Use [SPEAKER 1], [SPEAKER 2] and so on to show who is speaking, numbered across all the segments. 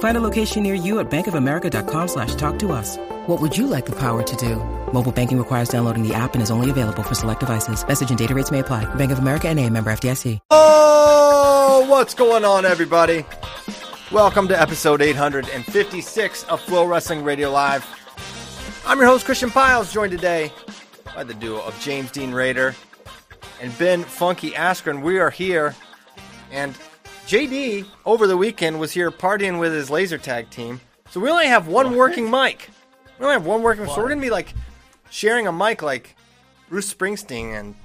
[SPEAKER 1] Find a location near you at bankofamerica.com slash talk to us. What would you like the power to do? Mobile banking requires downloading the app and is only available for select devices. Message and data rates may apply. Bank of America and a member FDIC.
[SPEAKER 2] Oh, what's going on, everybody? Welcome to episode 856 of FloWrestling Radio Live. I'm your host, Christian Pyles, joined today by the duo of James Dean Raider and Ben Funky Askren. We are here, and JD over the weekend was here partying with his laser tag team. So we only have one working mic. We only have one working, so we're gonna be like sharing a mic like Bruce Springsteen and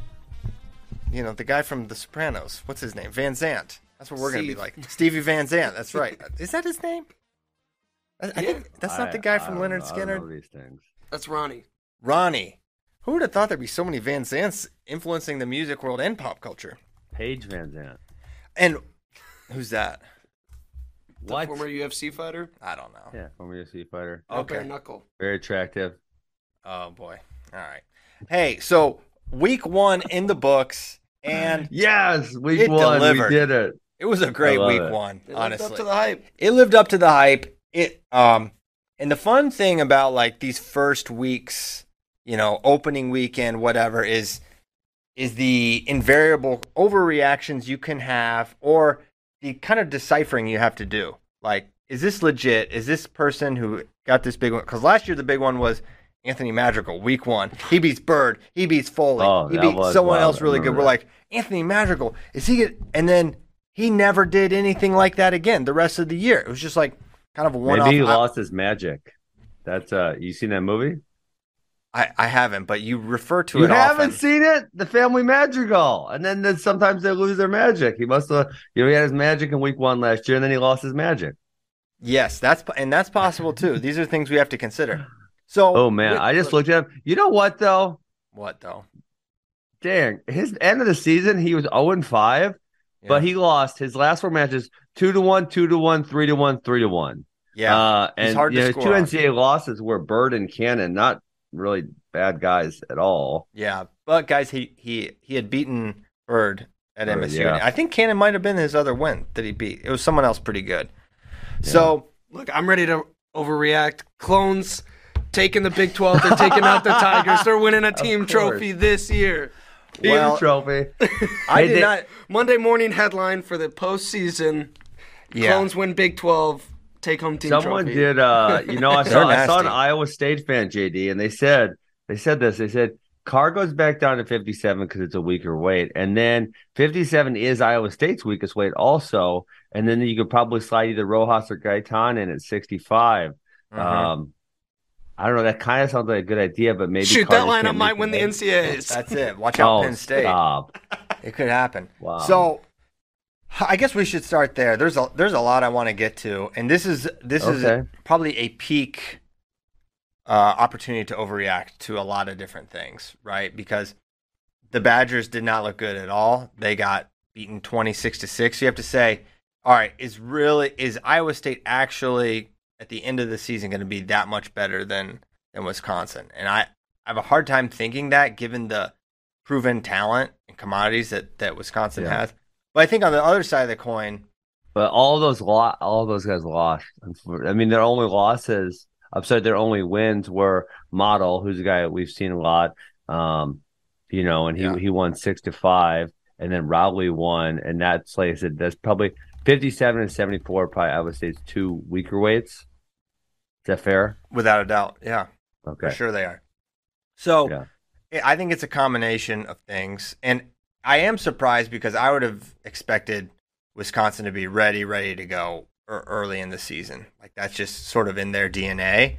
[SPEAKER 2] you know the guy from The Sopranos. What's his name? Van Zant. That's what we're gonna be
[SPEAKER 3] Steve.
[SPEAKER 2] like. Stevie Van Zant. That's right. Is that his name? I, I think that's not the guy from Lynyrd Skynyrd.
[SPEAKER 4] these things.
[SPEAKER 3] That's Ronnie.
[SPEAKER 2] Ronnie. Who would have thought there'd be so many Van Zants influencing the music world and pop culture?
[SPEAKER 4] Paige VanZant.
[SPEAKER 2] And who's that?
[SPEAKER 3] The
[SPEAKER 4] What?
[SPEAKER 3] former UFC fighter.
[SPEAKER 2] I don't know.
[SPEAKER 4] Yeah, former UFC fighter.
[SPEAKER 2] Okay.
[SPEAKER 3] Bare knuckle.
[SPEAKER 4] Very attractive.
[SPEAKER 2] Oh boy. All right. Hey, so week one in the books, and
[SPEAKER 4] Yes, week
[SPEAKER 2] It
[SPEAKER 4] one,
[SPEAKER 2] delivered.
[SPEAKER 4] we did it.
[SPEAKER 2] it was a great
[SPEAKER 4] love
[SPEAKER 2] week
[SPEAKER 4] it.
[SPEAKER 2] one.
[SPEAKER 3] It lived
[SPEAKER 2] honestly,
[SPEAKER 3] up to the hype.
[SPEAKER 2] it lived up to the hype. It um, and the fun thing about like these first weeks, you know, opening weekend, whatever, is is the invariable overreactions you can have, or the kind of deciphering you have to do. Like, is this legit? Is this person who got this big one? Because last year the big one was Anthony Madrigal, week one. He beats Byrd. He beats Foley.
[SPEAKER 4] Oh,
[SPEAKER 2] he
[SPEAKER 4] that
[SPEAKER 2] beat someone
[SPEAKER 4] wild.
[SPEAKER 2] else really good.
[SPEAKER 4] remember
[SPEAKER 2] We're like, Anthony Madrigal, is he get and then he never did anything like that again the rest of the year. It was just like kind of a one off.
[SPEAKER 4] Maybe he lost his magic. That's uh you seen that movie?
[SPEAKER 2] I, I haven't, but you refer to
[SPEAKER 4] You
[SPEAKER 2] it You
[SPEAKER 4] haven't
[SPEAKER 2] often.
[SPEAKER 4] seen it? The Family Madrigal. And then sometimes they lose their magic. He must have you know, he had his magic in week one last year and then he lost his magic.
[SPEAKER 2] yes, that's and that's possible too. These are things we have to consider. So,
[SPEAKER 4] Oh man, I just looked at him. You know what though?
[SPEAKER 2] what though?
[SPEAKER 4] Dang, his end of the season, he was 0 and 5, but he lost his last four matches 2 to 1, 2 to 1, 3 to 1, 3 to 1.
[SPEAKER 2] Yeah,
[SPEAKER 4] Uh, and
[SPEAKER 2] hard to
[SPEAKER 4] you know,
[SPEAKER 2] score
[SPEAKER 4] two. NCAA losses were Byrd and Cannon, not really bad guys at all.
[SPEAKER 2] yeah. But guys, he he he had beaten Byrd at
[SPEAKER 4] Bird,
[SPEAKER 2] MSU.
[SPEAKER 4] yeah.
[SPEAKER 2] I think Cannon might have been his other win that he beat. It was someone else pretty good. So
[SPEAKER 3] Look, I'm ready to overreact. Clones taking the Big 12. They're taking out the Tigers. They're winning a team trophy this year.
[SPEAKER 4] Team
[SPEAKER 2] well,
[SPEAKER 4] trophy.
[SPEAKER 2] I did
[SPEAKER 4] they-
[SPEAKER 2] not.
[SPEAKER 3] Monday morning headline for the postseason.
[SPEAKER 2] Yeah,
[SPEAKER 3] Clones win Big 12. Take home team
[SPEAKER 4] Someone
[SPEAKER 3] trophy.
[SPEAKER 4] did uh you know I saw I saw an. Iowa State fan, JD, and they said they said this. They said Carr goes back down to 57 because it's a weaker weight. And then 57 is Iowa State's weakest weight also. And then you could probably slide either Rojas or Gaitan in at 65.
[SPEAKER 2] Mhm.
[SPEAKER 4] Um, I don't know. That kind of sounds like a good idea, but maybe
[SPEAKER 3] Shoot,
[SPEAKER 4] Carr
[SPEAKER 3] that
[SPEAKER 4] just
[SPEAKER 3] lineup
[SPEAKER 4] can't
[SPEAKER 3] might win the
[SPEAKER 4] weight.
[SPEAKER 3] NCAAs.
[SPEAKER 2] That's it. Watch out,
[SPEAKER 4] Oh,
[SPEAKER 2] Penn State.
[SPEAKER 4] stop.
[SPEAKER 2] It could happen.
[SPEAKER 4] Wow.
[SPEAKER 2] So I guess we should start there. There's a there's a lot I want to get to, and this is this is
[SPEAKER 4] Okay.
[SPEAKER 2] probably a peak uh, opportunity to overreact to a lot of different things, right? Because the Badgers did not look good at all. They got beaten 26 to 6. You have to say, all right, is really is Iowa State actually at the end of the season going to be that much better than than Wisconsin? And I, I have a hard time thinking that given the proven talent and commodities that that Wisconsin
[SPEAKER 4] Yeah.
[SPEAKER 2] has. But I think on the other side of the coin,
[SPEAKER 4] But all those lo- all those guys lost. I mean, their only losses, I'm sorry, their only wins were Model, who's a guy we've seen a lot. Um, you know, and he
[SPEAKER 2] Yeah.
[SPEAKER 4] he won six to five, and then Rowley won, and that's like I said, that's probably 57 and 74, probably I would say it's two weaker weights. Is that fair?
[SPEAKER 2] without a doubt, yeah.
[SPEAKER 4] Okay.
[SPEAKER 2] For sure they are. So
[SPEAKER 4] Yeah.
[SPEAKER 2] I- I think it's a combination of things. And I am surprised because I would have expected Wisconsin to be ready, ready to go early in the season. Like that's just sort of in their DNA.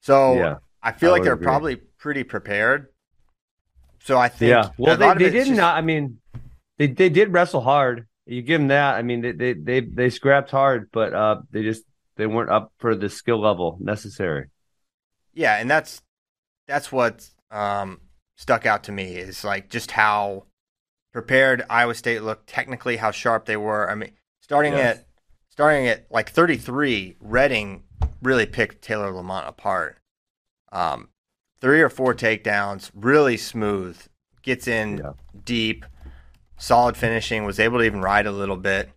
[SPEAKER 2] So
[SPEAKER 4] Yeah,
[SPEAKER 2] I feel
[SPEAKER 4] I
[SPEAKER 2] like they're
[SPEAKER 4] agree.
[SPEAKER 2] probably pretty prepared. So I think
[SPEAKER 4] yeah. Well, they, they did
[SPEAKER 2] just-
[SPEAKER 4] not. I mean, they they did wrestle hard. You give them that. I mean, they they they, they scrapped hard, but uh, they just they weren't up for the skill level necessary.
[SPEAKER 2] Yeah, and that's that's what um, stuck out to me is like just how prepared Iowa State looked, technically how sharp they were. I mean, starting
[SPEAKER 4] Yes.
[SPEAKER 2] at starting at like 33, Reading really picked Taylor Lamont apart. Um, three or four takedowns, really smooth, gets in
[SPEAKER 4] Yeah.
[SPEAKER 2] deep, solid finishing, was able to even ride a little bit.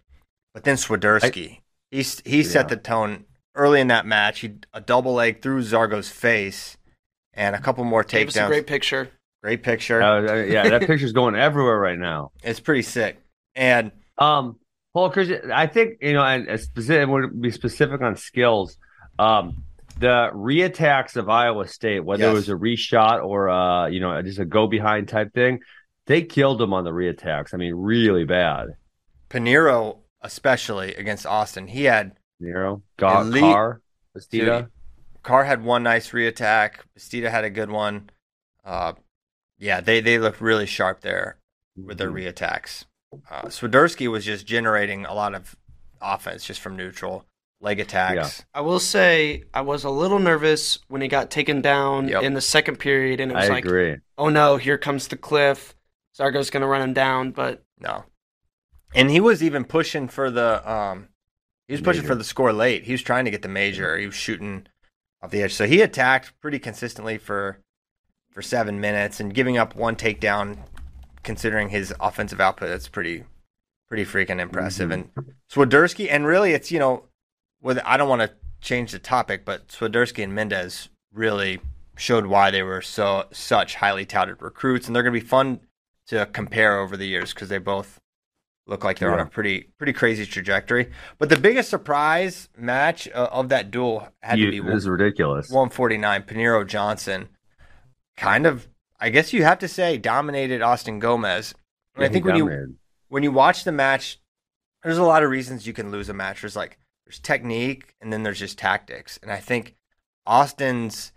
[SPEAKER 2] But then Swiderski, he s- he set
[SPEAKER 4] Yeah.
[SPEAKER 2] the tone early in that match. He a double leg through Zargo's face, and a couple more
[SPEAKER 3] Gave us a
[SPEAKER 2] takedowns.
[SPEAKER 3] great picture.
[SPEAKER 2] Great picture.
[SPEAKER 4] Uh, uh, yeah, that picture's going everywhere right now.
[SPEAKER 2] it's pretty sick. And
[SPEAKER 4] Um, Paul Christian, I think you know, and specific would be specific on skills. Um, the reattacks of Iowa State, whether
[SPEAKER 2] Yes.
[SPEAKER 4] it was a reshot or uh, you know, just a go behind type thing, they killed them on the reattacks. I mean, really bad.
[SPEAKER 2] Paniro, especially against Austin, he had
[SPEAKER 4] Nero, Gar,
[SPEAKER 2] Elite-
[SPEAKER 4] Carr, Bastida.
[SPEAKER 2] Carr had one nice reattack. Bastida had a good one. Uh, yeah, they they looked really sharp there with their
[SPEAKER 4] Mhm.
[SPEAKER 2] reattacks. Uh, Swiderski was just generating a lot of offense just from neutral leg attacks.
[SPEAKER 3] I will say I was a little nervous when he got taken down
[SPEAKER 2] Yep.
[SPEAKER 3] in the second period, and it
[SPEAKER 4] I
[SPEAKER 3] was like,
[SPEAKER 4] agree.
[SPEAKER 3] oh no, here comes the cliff. Zargo's gonna run him down, but
[SPEAKER 2] No, and he was even pushing for the um, he was pushing
[SPEAKER 4] Major.
[SPEAKER 2] for the score late. He was trying to get the major. He was shooting off the edge, so he attacked pretty consistently for for seven minutes and giving up one takedown. Considering his offensive output, that's pretty pretty freaking impressive.
[SPEAKER 4] Mhm.
[SPEAKER 2] And Swiderski, and really, it's you know, with I don't want to change the topic, but Swiderski and Mendez really showed why they were so such highly touted recruits, and they're going to be fun to compare over the years because they both look like they're on a pretty pretty crazy trajectory. But the biggest surprise match uh, of that duel had to be
[SPEAKER 4] this is ridiculous.
[SPEAKER 2] 149 Paniro Johnson. Kind of, I guess you have to say, dominated Austin Gomez. And I think
[SPEAKER 4] he
[SPEAKER 2] when you when you watch the match, there's a lot of reasons you can lose a match. There's like there's technique and then there's just tactics. And I think Austin's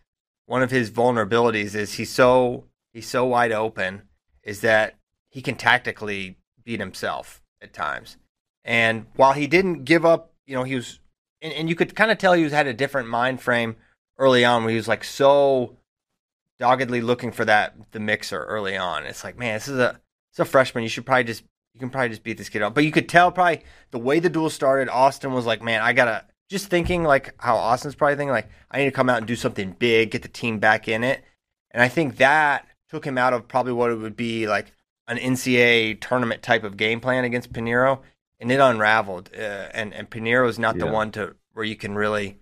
[SPEAKER 2] one of his vulnerabilities is he's so he's so wide open is that he can tactically beat himself at times. And while he didn't give up, you know, he was and, and you could kind of tell he was had a different mind frame early on where he was like so doggedly looking for that the mixer early on. It's like, man, this is a it's a freshman. You should probably just you can probably just beat this kid up. But you could tell probably the way the duel started, Austin was like, man, I gotta just thinking like how Austin's probably thinking like I need to come out and do something big, get the team back in it. And I think that took him out of probably what it would be like an NCAA tournament type of game plan against Paniro, and it unraveled. Uh, and and Paniro is not the one to where you can really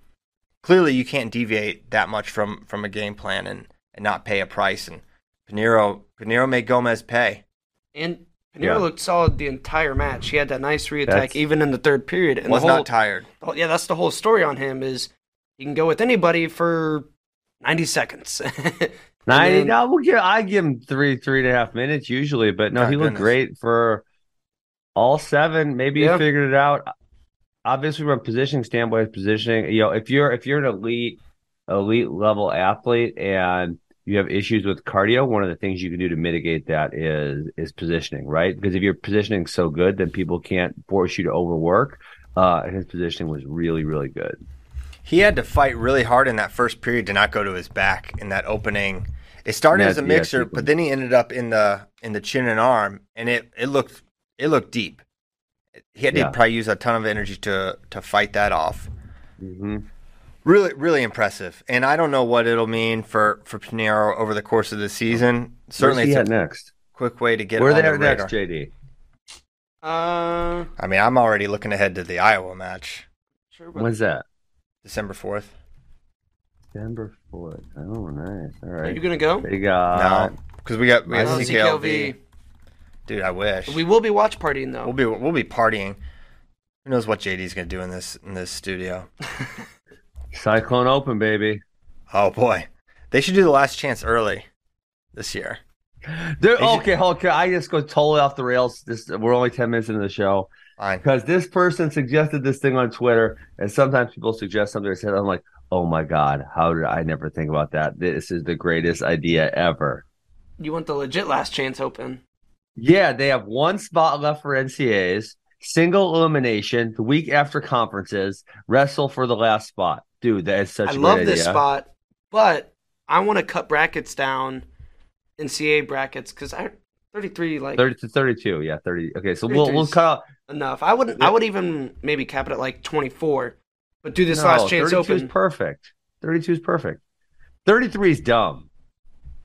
[SPEAKER 2] clearly you can't deviate that much from from a game plan and and not pay a price. And Paniro Paniro made Gomez pay.
[SPEAKER 3] and Paniro
[SPEAKER 4] Yeah.
[SPEAKER 3] looked solid the entire match. He had that nice reattack
[SPEAKER 4] That's-
[SPEAKER 3] even in the third period. And
[SPEAKER 2] was
[SPEAKER 3] the whole,
[SPEAKER 2] not tired.
[SPEAKER 3] Oh, yeah, that's the whole story on him is he can go with anybody for 90 seconds.
[SPEAKER 4] Ninety.
[SPEAKER 3] then-
[SPEAKER 4] No, we'll give. I give him three, three and a half minutes usually, but no, he looked
[SPEAKER 2] goodness.
[SPEAKER 4] great for all seven. Maybe
[SPEAKER 3] Yeah.
[SPEAKER 4] he figured it out. Obviously, from a positioning standpoint, positioning. You know, if you're if you're an elite, elite level athlete and you have issues with cardio, one of the things you can do to mitigate that is is positioning, right? Because if your positioning is so good, then people can't force you to overwork. Uh, and his positioning was really, really good.
[SPEAKER 2] He had to fight really hard in that first period to not go to his back in that opening. It started
[SPEAKER 4] Yeah,
[SPEAKER 2] as a mixer,
[SPEAKER 4] sequence.
[SPEAKER 2] but then he ended up in the in the chin and arm, and it it looked it looked deep. He had to
[SPEAKER 4] Yeah.
[SPEAKER 2] probably use a ton of energy to to fight that off.
[SPEAKER 4] hmm
[SPEAKER 2] Really, really impressive. And I don't know what it'll mean for for Paniro over the course of the season. Certainly,
[SPEAKER 4] Where's he
[SPEAKER 2] it's a
[SPEAKER 4] next?
[SPEAKER 2] quick way to get
[SPEAKER 4] Where they
[SPEAKER 2] the
[SPEAKER 4] next. JD?
[SPEAKER 3] uh,
[SPEAKER 2] I mean, I'm already looking ahead to the Iowa match,
[SPEAKER 3] sure about
[SPEAKER 4] When's that?
[SPEAKER 2] December fourth.
[SPEAKER 4] December fourth. Oh, nice. All
[SPEAKER 3] Are you going to go?
[SPEAKER 4] They got
[SPEAKER 2] no, because we got we got
[SPEAKER 3] Oh,
[SPEAKER 2] CKLV. Dude, I wish
[SPEAKER 3] We will be watch partying, though.
[SPEAKER 2] We'll be we'll be partying. Who knows what JD's gonna do in this in this studio?
[SPEAKER 4] Cyclone Open, baby.
[SPEAKER 2] Oh boy, they should do the last chance early this year.
[SPEAKER 4] There, okay, okay. I just go totally off the rails. This we're only ten minutes into the show because this person suggested this thing on Twitter, and sometimes people suggest something. I said, I'm like, oh my god, how did I never think about that? This is the greatest idea ever.
[SPEAKER 3] You want the legit last chance open?
[SPEAKER 4] Yeah, they have one spot left for NCAs, single elimination, the week after conferences, wrestle for the last spot. Dude, that is such
[SPEAKER 3] I
[SPEAKER 4] a
[SPEAKER 3] love this
[SPEAKER 4] idea.
[SPEAKER 3] spot, but I want to cut brackets down, NCAA brackets, because I 33 like
[SPEAKER 4] 30 to 32. Yeah, 30. Okay, so we'll, we'll cut out.
[SPEAKER 3] enough. I wouldn't. I would even maybe cap it at like 24, but do this
[SPEAKER 4] no,
[SPEAKER 3] last chance
[SPEAKER 4] 32 is
[SPEAKER 3] open.
[SPEAKER 4] perfect. 32 is perfect. 33 is dumb.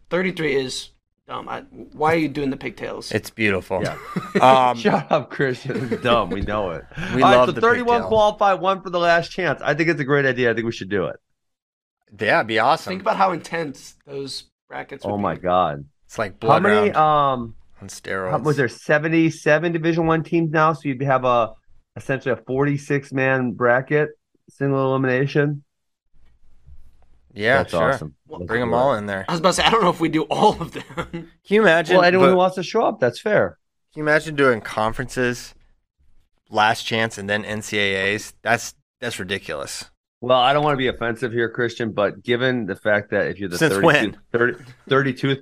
[SPEAKER 3] 33 is dumb. I, why are you doing the pigtails?
[SPEAKER 2] It's beautiful.
[SPEAKER 4] Yeah.
[SPEAKER 2] Um,
[SPEAKER 4] Shut up, Christian. It's dumb. We know it.
[SPEAKER 2] We
[SPEAKER 4] All right,
[SPEAKER 2] love
[SPEAKER 4] so
[SPEAKER 2] the
[SPEAKER 4] 31
[SPEAKER 2] pigtail.
[SPEAKER 4] qualify, one for the last chance. I think it's a great idea. I think we should do it.
[SPEAKER 2] yeah, it'd be awesome.
[SPEAKER 3] Think about how intense those brackets. Would
[SPEAKER 4] Oh my
[SPEAKER 3] be.
[SPEAKER 4] god.
[SPEAKER 2] it's like
[SPEAKER 4] How
[SPEAKER 2] blood
[SPEAKER 4] many
[SPEAKER 2] round
[SPEAKER 4] um
[SPEAKER 2] on steroids.
[SPEAKER 4] how, was there 77 division 1 teams now so you'd have a essentially a 46 man bracket single elimination?
[SPEAKER 2] Yeah,
[SPEAKER 4] That's
[SPEAKER 2] sure.
[SPEAKER 4] awesome. Let's
[SPEAKER 2] Bring
[SPEAKER 4] do
[SPEAKER 2] them all in there.
[SPEAKER 3] I was about to say I don't know if we do all of them.
[SPEAKER 2] Can you imagine?
[SPEAKER 4] Well, anyone
[SPEAKER 2] but-
[SPEAKER 4] who wants to show up, that's fair.
[SPEAKER 2] Can you imagine doing conferences, last chance, and then NCAAs? That's that's ridiculous.
[SPEAKER 4] Well, I don't want to be offensive here, Christian, but given the fact that if you're the
[SPEAKER 2] Since
[SPEAKER 4] 32,
[SPEAKER 2] when?
[SPEAKER 4] 30, 32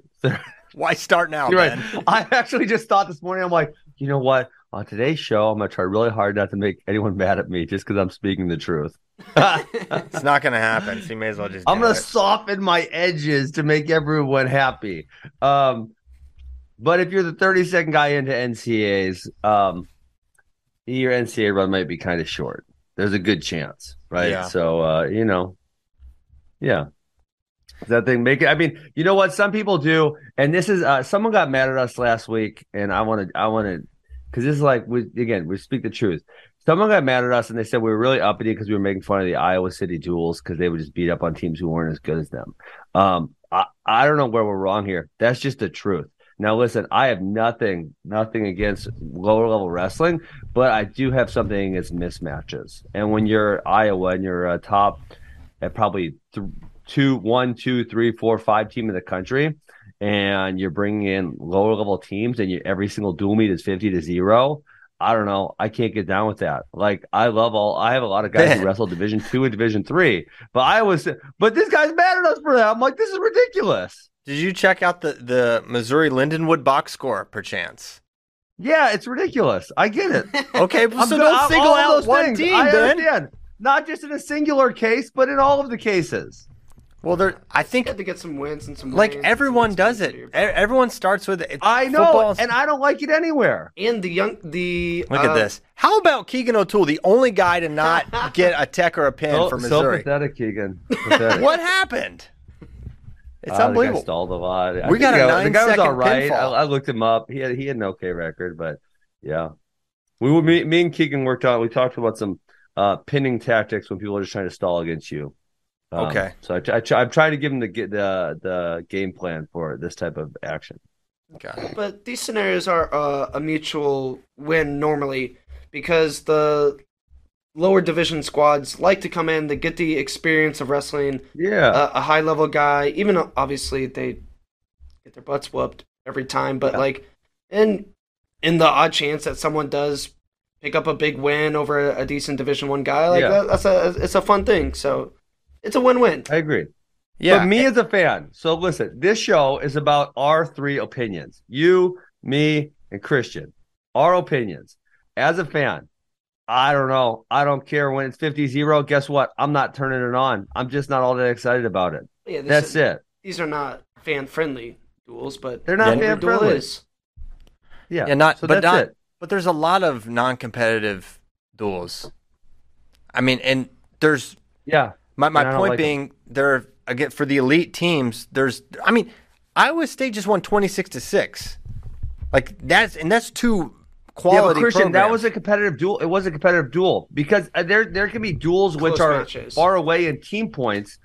[SPEAKER 2] Why start now,
[SPEAKER 4] You're right.
[SPEAKER 2] man?
[SPEAKER 4] I actually just thought this morning, I'm like, you know what? On today's show, I'm going to try really hard not to make anyone mad at me just because I'm speaking the truth.
[SPEAKER 2] It's not going to happen. So you may as well just.
[SPEAKER 4] I'm
[SPEAKER 2] going
[SPEAKER 4] to soften my edges to make everyone happy. Um, but if you're the 32nd guy into NCAs, um, your NCA run might be kind of short. There's a good chance, right?
[SPEAKER 2] Yeah.
[SPEAKER 4] So, uh, you know, yeah. That thing make it. I mean, you know what? Some people do, and this is uh, someone got mad at us last week, and I want to, I want to, because this is like we again we speak the truth. Someone got mad at us, and they said we were really uppity because we were making fun of the Iowa City Duels because they would just beat up on teams who weren't as good as them. Um, I, I don't know where we're wrong here. That's just the truth. Now, listen, I have nothing, nothing against lower level wrestling, but I do have something against mismatches. And when you're Iowa and you're a top at probably th- two, one, two, three, four, five team in the country, and you're bringing in lower level teams, and you, every single dual meet is fifty to zero. I don't know. I can't get down with that. Like I love all. I have a lot of guys
[SPEAKER 2] Ben.
[SPEAKER 4] who wrestle Division two and Division three, but I was. But this guy's mad at us for that. I'm like, this is ridiculous.
[SPEAKER 2] Did you check out the the Missouri Lindenwood box score, perchance?
[SPEAKER 4] Yeah, it's ridiculous. I get it.
[SPEAKER 2] Okay,
[SPEAKER 4] I'm
[SPEAKER 2] so don't single out one
[SPEAKER 4] things.
[SPEAKER 2] team,
[SPEAKER 4] I
[SPEAKER 2] Ben.
[SPEAKER 4] understand. Not just in a singular case, but in all of the cases.
[SPEAKER 2] Well, there. I
[SPEAKER 3] You
[SPEAKER 2] think
[SPEAKER 3] had to get some wins and some
[SPEAKER 2] like
[SPEAKER 3] wins and some
[SPEAKER 2] everyone does it.
[SPEAKER 3] your
[SPEAKER 2] E- Everyone starts with it.
[SPEAKER 4] I know,
[SPEAKER 2] Football's-
[SPEAKER 4] and I don't like it anywhere.
[SPEAKER 3] And the young the
[SPEAKER 2] Look
[SPEAKER 3] uh,
[SPEAKER 2] at this. How about Keegan O'Toole, the only guy to not get a tech or a pin
[SPEAKER 4] So,
[SPEAKER 2] for
[SPEAKER 4] so pathetic, Keegan. Pathetic.
[SPEAKER 2] what happened? It's
[SPEAKER 4] Uh, the guy
[SPEAKER 2] unbelievable.
[SPEAKER 4] stalled a lot. I
[SPEAKER 2] We got
[SPEAKER 4] think
[SPEAKER 2] a
[SPEAKER 4] the guy- the guy was all right. I. I looked him up. He had he had an okay record, but yeah, we were me, me and Keegan worked on. We talked about some uh, pinning tactics when people are just trying to stall against you. Um,
[SPEAKER 2] Okay.
[SPEAKER 4] so I, I, I'm trying to give them the the the game plan for this type of action.
[SPEAKER 2] Okay.
[SPEAKER 3] But these scenarios are uh, a mutual win normally because the lower division squads like to come in, they get the experience of wrestling
[SPEAKER 4] Yeah,
[SPEAKER 3] a, a high level guy. Even though obviously they get their butts whooped every time, but
[SPEAKER 4] Yeah.
[SPEAKER 3] like, and in the odd chance that someone does pick up a big win over a, a decent Division One guy, like
[SPEAKER 4] Yeah.
[SPEAKER 3] that, that's a it's a fun thing. So it's a win win.
[SPEAKER 4] I agree.
[SPEAKER 2] Yeah.
[SPEAKER 4] But me as a fan, so listen, this show is about our three opinions. You, me, and Christian. Our opinions. As a fan, I don't know. I don't care when it's 50-0. Guess what? I'm not turning it on. I'm just not all that excited about it.
[SPEAKER 3] Yeah,
[SPEAKER 4] That's
[SPEAKER 3] is-
[SPEAKER 4] it.
[SPEAKER 3] These are not fan friendly duels, but
[SPEAKER 4] They're not
[SPEAKER 3] every
[SPEAKER 4] fan
[SPEAKER 3] duel
[SPEAKER 4] friendly.
[SPEAKER 3] is.
[SPEAKER 4] Yeah.
[SPEAKER 2] Yeah, not
[SPEAKER 4] so
[SPEAKER 2] but
[SPEAKER 4] that's
[SPEAKER 2] not
[SPEAKER 4] it.
[SPEAKER 2] but there's a lot of non-competitive duels. I mean, and there's
[SPEAKER 4] Yeah.
[SPEAKER 2] My, my
[SPEAKER 4] And I don't
[SPEAKER 2] point
[SPEAKER 4] like 'em.
[SPEAKER 2] being there again for the elite teams. There's I mean, Iowa State just won 26 to six. Like that's and that's two quality.
[SPEAKER 4] Yeah, but
[SPEAKER 2] quality
[SPEAKER 4] Christian, that was a competitive duel. It was a competitive duel because uh, there there can be duels which are
[SPEAKER 3] matches.
[SPEAKER 4] far away in team points,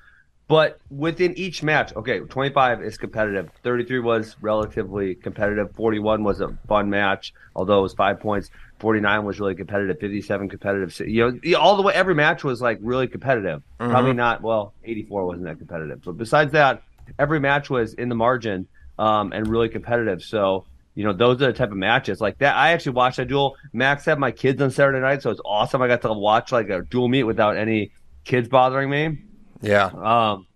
[SPEAKER 4] but within each match, okay, 25 is competitive. 33 was relatively competitive. 41 was a fun match, although it was five points. 49 was really competitive. 57 competitive. You know, all the way, every match was like really competitive. Probably not. Well, 84 wasn't that competitive, but besides that, every match was in the margin um, and really competitive. So you know, those are the type of matches like that. I actually watched a duel. Max had my kids on Saturday night, so it's awesome. I got to watch like a duel meet without any kids bothering me.
[SPEAKER 2] Yeah.
[SPEAKER 4] Um,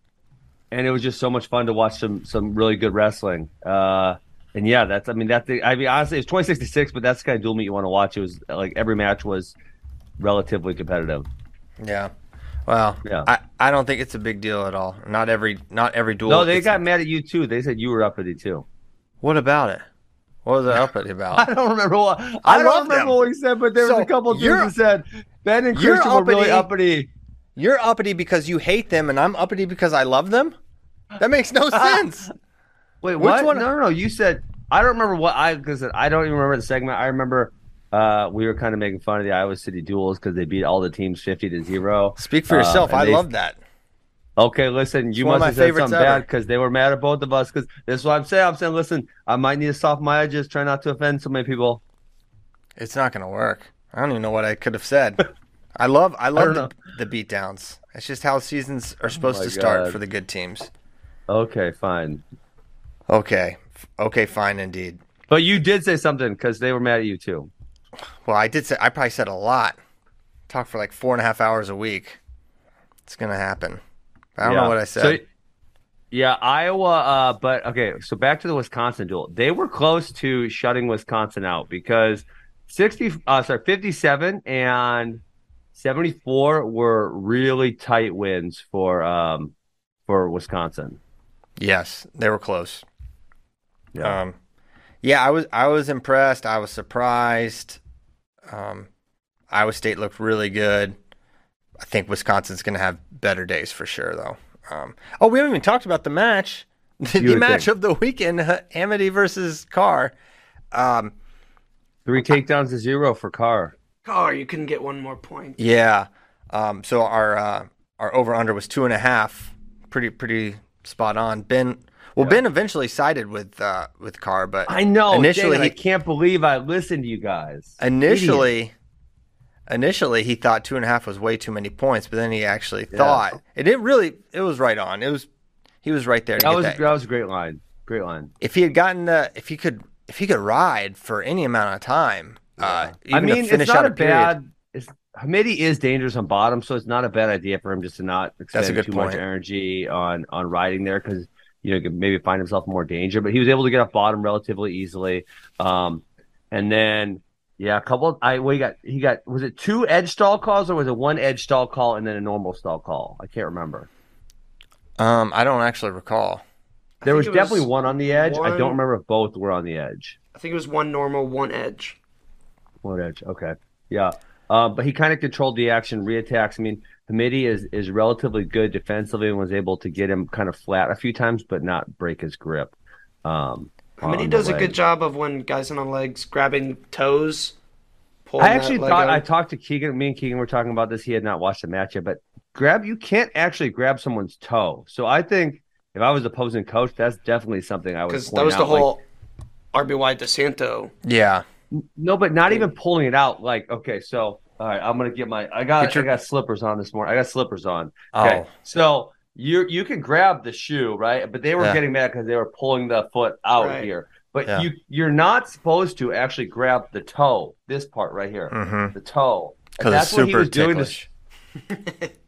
[SPEAKER 4] and it was just so much fun to watch some some really good wrestling. Uh, and yeah, that's I mean that's the, I mean honestly it's twenty sixty six, but that's the kind of dual meet you want to watch. It was like every match was relatively competitive.
[SPEAKER 2] Yeah. Well,
[SPEAKER 4] Yeah.
[SPEAKER 2] I, I don't think it's a big deal at all. Not every not every duel.
[SPEAKER 4] No, they got mad at you too. They said you were uppity too.
[SPEAKER 2] What about it? What was it uppity about?
[SPEAKER 4] I don't remember what
[SPEAKER 2] I
[SPEAKER 4] I, don't remember
[SPEAKER 2] them.
[SPEAKER 4] what he said, but there was a couple dudes that said Ben and Christian were really
[SPEAKER 2] uppity. You're uppity because you hate them, and I'm uppity because I love them. That makes no sense.
[SPEAKER 4] Wait,
[SPEAKER 2] Which one-
[SPEAKER 4] No, no, no. You said I don't remember what I because I don't even remember the segment. I remember uh, we were kind of making fun of the Iowa City Duels because they beat all the teams fifty to zero.
[SPEAKER 2] Speak for
[SPEAKER 4] Uh,
[SPEAKER 2] yourself.
[SPEAKER 4] and
[SPEAKER 2] I
[SPEAKER 4] they-
[SPEAKER 2] love that.
[SPEAKER 4] Okay, listen, you must have said something
[SPEAKER 2] ever.
[SPEAKER 4] bad because they were mad at both of us. Because this is what I'm saying. I'm saying, listen, I might need to soften my edges, try not to offend so many people.
[SPEAKER 2] It's not going to work. I don't even know what I could have said. I love I love the, the beatdowns. It's just how seasons are supposed
[SPEAKER 4] my
[SPEAKER 2] to start
[SPEAKER 4] God.
[SPEAKER 2] for the good teams.
[SPEAKER 4] Okay, fine.
[SPEAKER 2] Okay. Okay, fine indeed.
[SPEAKER 4] But you did say something because they were mad at you too.
[SPEAKER 2] Well, I did say I probably said a lot. Talk for like four and a half hours a week. It's gonna happen. I don't
[SPEAKER 4] Yeah.
[SPEAKER 2] know what I said.
[SPEAKER 4] So, yeah, Iowa. Uh, but okay, so back to the Wisconsin duel. They were close to shutting Wisconsin out because sixty, uh, sorry, fifty-seven and seventy-four were really tight wins for um for Wisconsin.
[SPEAKER 2] yes, they were close.
[SPEAKER 4] Yeah.
[SPEAKER 2] Um, yeah, I was I was impressed. I was surprised. Um, Iowa State looked really good. I think Wisconsin's going to have better days for sure, though. Um, oh, we haven't even talked about the match. The,
[SPEAKER 4] would
[SPEAKER 2] match
[SPEAKER 4] think.
[SPEAKER 2] of the weekend: Hamiti versus Carr. Um,
[SPEAKER 4] Three takedowns to zero for Carr.
[SPEAKER 3] Oh, you couldn't get one more point.
[SPEAKER 2] yeah. Um, so our uh, our over under was two and a half. Pretty pretty spot on. Ben. Well, Ben eventually sided with uh, with Carr, but
[SPEAKER 4] I know.
[SPEAKER 2] Initially,
[SPEAKER 4] Initially, I
[SPEAKER 2] he-
[SPEAKER 4] can't believe I listened to you guys.
[SPEAKER 2] initially initially he thought two and a half was way too many points but then he actually
[SPEAKER 4] Yeah.
[SPEAKER 2] thought it didn't really it was right on it was he was right there to
[SPEAKER 4] That
[SPEAKER 2] get
[SPEAKER 4] was
[SPEAKER 2] that.
[SPEAKER 4] that was a great line. Great line.
[SPEAKER 2] if he had gotten the if he could if he could ride for any amount of time uh
[SPEAKER 4] I mean, it's not
[SPEAKER 2] out
[SPEAKER 4] a
[SPEAKER 2] period,
[SPEAKER 4] bad. It's, Hamiti is dangerous on bottom, so it's not a bad idea for him just to not expend
[SPEAKER 2] a good
[SPEAKER 4] too much energy on on riding there because you know he could maybe find himself in more danger. But he was able to get off bottom relatively easily. Um, and then yeah, a couple. I well, he got he got was it two edge stall calls or was it one edge stall call and then a normal stall call? I can't remember.
[SPEAKER 2] um i don't actually recall
[SPEAKER 4] There
[SPEAKER 3] think
[SPEAKER 4] was definitely one on the edge. I don't remember if both were on the edge.
[SPEAKER 3] I think it was one normal, one edge.
[SPEAKER 4] One edge. Okay. Yeah. Um, but he kind of controlled the action, reattacks. I mean, Hamiti is is relatively good defensively and was able to get him kind of flat a few times, but not break his grip. Um,
[SPEAKER 3] I mean, he does a good job of when guys on the legs grabbing toes.
[SPEAKER 4] I actually thought
[SPEAKER 3] out.
[SPEAKER 4] I talked to Keegan. Me and Keegan were talking about this. He had not watched the match yet, but grab you can't actually grab someone's toe. So I think if I was opposing coach, that's definitely something I would.
[SPEAKER 3] because that was the
[SPEAKER 4] out, like,
[SPEAKER 3] whole RBY DeSanto.
[SPEAKER 2] yeah
[SPEAKER 4] No, but not even pulling it out. Like, okay, so all right, I'm gonna get my. I got
[SPEAKER 2] your-
[SPEAKER 4] I got slippers on this morning. I got slippers on. Okay,
[SPEAKER 2] Oh.
[SPEAKER 4] so you you can grab the shoe, right? But they were
[SPEAKER 2] Yeah.
[SPEAKER 4] getting mad because they were pulling the foot out
[SPEAKER 3] Right.
[SPEAKER 4] here. But
[SPEAKER 2] Yeah.
[SPEAKER 4] you you're not supposed to actually grab the toe. This part right here,
[SPEAKER 2] mm-hmm
[SPEAKER 4] the toe. And
[SPEAKER 2] because it's
[SPEAKER 4] that's what he
[SPEAKER 2] super
[SPEAKER 4] was doing to
[SPEAKER 2] ticklish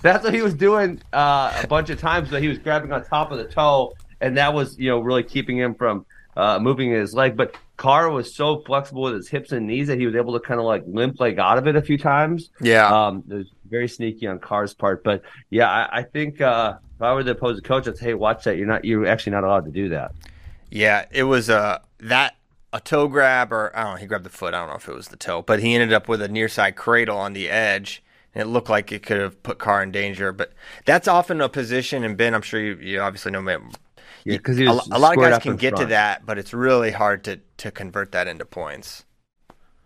[SPEAKER 4] That's what he was doing uh, a bunch of times. That he was grabbing on top of the toe, and that was you know really keeping him from uh, moving his leg. But Carr was so flexible with his hips and knees that he was able to kind of like limp leg out of it a few times.
[SPEAKER 2] yeah
[SPEAKER 4] Um, it was very sneaky on Carr's part. But yeah, I, I think uh, if I were the opposing coach, I'd say, hey, watch that. You're not. You're actually not allowed to do that.
[SPEAKER 2] Yeah, it was uh, that a toe grab, or I don't know. He grabbed the foot. I don't know if it was the toe, but he ended up with a near side cradle on the edge, and it looked like it could have put Carr in danger. But that's often a position, and Ben, I'm sure you, you obviously know.
[SPEAKER 4] Yeah, 'cause
[SPEAKER 2] a, a lot of guys can get to that, but it's really hard to to convert that into points.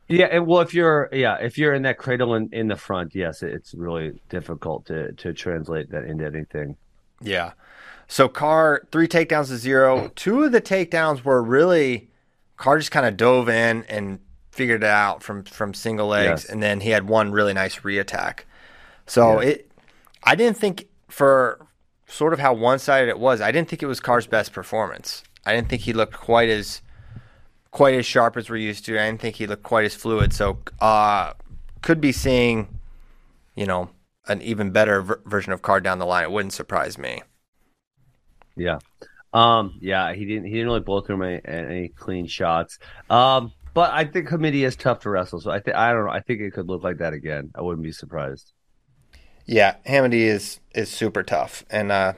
[SPEAKER 4] Yeah, and well, if you're yeah, if you're in that cradle in, in the front, yes, it's really difficult to to translate that into anything.
[SPEAKER 2] Yeah. So Carr three takedowns to zero. Two of the takedowns were really Carr just kind of dove in and figured it out from from single legs,
[SPEAKER 4] Yes.
[SPEAKER 2] and then he had one really nice reattack. So
[SPEAKER 4] Yeah.
[SPEAKER 2] it, I didn't think for sort of how one sided it was. I didn't think it was Carr's best performance. I didn't think he looked quite as quite as sharp as we're used to. I didn't think he looked quite as fluid. So uh, could be seeing, you know, an even better ver- version of Carr down the line. It wouldn't surprise me.
[SPEAKER 4] Yeah. Um, yeah, he didn't he didn't really blow through any, any clean shots. Um, but I think Hamiti is tough to wrestle, so I think I don't know. I think it could look like that again. I wouldn't be surprised.
[SPEAKER 2] Yeah, Hamiti is is super tough, and uh,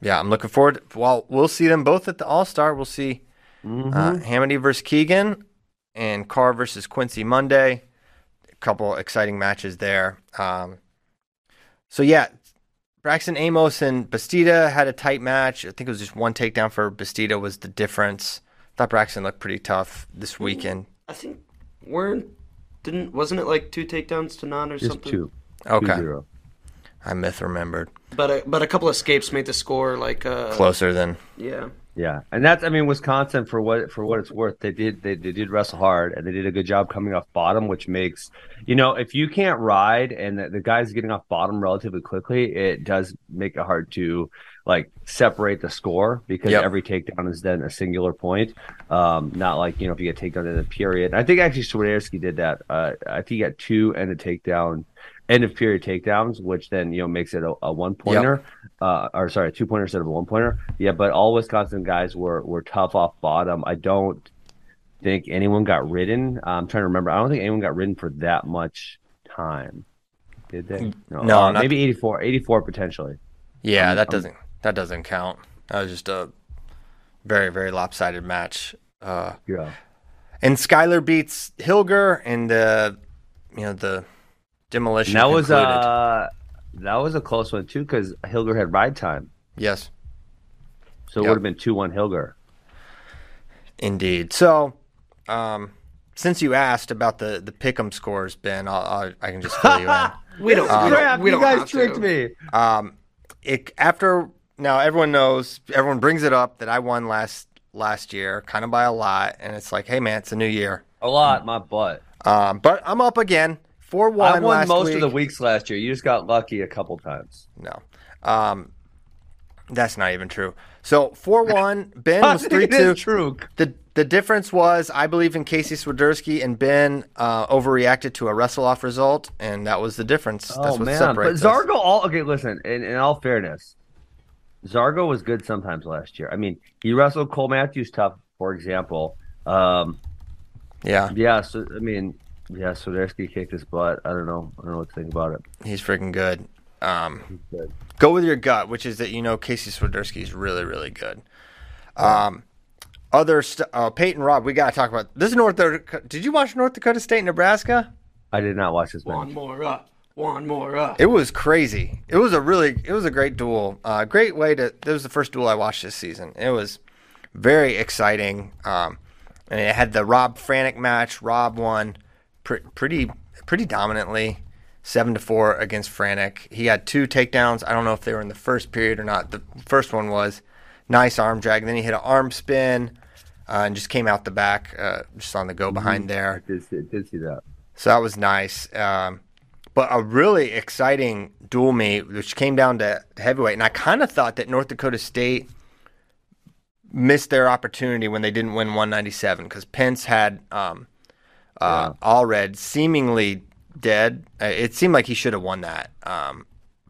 [SPEAKER 2] yeah, I'm looking forward. To, well, we'll see them both at the All Star. We'll see
[SPEAKER 4] Mm-hmm.
[SPEAKER 2] uh, Hamiti versus Keegan, and Carr versus Quincy Monday. A couple exciting matches there. Um, so yeah, Braxton Amos and Bastida had a tight match. I think it was just one takedown for Bastida was the difference. I thought Braxton looked pretty tough this weekend.
[SPEAKER 3] I think weren't didn't wasn't it like two takedowns to none or
[SPEAKER 4] Just
[SPEAKER 3] something?
[SPEAKER 4] two.
[SPEAKER 2] Okay,
[SPEAKER 4] 2-0.
[SPEAKER 2] I myth remembered
[SPEAKER 3] But a, but a couple of escapes made the score like uh
[SPEAKER 2] closer than
[SPEAKER 3] Yeah.
[SPEAKER 4] Yeah, and that's I mean Wisconsin for what for what it's worth they did they, they did wrestle hard and they did a good job coming off bottom, which makes you know if you can't ride and the, the guy's getting off bottom relatively quickly, it does make it hard to like separate the score because
[SPEAKER 2] Yep.
[SPEAKER 4] every takedown is then a singular point. Um, not like you know if you get takedown in a period. I think actually Swiderski did that. Uh, I think he got two and a takedown, end of period takedowns, which then you know makes it a, a one pointer, uh, or sorry, a two pointer instead of a one pointer. Yeah, but all Wisconsin guys were were tough off bottom. I don't think anyone got ridden. I'm trying to remember. I don't think anyone got ridden for that much time. Did they?
[SPEAKER 2] No,
[SPEAKER 4] uh,
[SPEAKER 2] not-
[SPEAKER 4] maybe 84, 84 potentially.
[SPEAKER 2] Yeah,
[SPEAKER 4] Um,
[SPEAKER 2] that
[SPEAKER 4] um,
[SPEAKER 2] doesn't that doesn't count. That was just a very very lopsided match. Uh,
[SPEAKER 4] Yeah.
[SPEAKER 2] and Skyler beats Hillger, and the you know the demolition.
[SPEAKER 4] And that was
[SPEAKER 2] concluded.
[SPEAKER 4] uh that was a close one too because Hillger had ride time,
[SPEAKER 2] yes,
[SPEAKER 4] so it
[SPEAKER 2] Yep.
[SPEAKER 4] would have been two one Hillger.
[SPEAKER 2] indeed. So, um, since you asked about the the pick'em scores, Ben, I'll, I'll, I can just fill you in.
[SPEAKER 3] We don't, we don't, we
[SPEAKER 4] you
[SPEAKER 3] don't
[SPEAKER 4] guys tricked
[SPEAKER 3] to.
[SPEAKER 4] me.
[SPEAKER 2] Um, it after now everyone knows everyone brings it up that I won last last year, kind of by a lot, and it's like, hey man, it's a new year.
[SPEAKER 4] A lot, my butt.
[SPEAKER 2] Um, but I'm up again. Four one.
[SPEAKER 4] I won
[SPEAKER 2] last
[SPEAKER 4] most
[SPEAKER 2] week.
[SPEAKER 4] of the weeks last year. You just got lucky a couple times.
[SPEAKER 2] No, um, that's not even true. So four one. Ben was three two.
[SPEAKER 4] true.
[SPEAKER 2] The the difference was I believe in Casey Swiderski and Ben uh, overreacted to a wrestle off result, and that was the difference. That's
[SPEAKER 4] Oh
[SPEAKER 2] what
[SPEAKER 4] man, but
[SPEAKER 2] separates us.
[SPEAKER 4] Zargo. All okay. Listen, in, in all fairness, Zargo was good sometimes last year. I mean, he wrestled Cole Matthews tough, for example. Um,
[SPEAKER 2] Yeah,
[SPEAKER 4] yeah. So I mean, yeah. Swiderski kicked his butt. I don't know. I don't know what to think about it.
[SPEAKER 2] he's freaking good. Um,
[SPEAKER 4] good.
[SPEAKER 2] go with your gut, which is that you know Casey Swiderski is really really good. Um, other st- uh, Peyton Robb, we got to talk about this. Is North Dakota. Did you watch North Dakota State, Nebraska?
[SPEAKER 4] I did not watch this
[SPEAKER 3] One
[SPEAKER 4] match.
[SPEAKER 3] more up. One more up.
[SPEAKER 2] It was crazy. It was a really, it was a great duel. Uh, great way to. This was the first duel I watched this season. It was very exciting. Um, and it had the Robb Franek match. Robb won pre- pretty, pretty dominantly, seven to four against Franek. He had two takedowns. I don't know if they were in the first period or not. The first one was nice arm drag. Then he hit an arm spin uh, and just came out the back, uh, just on the go behind there.
[SPEAKER 4] I did, see- did see that.
[SPEAKER 2] So that was nice. Um, but a really exciting dual meet, which came down to heavyweight. And I kind of thought that North Dakota State missed their opportunity when they didn't win 197 because Pentz had um, uh, Allred seemingly dead. Uh, It seemed like he should have won that. Um,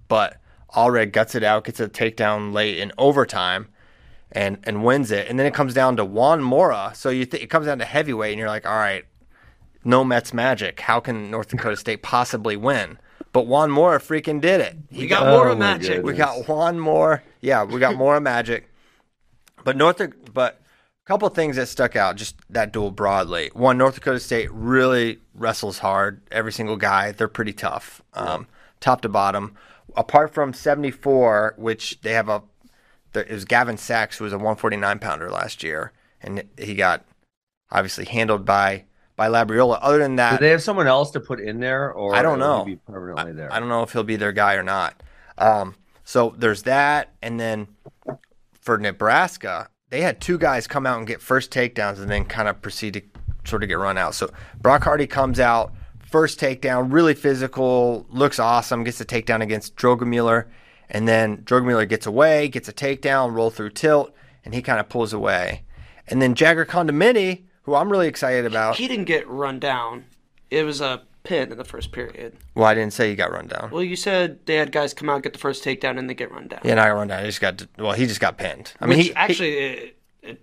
[SPEAKER 2] but Allred guts it out, gets a takedown late in overtime. And, and wins it, and then it comes down to Juan Mora. So you th- it comes down to heavyweight, and you're like, all right, no Mets magic. How can North Dakota State possibly win? But Juan Mora freaking did it.
[SPEAKER 3] We got more
[SPEAKER 4] Oh
[SPEAKER 3] of
[SPEAKER 4] my
[SPEAKER 3] magic.
[SPEAKER 2] We got Juan Mora. Yeah, we got more magic. But North, but a couple things that stuck out, just that duel broadly. One, North Dakota State really wrestles hard. Every single guy, they're pretty tough, um, top to bottom. Apart from 74, which they have a, there, it was Gavin Sachs who was a 149 pounder last year, and he got obviously handled by by Labriola. Other than that,
[SPEAKER 4] Did they have someone else to put in there, or
[SPEAKER 2] I don't know.
[SPEAKER 4] Be permanently there.
[SPEAKER 2] I don't know if he'll be their guy or not. Um, so there's that, and then for Nebraska, they had two guys come out and get first takedowns, and then kind of proceed to sort of get run out. So Brock Hardy comes out, first takedown, really physical, looks awesome, gets the takedown against Droegemueller, And then Droegemueller gets away, gets a takedown, roll through tilt, and he kind of pulls away. And then Jagger Condomitti, who I'm really excited about.
[SPEAKER 3] He didn't get run down. It was a pin in the first period.
[SPEAKER 2] Well, I didn't say he got run down.
[SPEAKER 3] Well, you said they had guys come out, get the first takedown, and they get run down.
[SPEAKER 2] Yeah, not run down. He just got well. He just got pinned. I mean,
[SPEAKER 3] Which
[SPEAKER 2] he
[SPEAKER 3] actually it, it,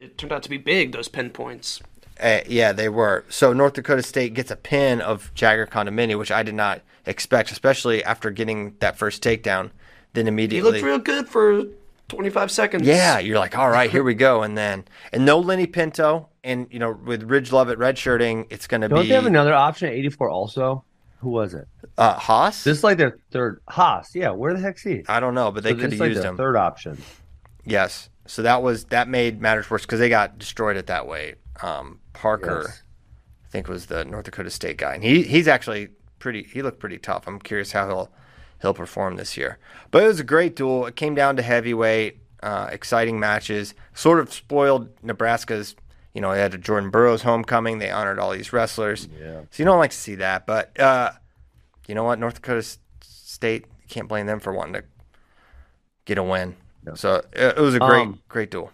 [SPEAKER 3] it turned out to be big. Those pin points.
[SPEAKER 2] Uh, yeah, they were. So North Dakota State gets a pin of Jagger Condomitti, which I did not expect, especially after getting that first takedown. Then immediately He
[SPEAKER 3] looked real good for 25 seconds.
[SPEAKER 2] yeah, you're like, all right, here we go. And then, and no Lenny Pinto, and you know, with Ridge Love Lovett redshirting, it's going to
[SPEAKER 4] Don't they have another option at 84 also? Who was it?
[SPEAKER 2] uh, Haas.
[SPEAKER 4] This is like their third Haas. Yeah, where the heck's he?
[SPEAKER 2] I don't know, but they
[SPEAKER 4] So
[SPEAKER 2] could
[SPEAKER 4] this is
[SPEAKER 2] have
[SPEAKER 4] like
[SPEAKER 2] used
[SPEAKER 4] their
[SPEAKER 2] him.
[SPEAKER 4] Third option.
[SPEAKER 2] Yes. So that was that made matters worse because they got destroyed at that way. Um, Parker,
[SPEAKER 4] Yes.
[SPEAKER 2] I think, was the North Dakota State guy, and he he's actually pretty. He looked pretty tough. I'm curious how he'll he'll perform this year. But it was a great duel. It came down to heavyweight, uh, exciting matches. Sort of spoiled Nebraska's. You know, they had a Jordan Burroughs homecoming. They honored all these wrestlers.
[SPEAKER 4] Yeah.
[SPEAKER 2] So you don't like to see that, but uh, you know what? North Dakota State can't blame them for wanting to get a win. So it, it was a great,
[SPEAKER 4] Um,
[SPEAKER 2] great duel.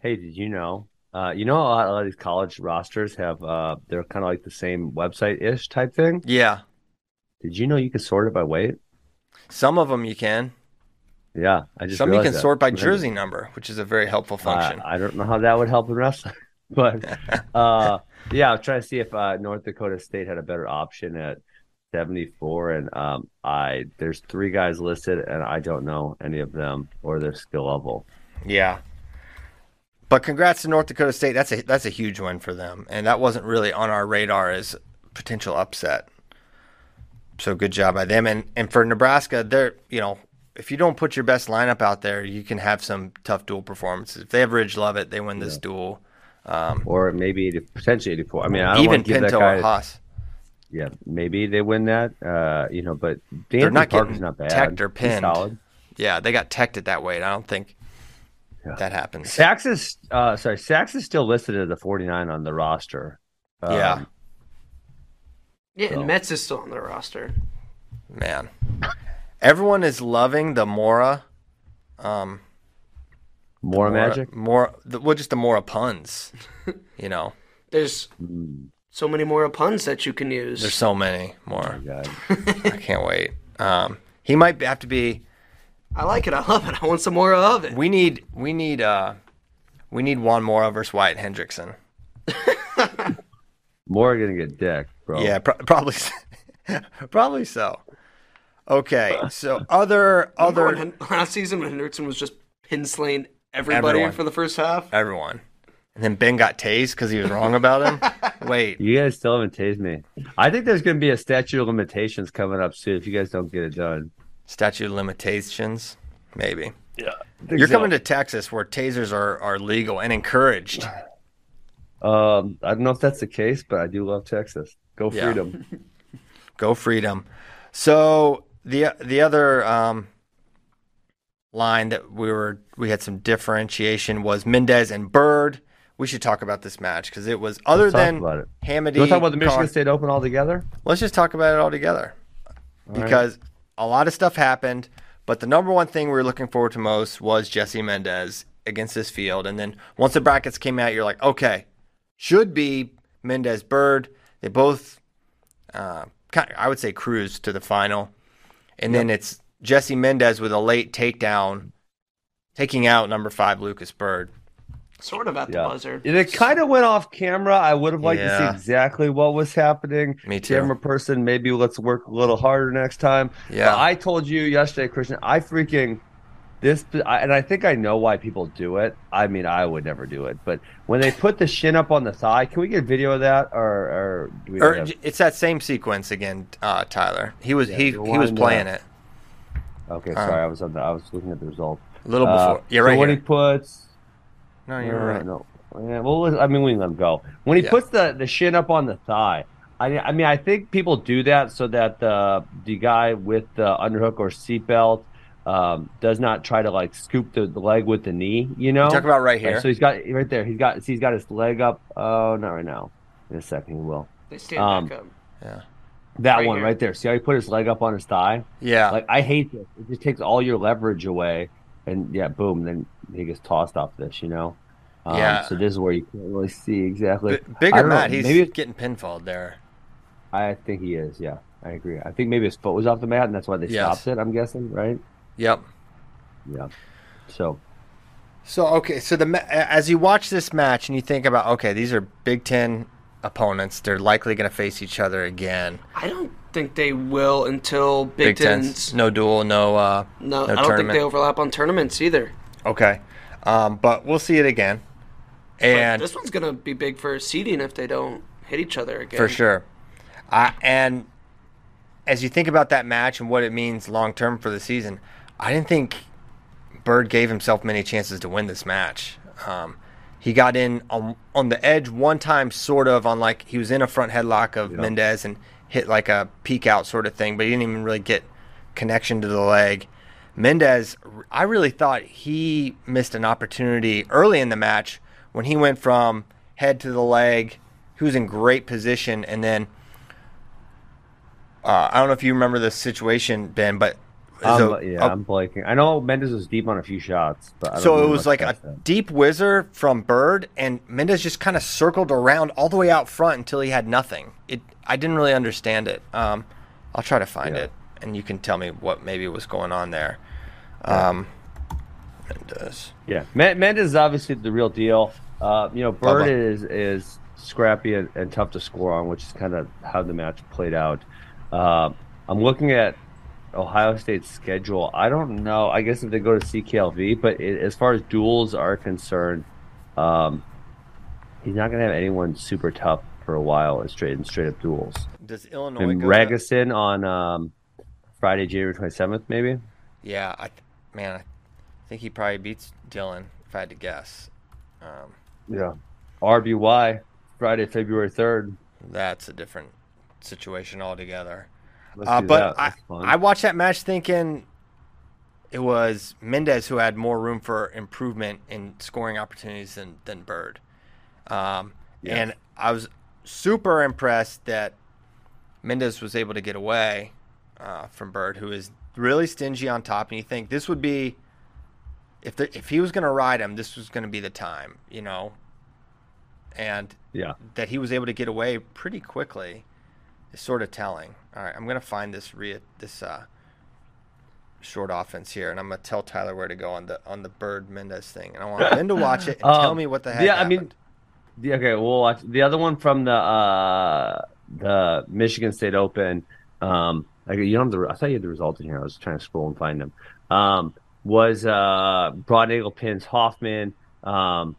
[SPEAKER 4] Hey, did you know? Uh, you know, a lot, a lot of these college rosters have uh, they're kind of like the same website ish type thing.
[SPEAKER 2] Yeah,
[SPEAKER 4] Did you know you can sort it by weight?
[SPEAKER 2] some of them you can.
[SPEAKER 4] Yeah, I just
[SPEAKER 2] Some you can
[SPEAKER 4] that.
[SPEAKER 2] sort by jersey number, which is a very helpful function.
[SPEAKER 4] Uh, I don't know how that would help in wrestling, but uh, yeah, I was trying to see if uh, North Dakota State had a better option at 74, and um, I there's three guys listed, and I don't know any of them or their skill level.
[SPEAKER 2] yeah. But congrats to North Dakota State. That's a that's a huge win for them, and that wasn't really on our radar as potential upset. So good job by them. And and for Nebraska, they're you know if you don't put your best lineup out there, you can have some tough duel performances. If they have Ridge Lovett, they win this duel. Um,
[SPEAKER 4] Or maybe 80, potentially 84. I mean, I don't
[SPEAKER 2] even
[SPEAKER 4] want to give that
[SPEAKER 2] Pinto
[SPEAKER 4] guy.
[SPEAKER 2] or Haas.
[SPEAKER 4] Yeah, maybe they win that. Uh, you know, but
[SPEAKER 2] They're
[SPEAKER 4] D'Anthony
[SPEAKER 2] not
[SPEAKER 4] Parker's
[SPEAKER 2] getting
[SPEAKER 4] not bad.
[SPEAKER 2] teched or
[SPEAKER 4] He's
[SPEAKER 2] pinned.
[SPEAKER 4] solid.
[SPEAKER 2] Yeah, they got teched at that weight. I don't think
[SPEAKER 4] Yeah.
[SPEAKER 2] that happens.
[SPEAKER 4] Sax is uh, sorry, Sax is still listed as a 49 on the roster. Um,
[SPEAKER 2] Yeah.
[SPEAKER 3] Yeah,
[SPEAKER 4] So-
[SPEAKER 3] and Metz is still on the roster.
[SPEAKER 2] Man, everyone is loving the Mora. Um,
[SPEAKER 4] more
[SPEAKER 2] Mora-
[SPEAKER 4] magic.
[SPEAKER 2] More, the, well, just the Mora puns. you know,
[SPEAKER 3] There's so many Mora puns that you can use.
[SPEAKER 2] there's so many more.
[SPEAKER 4] God.
[SPEAKER 2] I can't wait. Um, he might have to be.
[SPEAKER 3] I like it. I love it. I want some more of it.
[SPEAKER 2] We need. We need. Uh, we need one Mora versus Wyatt Hendrickson.
[SPEAKER 4] More gonna get decked, bro.
[SPEAKER 2] Yeah, pro- probably. probably so. Okay, so other
[SPEAKER 3] Remember
[SPEAKER 2] other
[SPEAKER 3] when Hen- last season when Hendrickson was just pin slaying everybody
[SPEAKER 2] Everyone.
[SPEAKER 3] for the first half.
[SPEAKER 2] everyone, and then Ben got tased because he was wrong about him. Wait,
[SPEAKER 4] You guys still haven't tased me. I think there's gonna be a statute of limitations coming up soon if you guys don't get it done.
[SPEAKER 2] statute of limitations, maybe.
[SPEAKER 4] Yeah.
[SPEAKER 2] You're coming to Texas where tasers are, are legal and encouraged.
[SPEAKER 4] Um, I don't know if that's the case, but I do love Texas. Go
[SPEAKER 2] Yeah.
[SPEAKER 4] freedom.
[SPEAKER 2] Go freedom. So the the other um, line that we were we had some differentiation was Mendez and Byrd. We should talk about this match because it was other
[SPEAKER 4] Let's
[SPEAKER 2] than
[SPEAKER 4] about it.
[SPEAKER 2] Hamiti.
[SPEAKER 4] You talk about the Michigan
[SPEAKER 2] Con-
[SPEAKER 4] State Open altogether?
[SPEAKER 2] Let's just talk about it all together because a lot of stuff happened. But the number one thing we were looking forward to most was Jesse Mendez against this field. And then once the brackets came out, you're like, okay, should be Mendez Byrd. They both, uh, I would say, cruised to the final. And then it's Jesse Mendez with a late takedown, taking out number five Lucas Byrd.
[SPEAKER 3] Sort of at the
[SPEAKER 4] Yeah.
[SPEAKER 3] buzzer.
[SPEAKER 4] And it kind of went off camera. I would have liked to see exactly what was happening.
[SPEAKER 2] Me too.
[SPEAKER 4] Camera person, maybe let's work a little harder next time.
[SPEAKER 2] Yeah.
[SPEAKER 4] But I told you yesterday, Christian, I freaking this, and I think I know why people do it. I mean, I would never do it, but when they put the shin up on the thigh, can we get video of that, or, or do we?
[SPEAKER 2] Or
[SPEAKER 4] have-
[SPEAKER 2] it's that same sequence again, uh, Tyler. He was he, he was playing
[SPEAKER 4] that.
[SPEAKER 2] it
[SPEAKER 4] okay, sorry, I was on the, I was looking at the result.
[SPEAKER 2] a little
[SPEAKER 4] Uh,
[SPEAKER 2] before. yeah,
[SPEAKER 4] so
[SPEAKER 2] right
[SPEAKER 4] when he puts
[SPEAKER 2] no, you're
[SPEAKER 4] No,
[SPEAKER 2] right.
[SPEAKER 4] No, yeah, well, I mean, we can let him go. When he
[SPEAKER 2] Yeah.
[SPEAKER 4] puts the, the shin up on the thigh, I, I mean, I think people do that so that the the guy with the underhook or seatbelt um, does not try to like scoop the, the leg with the knee. You know,
[SPEAKER 2] Talk about right
[SPEAKER 4] Right,
[SPEAKER 2] here.
[SPEAKER 4] so he's got right there. He's got see, he's got his leg up. Oh, not right now. In a second, he will.
[SPEAKER 3] They stand
[SPEAKER 4] Um,
[SPEAKER 3] back up.
[SPEAKER 2] yeah.
[SPEAKER 4] That
[SPEAKER 3] Right
[SPEAKER 4] one
[SPEAKER 3] here.
[SPEAKER 4] right there. See how he put his leg up on his thigh?
[SPEAKER 2] Yeah.
[SPEAKER 4] Like I hate this. It just takes all your leverage away, and yeah, boom. Then he gets tossed off this. You know. Um,
[SPEAKER 2] Yeah.
[SPEAKER 4] So this is where you can't really see exactly.
[SPEAKER 2] B-
[SPEAKER 4] I
[SPEAKER 2] bigger
[SPEAKER 4] don't know,
[SPEAKER 2] he's
[SPEAKER 4] maybe
[SPEAKER 2] getting pinfalled there.
[SPEAKER 4] I think he is. Yeah, I agree. I think maybe his foot was off the mat, and that's why they
[SPEAKER 2] Yes.
[SPEAKER 4] stopped it. I'm guessing, right?
[SPEAKER 2] Yep.
[SPEAKER 4] Yeah. So
[SPEAKER 2] So okay, so the as you watch this match and you think about okay, these are Big Ten opponents. They're likely going to face each other again.
[SPEAKER 3] I don't think they will until Big,
[SPEAKER 2] Ten's
[SPEAKER 3] Ten's.
[SPEAKER 2] no duel, no uh,
[SPEAKER 3] No,
[SPEAKER 2] no
[SPEAKER 3] I don't think they overlap on tournaments either.
[SPEAKER 2] Okay, um, but we'll see it again,
[SPEAKER 3] But
[SPEAKER 2] and
[SPEAKER 3] this one's gonna be big for seeding if they don't hit each other again.
[SPEAKER 2] for sure. Uh, and as you think about that match and what it means long term for the season, I didn't think Byrd gave himself many chances to win this match. Um, he got in on, on the edge one time, sort of on like he was in a front headlock of Mendez and hit like a peek out sort of thing, but he didn't even really get connection to the leg. Mendez, I really thought he missed an opportunity early in the match when he went from head to the leg. He was in great position, and then uh, I don't know if you remember this situation, Ben, but
[SPEAKER 4] I'm,
[SPEAKER 2] so-
[SPEAKER 4] yeah,
[SPEAKER 2] uh,
[SPEAKER 4] I'm blanking. I know Mendez was deep on a few shots, but I
[SPEAKER 2] so it was like a
[SPEAKER 4] that.
[SPEAKER 2] deep whizzer from Byrd, and Mendez just kind of circled around all the way out front until he had nothing. It I didn't really understand it. Um, I'll try to find
[SPEAKER 4] Yeah.
[SPEAKER 2] it, and you can tell me what maybe was going on there. Um, Mendez.
[SPEAKER 4] Yeah, Men- Mendez is obviously the real deal. Uh, you know, Byrd
[SPEAKER 2] Bubba.
[SPEAKER 4] is is scrappy and, and tough to score on, which is kind of how the match played out. Uh, I'm looking at Ohio State's schedule. I don't know. I guess if they go to CKLV, but it, as far as duels are concerned, um, he's not going to have anyone super tough for a while. in Straight and straight up duels.
[SPEAKER 2] Does Illinois
[SPEAKER 4] And
[SPEAKER 2] go? to-
[SPEAKER 4] on um, Friday, January 27th, maybe.
[SPEAKER 2] yeah, I man, I think he probably beats Dylan if I had to guess. Um,
[SPEAKER 4] Yeah. RBY Friday, February 3rd.
[SPEAKER 2] that's a different situation altogether. Uh, but. I. I watched that match thinking it was Mendez who had more room for improvement in scoring opportunities than, than Byrd. Um,
[SPEAKER 4] Yeah.
[SPEAKER 2] And I was super impressed that Mendez was able to get away uh, from Byrd, who is really stingy on top. And you think this would be, if, the, if he was going to ride him, this was going to be the time, you know? And
[SPEAKER 4] yeah.
[SPEAKER 2] that he was able to get away pretty quickly is sort of telling. All right, I'm gonna find this re- this uh, short offense here, and I'm gonna tell Tyler where to go on the on the Byrd Mendez thing, and I want Ben to watch it and tell
[SPEAKER 4] Um,
[SPEAKER 2] me what the heck.
[SPEAKER 4] yeah, I mean. The, okay, we'll watch the other one from the uh, the Michigan State Open. Um, like, you don't have the. I thought you had the result in here. I was trying to scroll and find them. Um, was uh, Broadnagle pins Hoffman. Um,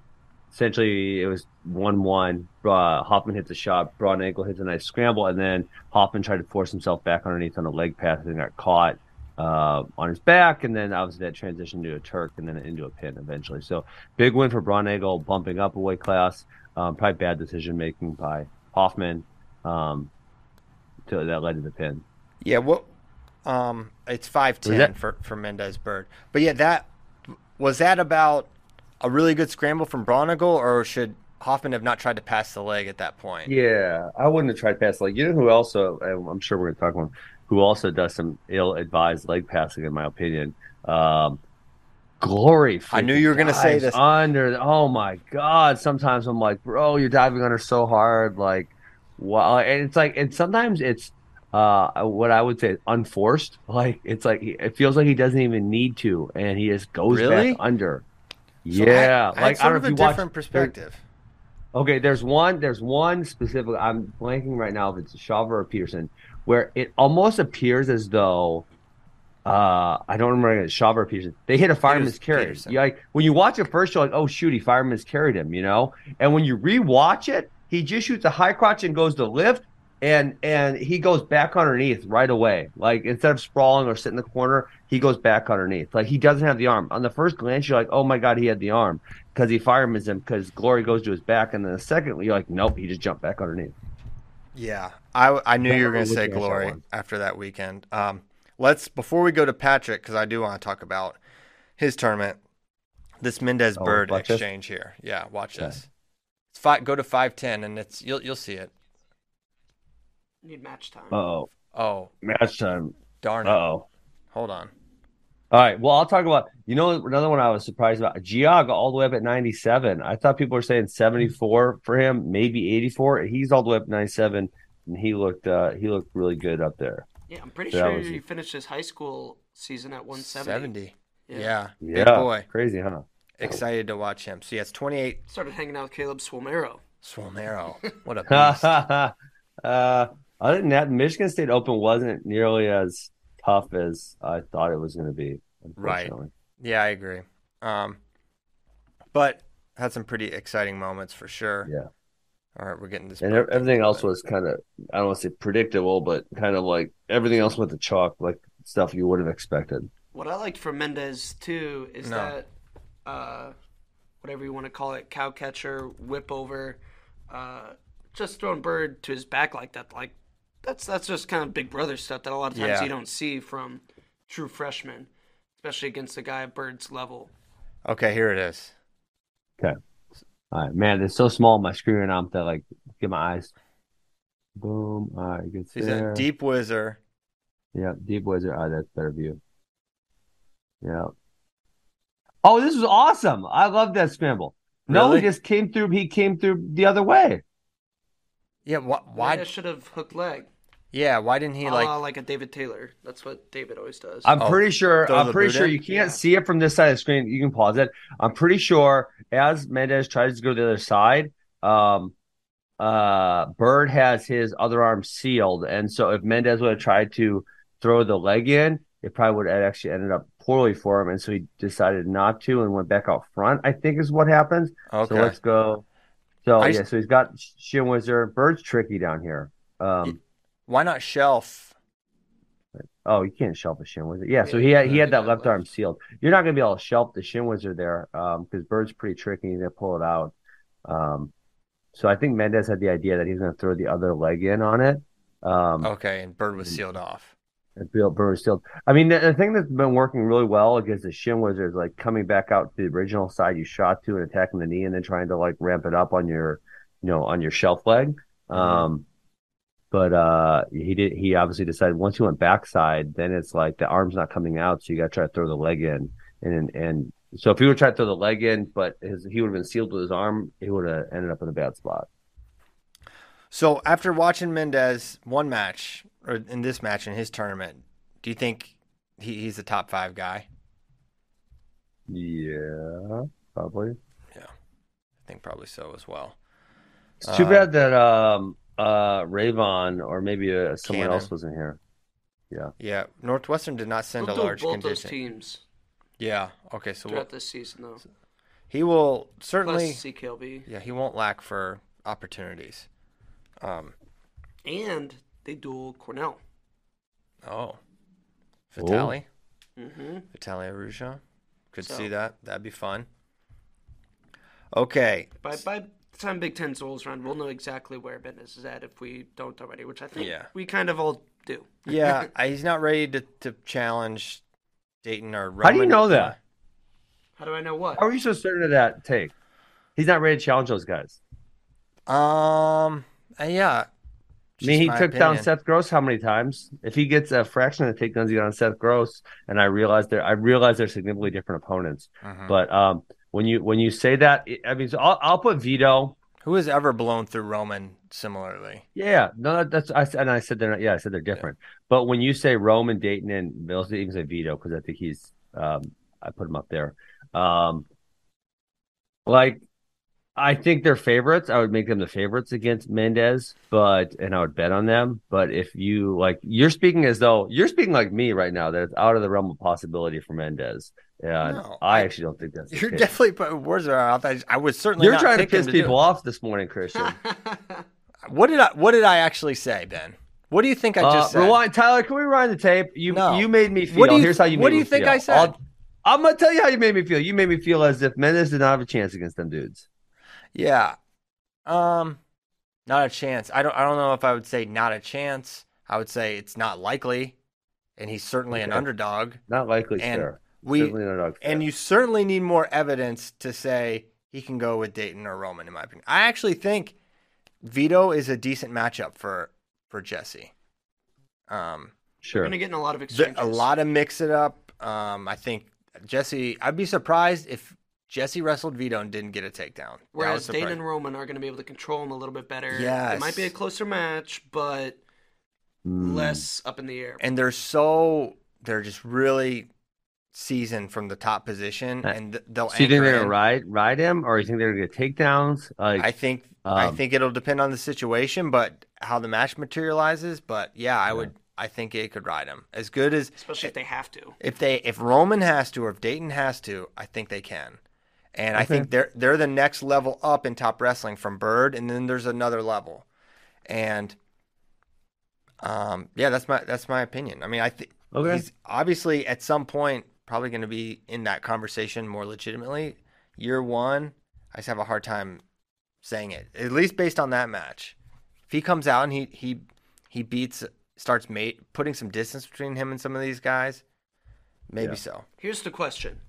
[SPEAKER 4] essentially, it was one-one. Uh, Hoffman hits a shot. Broadnagle hits a nice scramble, and then Hoffman tried to force himself back underneath on a leg pass and got caught uh, on his back, and then obviously that transitioned to a Turk and then into a pin eventually. So big win for Broadnagle, bumping up a weight class. Um, probably bad decision making by Hoffman um, to, that led to the pin.
[SPEAKER 2] yeah, what? Um, it's five ten
[SPEAKER 4] that-
[SPEAKER 2] for for Mendez Byrd, but yeah, that was that about a really good scramble from Bronigal, or should Hoffman have not tried to pass the leg at that point?
[SPEAKER 4] Yeah, I wouldn't have tried to pass the leg. you know who also I'm sure we're gonna talk about who also does some ill advised leg passing in my opinion. Um, Glory.
[SPEAKER 2] I knew you were gonna say this.
[SPEAKER 4] Under oh my god! Sometimes I'm like, bro, you're diving under so hard, like, wow. And it's like, and sometimes it's uh what I would say unforced. Like it's like it feels like he doesn't even need to, and he just goes
[SPEAKER 2] Really?
[SPEAKER 4] back under.
[SPEAKER 2] So I-
[SPEAKER 4] yeah,
[SPEAKER 2] I,
[SPEAKER 4] like I
[SPEAKER 2] sort
[SPEAKER 4] don't
[SPEAKER 2] of
[SPEAKER 4] know
[SPEAKER 2] a
[SPEAKER 4] if you
[SPEAKER 2] different
[SPEAKER 4] there-
[SPEAKER 2] perspective.
[SPEAKER 4] Okay, there's one. There's one specific. I'm blanking right now if it's Shaver or Peterson, where it almost appears as though uh I don't remember Shaver or Peterson. They hit a fireman's carry. You like when you watch it first, you're like, oh shoot, he fireman's carried him, you know. And when you rewatch it, he just shoots a high crotch and goes to lift, and and he goes back underneath right away. Like instead of sprawling or sitting in the corner, he goes back underneath. Like he doesn't have the arm. On the first glance, you're like, oh my god, he had the arm because he fireman's him because Glory goes to his back, and then the second you're like, nope, he just jumped back underneath.
[SPEAKER 2] Yeah, I, I knew you were going to say
[SPEAKER 4] at that
[SPEAKER 2] glory after that weekend. Um, let's before we go to Patrick because I do want to talk about his tournament. This Mendez
[SPEAKER 4] Oh,
[SPEAKER 2] Byrd
[SPEAKER 4] watch this?
[SPEAKER 2] exchange here. Yeah, watch
[SPEAKER 4] Okay.
[SPEAKER 2] this. It's five, go to five ten, and it's you'll you'll see it.
[SPEAKER 3] Need match time.
[SPEAKER 4] oh,
[SPEAKER 2] Oh,
[SPEAKER 4] match time.
[SPEAKER 2] darn it.
[SPEAKER 4] oh.
[SPEAKER 2] Hold on.
[SPEAKER 4] All right. Well, I'll talk about. You know, another one I was surprised about. Giaga all the way up at 97. I thought people were saying 74 for him, maybe 84. He's all the way up 97, and he looked. uh He looked really good up there.
[SPEAKER 3] yeah, I'm pretty
[SPEAKER 4] So
[SPEAKER 3] sure
[SPEAKER 4] was-
[SPEAKER 3] he finished his high school season at 170.
[SPEAKER 2] 70.
[SPEAKER 3] Yeah.
[SPEAKER 2] Yeah.
[SPEAKER 4] Yeah.
[SPEAKER 2] Big boy.
[SPEAKER 4] Crazy, huh?
[SPEAKER 2] Excited to watch him. So, yeah, it's 28.
[SPEAKER 3] Started hanging out with Caleb Swomero.
[SPEAKER 2] Swomero. What a beast.
[SPEAKER 4] uh, other than that, Michigan State Open wasn't nearly as tough as I thought it was going to be.
[SPEAKER 2] Right. Yeah, I agree. Um, but had some pretty exciting moments for sure.
[SPEAKER 4] Yeah.
[SPEAKER 2] All right, we're getting this.
[SPEAKER 4] And everything else
[SPEAKER 2] bit.
[SPEAKER 4] was kind of, I don't want to say predictable, but kind of like everything else went to chalk, like stuff you would have expected.
[SPEAKER 3] What I liked from Mendez too is
[SPEAKER 2] No.
[SPEAKER 3] that uh, whatever you want to call it, cow catcher, whip over, uh, just throwing Byrd to his back like that. Like that's that's just kind of big brother stuff that a lot of times
[SPEAKER 2] Yeah.
[SPEAKER 3] you don't see from true freshmen, especially against a guy at Byrd's level.
[SPEAKER 2] Okay, here it is. Okay.
[SPEAKER 4] All right, man, it's so small my screen right now. I'm to like get my eyes. Boom. All right, good
[SPEAKER 2] He's
[SPEAKER 4] there.
[SPEAKER 2] a deep whizzer.
[SPEAKER 4] Yeah, deep wizard. Oh, that's better view. Yeah. Oh, this was awesome. I love that scramble. No, he just came through. He came through the other way.
[SPEAKER 2] Yeah, wh- why?
[SPEAKER 3] I should have hooked leg,
[SPEAKER 2] Yeah, why didn't he like?
[SPEAKER 3] like like a David Taylor. That's what David always does.
[SPEAKER 4] I'm
[SPEAKER 2] Oh,
[SPEAKER 4] pretty sure. I'm pretty sure
[SPEAKER 2] in?
[SPEAKER 4] you can't
[SPEAKER 3] Yeah.
[SPEAKER 4] see it from this side of the screen. You can pause it. I'm pretty sure as Mendez tries to go to the other side, um, uh, Byrd has his other arm sealed, and so if Mendez would have tried to throw the leg in, it probably would have actually ended up poorly for him, and so he decided not to and went back out front. I think is what happens.
[SPEAKER 2] okay.
[SPEAKER 4] So let's go. So
[SPEAKER 2] I
[SPEAKER 4] yeah,
[SPEAKER 2] just-
[SPEAKER 4] so he's got Shin Wizard. Byrd's tricky down here. Um,
[SPEAKER 2] Why not shelf?
[SPEAKER 4] Oh, you can't shelf a shin wizard. Yeah, so he had he had that left arm sealed. You're not gonna be able to shelf the shin wizard there, um, because Byrd's pretty tricky they pull it out. Um, so I think Mendez had the idea that he's gonna throw the other leg in on it. Um,
[SPEAKER 2] Okay, and Byrd was sealed off.
[SPEAKER 4] and Byrd was sealed. I mean, the, the thing that's been working really well against the shin wizard is like coming back out to the original side you shot to and attacking the knee, and then trying to like ramp it up on your, you know, on your shelf leg. Um, but uh, he did. He obviously decided once he went backside, then it's like the arm's not coming out, so you got to try to throw the leg in, and and so if he would try to throw the leg in, but his he would have been sealed with his arm, he would have ended up in a bad spot.
[SPEAKER 2] So after watching Mendez one match or in this match in his tournament, do you think he, he's a top five guy?
[SPEAKER 4] Yeah, probably.
[SPEAKER 2] Yeah, I think probably so as well.
[SPEAKER 4] It's too
[SPEAKER 2] Uh,
[SPEAKER 4] bad that um uh Rayvon or maybe uh, someone
[SPEAKER 2] Cannon.
[SPEAKER 4] else was in here.
[SPEAKER 2] Yeah, Yeah. Northwestern did not send
[SPEAKER 3] He'll
[SPEAKER 2] a
[SPEAKER 3] do
[SPEAKER 2] large
[SPEAKER 3] both those teams
[SPEAKER 2] Yeah. Okay. So we'll,
[SPEAKER 3] throughout this season, though.
[SPEAKER 2] he will
[SPEAKER 3] Plus
[SPEAKER 2] certainly.
[SPEAKER 3] CKLV,
[SPEAKER 2] Yeah, he won't lack for opportunities. Um.
[SPEAKER 3] and they duel Cornell.
[SPEAKER 2] Oh. Vitali.
[SPEAKER 3] Mm-hmm.
[SPEAKER 2] Vitali Arujau. Could
[SPEAKER 3] So-
[SPEAKER 2] see that. That'd be fun. Okay.
[SPEAKER 3] Bye by the time Big Ten rolls around, we'll know exactly where Bendis is at if we don't already, which I think
[SPEAKER 2] Yeah.
[SPEAKER 3] we kind of all do.
[SPEAKER 2] Yeah, I- he's not ready to, to challenge Daton or Roman.
[SPEAKER 4] How do you know that?
[SPEAKER 3] How do I know what?
[SPEAKER 4] How are you so certain of that take? He's not ready to challenge those guys.
[SPEAKER 2] Um. uh, yeah.
[SPEAKER 4] I mean, he took
[SPEAKER 2] my
[SPEAKER 4] down. Seth Gross how many times? If he gets a fraction of the takedowns he got on Seth Gross, and I realize they're I realize they're significantly different opponents.
[SPEAKER 2] Mhm.
[SPEAKER 4] But um, when you when you say that, it- I mean, so I'll, I'll put Vito.
[SPEAKER 2] Who has ever blown through Roman similarly?
[SPEAKER 4] Yeah, no, that's I said, and I said they're not. Yeah, I said they're different. But when you say Roman, Daton, and Mills, even say Vito because I think he's um, I put him up there. Um, like I think they're favorites. I would make them the favorites against Mendez, but and I would bet on them. But if you like, you're speaking as though you're speaking like me right now. That it's out of the realm of possibility for Mendez. Yeah,
[SPEAKER 2] No,
[SPEAKER 4] I,
[SPEAKER 2] I-
[SPEAKER 4] actually don't think that's. the
[SPEAKER 2] You're
[SPEAKER 4] case.
[SPEAKER 2] definitely putting words in our mouth. I, I would certainly.
[SPEAKER 4] You're
[SPEAKER 2] not
[SPEAKER 4] trying to piss
[SPEAKER 2] do
[SPEAKER 4] people
[SPEAKER 2] it.
[SPEAKER 4] off this morning, Christian.
[SPEAKER 2] What did I? What did I actually say, Ben? What do you think I
[SPEAKER 4] Uh,
[SPEAKER 2] just said?
[SPEAKER 4] rewind, Tyler. Can we rewind the tape? You
[SPEAKER 2] No.
[SPEAKER 4] you made me feel.
[SPEAKER 2] What do you-
[SPEAKER 4] Here's how you.
[SPEAKER 2] what
[SPEAKER 4] made
[SPEAKER 2] do you
[SPEAKER 4] me
[SPEAKER 2] think
[SPEAKER 4] feel.
[SPEAKER 2] I said?
[SPEAKER 4] I'll- I'm gonna tell you how you made me feel. You made me feel as if Mendez did not have a chance against them dudes.
[SPEAKER 2] Yeah. Um not a chance. I don't I don't know if I would say not a chance. I would say it's not likely. And he's certainly an underdog.
[SPEAKER 4] Not likely,
[SPEAKER 2] And
[SPEAKER 4] fair.
[SPEAKER 2] We
[SPEAKER 4] Certainly not dog fair.
[SPEAKER 2] and you certainly need more evidence to say he can go with Daton or Roman in my opinion. I actually think Vito is a decent matchup for for Jesse. Um,
[SPEAKER 3] We're
[SPEAKER 4] Sure.
[SPEAKER 3] gonna get in a lot of exchanges.
[SPEAKER 2] a lot of mix it up. Um, I think Jesse. I'd be surprised if Jesse wrestled Vito and didn't get a takedown. That would
[SPEAKER 3] Whereas
[SPEAKER 2] surprise-
[SPEAKER 3] Dane and Roman are going to be able to control him a little bit better.
[SPEAKER 2] Yeah,
[SPEAKER 3] It might be a closer match, but
[SPEAKER 4] Mm.
[SPEAKER 3] less up in the air.
[SPEAKER 2] and they're so they're just really seasoned from the top position,
[SPEAKER 4] Uh,
[SPEAKER 2] and they'll.
[SPEAKER 4] So you think they're gonna ride ride him, or you think they're gonna get takedowns? Like
[SPEAKER 2] I think I
[SPEAKER 4] Um,
[SPEAKER 2] think it'll depend on the situation, but how the match materializes. But yeah, I would. I think it could ride him as good as
[SPEAKER 3] especially if they have to.
[SPEAKER 2] if they if Roman has to or if Daton has to. I think they can, and I think they're they're the next level up in top wrestling from Byrd, and then there's another level, and um yeah, that's my that's my opinion. I mean, I think
[SPEAKER 4] Okay.
[SPEAKER 2] he's obviously at some point probably going to be in that conversation more legitimately. Year one, I just have a hard time saying it. At least based on that match. If he comes out and he he he beats starts mate putting some distance between him and some of these guys, maybe
[SPEAKER 4] Yeah.
[SPEAKER 2] so.
[SPEAKER 3] Here's the question: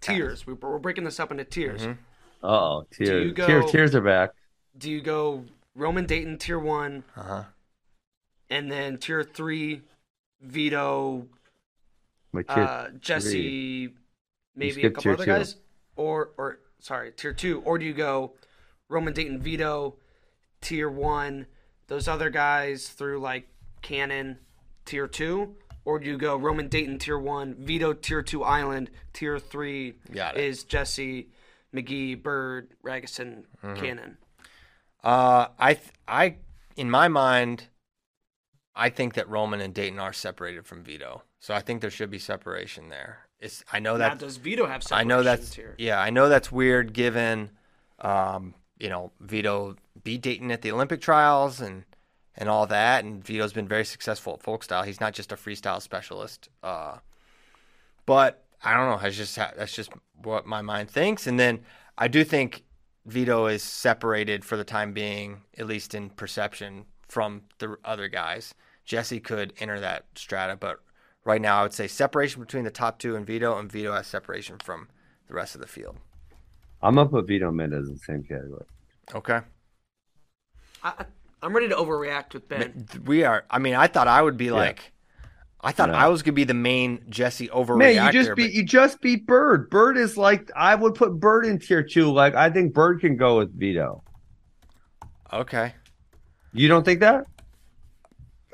[SPEAKER 3] tiers. We- We're breaking this up into tiers.
[SPEAKER 2] Mm-hmm.
[SPEAKER 4] oh,
[SPEAKER 3] you
[SPEAKER 4] tears,
[SPEAKER 3] go-
[SPEAKER 4] tears, tears are back.
[SPEAKER 3] Do you go Roman Daton tier one,
[SPEAKER 2] Uh huh.
[SPEAKER 3] and then tier three, Vito,
[SPEAKER 4] My tier
[SPEAKER 3] uh, Jesse, maybe a couple other
[SPEAKER 4] two.
[SPEAKER 3] guys, or or sorry, tier two, or do you go Roman Daton Vito, tier one, those other guys through like Cannon, tier two, or do you go Roman Daton tier one, Vito tier two Island, tier three
[SPEAKER 2] Got it.
[SPEAKER 3] is Jesse, McGee, Byrd, Ragusin,
[SPEAKER 2] Mm-hmm.
[SPEAKER 3] Cannon.
[SPEAKER 2] Uh, I th- I in my mind, I think that Roman and Daton are separated from Vito, so I think there should be separation there. It's I know
[SPEAKER 3] Now,
[SPEAKER 2] that
[SPEAKER 3] does Vito have
[SPEAKER 2] some
[SPEAKER 3] I
[SPEAKER 2] know that's
[SPEAKER 3] here?
[SPEAKER 2] yeah, I know that's weird given um, you know, Vito beat Daton at the Olympic trials and and all that and Vito's been very successful at folk style. He's not just a freestyle specialist. Uh, but I don't know, that's just that's just what my mind thinks and then I do think Vito is separated for the time being, at least in perception, from the other guys. Jesse could enter that strata, but right now I would say separation between the top two and Vito, and Vito has separation from the rest of the field.
[SPEAKER 4] I'm gonna put Vito Mendez in the same category.
[SPEAKER 2] Okay.
[SPEAKER 3] I, I- I'm ready to overreact with Ben.
[SPEAKER 2] We are. I mean, I thought I would be like, I thought
[SPEAKER 4] No.
[SPEAKER 2] I was gonna be the main Jesse overreactor.
[SPEAKER 4] Man, you just beat
[SPEAKER 2] but-
[SPEAKER 4] you just beat Byrd. Byrd is like I would put Byrd in tier two. Like I think Byrd can go with Vito.
[SPEAKER 2] okay.
[SPEAKER 4] You don't think that?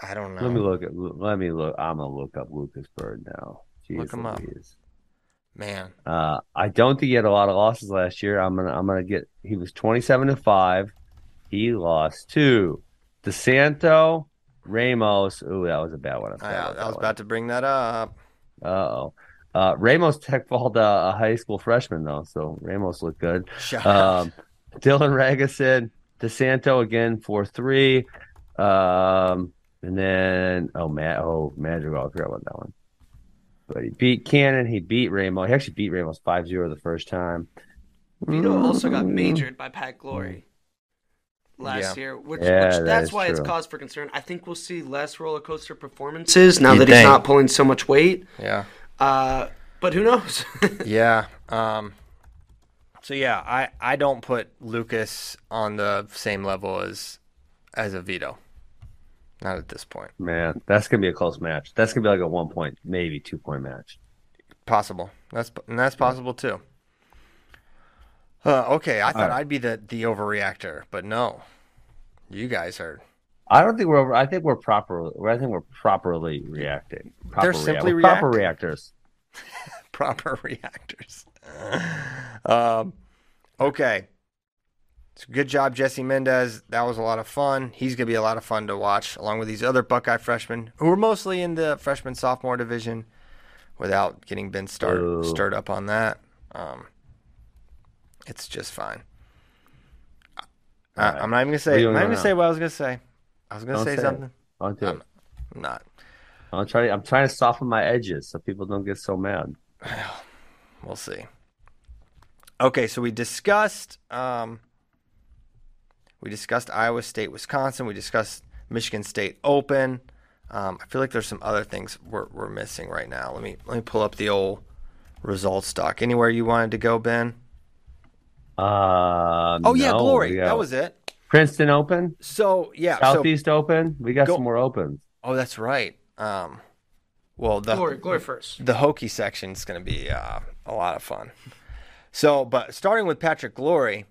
[SPEAKER 2] I don't know.
[SPEAKER 4] Let me look at. Let me look. I'm gonna look up Lucas Byrd now. Jeez
[SPEAKER 2] Look him up.
[SPEAKER 4] Louise.
[SPEAKER 2] Man,
[SPEAKER 4] Uh, I don't think he had a lot of losses last year. I'm gonna. I'm gonna get. He was 27 to five. He lost to DeSanto, Ramos. Ooh, that was a bad one. I,
[SPEAKER 2] I, was about to bring that up.
[SPEAKER 4] Uh oh. Uh, Ramos tech uh, a high school freshman though, so Ramos looked good. Um, Dylan Ragusin, DeSanto again for three. Um, and then oh Matt oh Madrigal, I forgot about that one. But he beat Cannon, he beat Ramos. He actually beat Ramos 5-0 the first time.
[SPEAKER 3] Vito also got
[SPEAKER 4] Mm.
[SPEAKER 3] majored by Pat Glory last
[SPEAKER 2] Yeah.
[SPEAKER 3] year, which,
[SPEAKER 4] Yeah,
[SPEAKER 3] which
[SPEAKER 4] that
[SPEAKER 3] that's
[SPEAKER 4] is
[SPEAKER 3] why it's cause for concern. I think we'll see less roller coaster performances now
[SPEAKER 2] You'd
[SPEAKER 3] that he's not pulling so much weight.
[SPEAKER 2] Yeah.
[SPEAKER 3] Uh, but who knows?
[SPEAKER 2] Yeah. Um, so yeah, I, I don't put Lucas on the same level as as a Vito. Not at this point.
[SPEAKER 4] Man, that's gonna be a close match. That's gonna be like a one point, maybe two point match.
[SPEAKER 2] Possible. That's and that's possible too. Uh, okay, I thought
[SPEAKER 4] right.
[SPEAKER 2] I'd be the the overreactor, but no, you guys are.
[SPEAKER 4] I don't think we're over. I think we're proper. I think we're properly reacting. Proper They're
[SPEAKER 2] simply
[SPEAKER 4] we're proper reactors.
[SPEAKER 2] proper reactors. um, okay. So good job, Jesse Mendez. That was a lot of fun. He's going to be a lot of fun to watch, along with these other Buckeye freshmen who are mostly in the freshman sophomore division without getting been start, stirred up on that. Um, it's just fine. I,
[SPEAKER 4] right.
[SPEAKER 2] I'm not even going to say. I'm not even going to say what I was going to say. I was going to say
[SPEAKER 4] say
[SPEAKER 2] something.
[SPEAKER 4] I'll do it.
[SPEAKER 2] Um, I'm not.
[SPEAKER 4] I'm trying. I'm trying to soften my edges so people don't get so mad.
[SPEAKER 2] We'll see. Okay, so we discussed um, we discussed Iowa State, Wisconsin. We discussed Michigan State Open. Um, I feel like there's some other things we're, we're missing right now. Let me let me pull up the old results doc. Anywhere you wanted to go, Ben?
[SPEAKER 4] Um,
[SPEAKER 2] Oh yeah,
[SPEAKER 4] no,
[SPEAKER 2] Glory.
[SPEAKER 4] got-
[SPEAKER 2] That was it.
[SPEAKER 4] Princeton Open,
[SPEAKER 2] So yeah, so
[SPEAKER 4] Southeast Open. We got
[SPEAKER 2] Go-
[SPEAKER 4] some more opens.
[SPEAKER 2] oh, that's right. Um, well, the
[SPEAKER 3] Glory, glory first.
[SPEAKER 2] the hokey section is going to be uh, a lot of fun. So, but starting with Patrick Glory,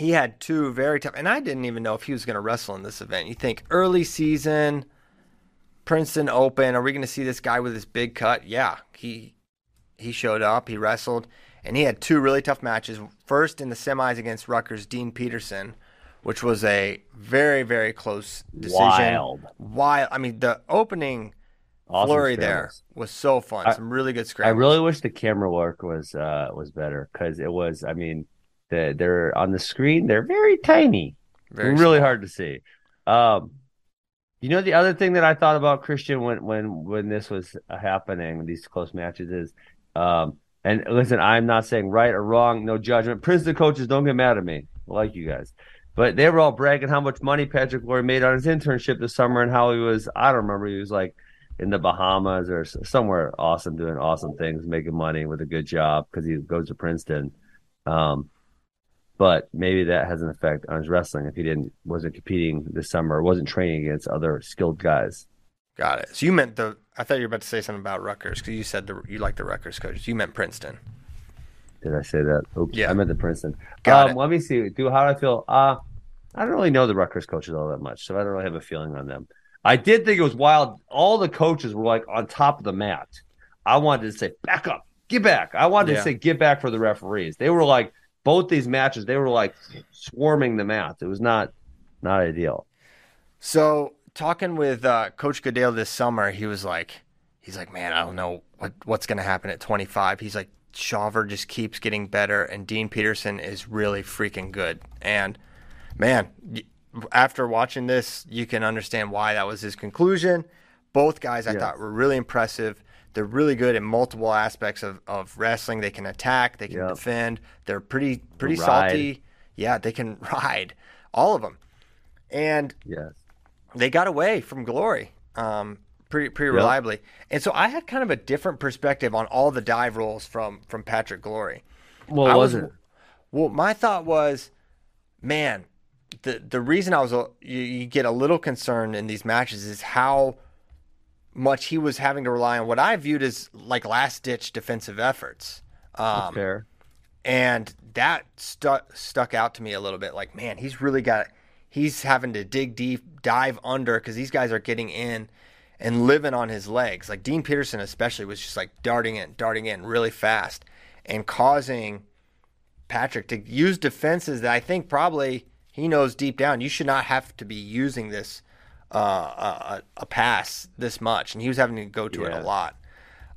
[SPEAKER 2] he had two very tough, and I didn't even know if he was going to wrestle in this event. You think early season, Princeton Open, are we going to see this guy with his big cut? Yeah, he he showed up, he wrestled, and he had two really tough matches. First in the semis against Rutgers, Dean Peterson, which was a very very close decision.
[SPEAKER 4] Wild.
[SPEAKER 2] Wild. I mean, the opening
[SPEAKER 4] Awesome
[SPEAKER 2] flurry there was so fun.
[SPEAKER 4] I-
[SPEAKER 2] Some really good
[SPEAKER 4] scrap.
[SPEAKER 2] I
[SPEAKER 4] really wish the camera work was uh was better because it was. I mean, the, they're on the screen. They're very tiny.
[SPEAKER 2] Very
[SPEAKER 4] really
[SPEAKER 2] small.
[SPEAKER 4] hard to see. Um, you know, the other thing that I thought about Christian when when when this was happening, these close matches is, um, and listen, I'm not saying right or wrong, no judgment. Princeton coaches don't get mad at me, I like you guys, but they were all bragging how much money Patrick Glory made on his internship this summer and how he was. I don't remember. He was like in the Bahamas or somewhere awesome, doing awesome things, making money with a good job because he goes to Princeton. Um, but maybe that has an effect on his wrestling if he didn't wasn't competing this summer wasn't training against other skilled guys.
[SPEAKER 2] Got it. So you meant the. I thought you were about to say something about Rutgers because you said the, you like the Rutgers coaches. You meant Princeton.
[SPEAKER 4] Did I say that? Oops,
[SPEAKER 2] Yeah.
[SPEAKER 4] I meant the Princeton.
[SPEAKER 2] Got
[SPEAKER 4] um,
[SPEAKER 2] it.
[SPEAKER 4] Let me see. Do how do I feel? Uh I don't really know the Rutgers coaches all that much, so I don't really have a feeling on them. I did think it was wild. All the coaches were like on top of the mat. I wanted to say back up, get back. I wanted
[SPEAKER 2] Yeah.
[SPEAKER 4] to say get back for the referees. They were like both these matches. They were like swarming the mat. It was not not ideal.
[SPEAKER 2] So talking with uh, Coach Goodale this summer, he was like, he's like, man, I don't know what what's going to happen at 25. He's like, Shawver just keeps getting better, and Dean Peterson is really freaking good. And man, after watching this, you can understand why that was his conclusion. Both guys I
[SPEAKER 4] Yes.
[SPEAKER 2] thought were really impressive. They're really good in multiple aspects of, of wrestling. They can attack, they can
[SPEAKER 4] Yep.
[SPEAKER 2] defend. They're pretty pretty
[SPEAKER 4] Ride.
[SPEAKER 2] salty. Yeah, they can ride. All of them. And
[SPEAKER 4] Yes.
[SPEAKER 2] they got away from glory um, pretty pretty
[SPEAKER 4] Yeah.
[SPEAKER 2] reliably. And so I had kind of a different perspective on all the dive rolls from from Patrick Glory.
[SPEAKER 4] Well,
[SPEAKER 2] I was-
[SPEAKER 4] wasn't.
[SPEAKER 2] Well, my thought was, man, the the reason I was you, you get a little concerned in these matches is how much he was having to rely on what I viewed as like last ditch defensive efforts. Um,
[SPEAKER 4] fair.
[SPEAKER 2] and that stuck stuck out to me a little bit. Like, man, he's really got. He's having to dig deep, dive under because these guys are getting in and living on his legs. Like Dean Peterson, especially, was just like darting in, darting in really fast, and causing Patrick to use defenses that I think probably he knows deep down you should not have to be using this uh, a, a pass this much, and he was having to go to it a lot.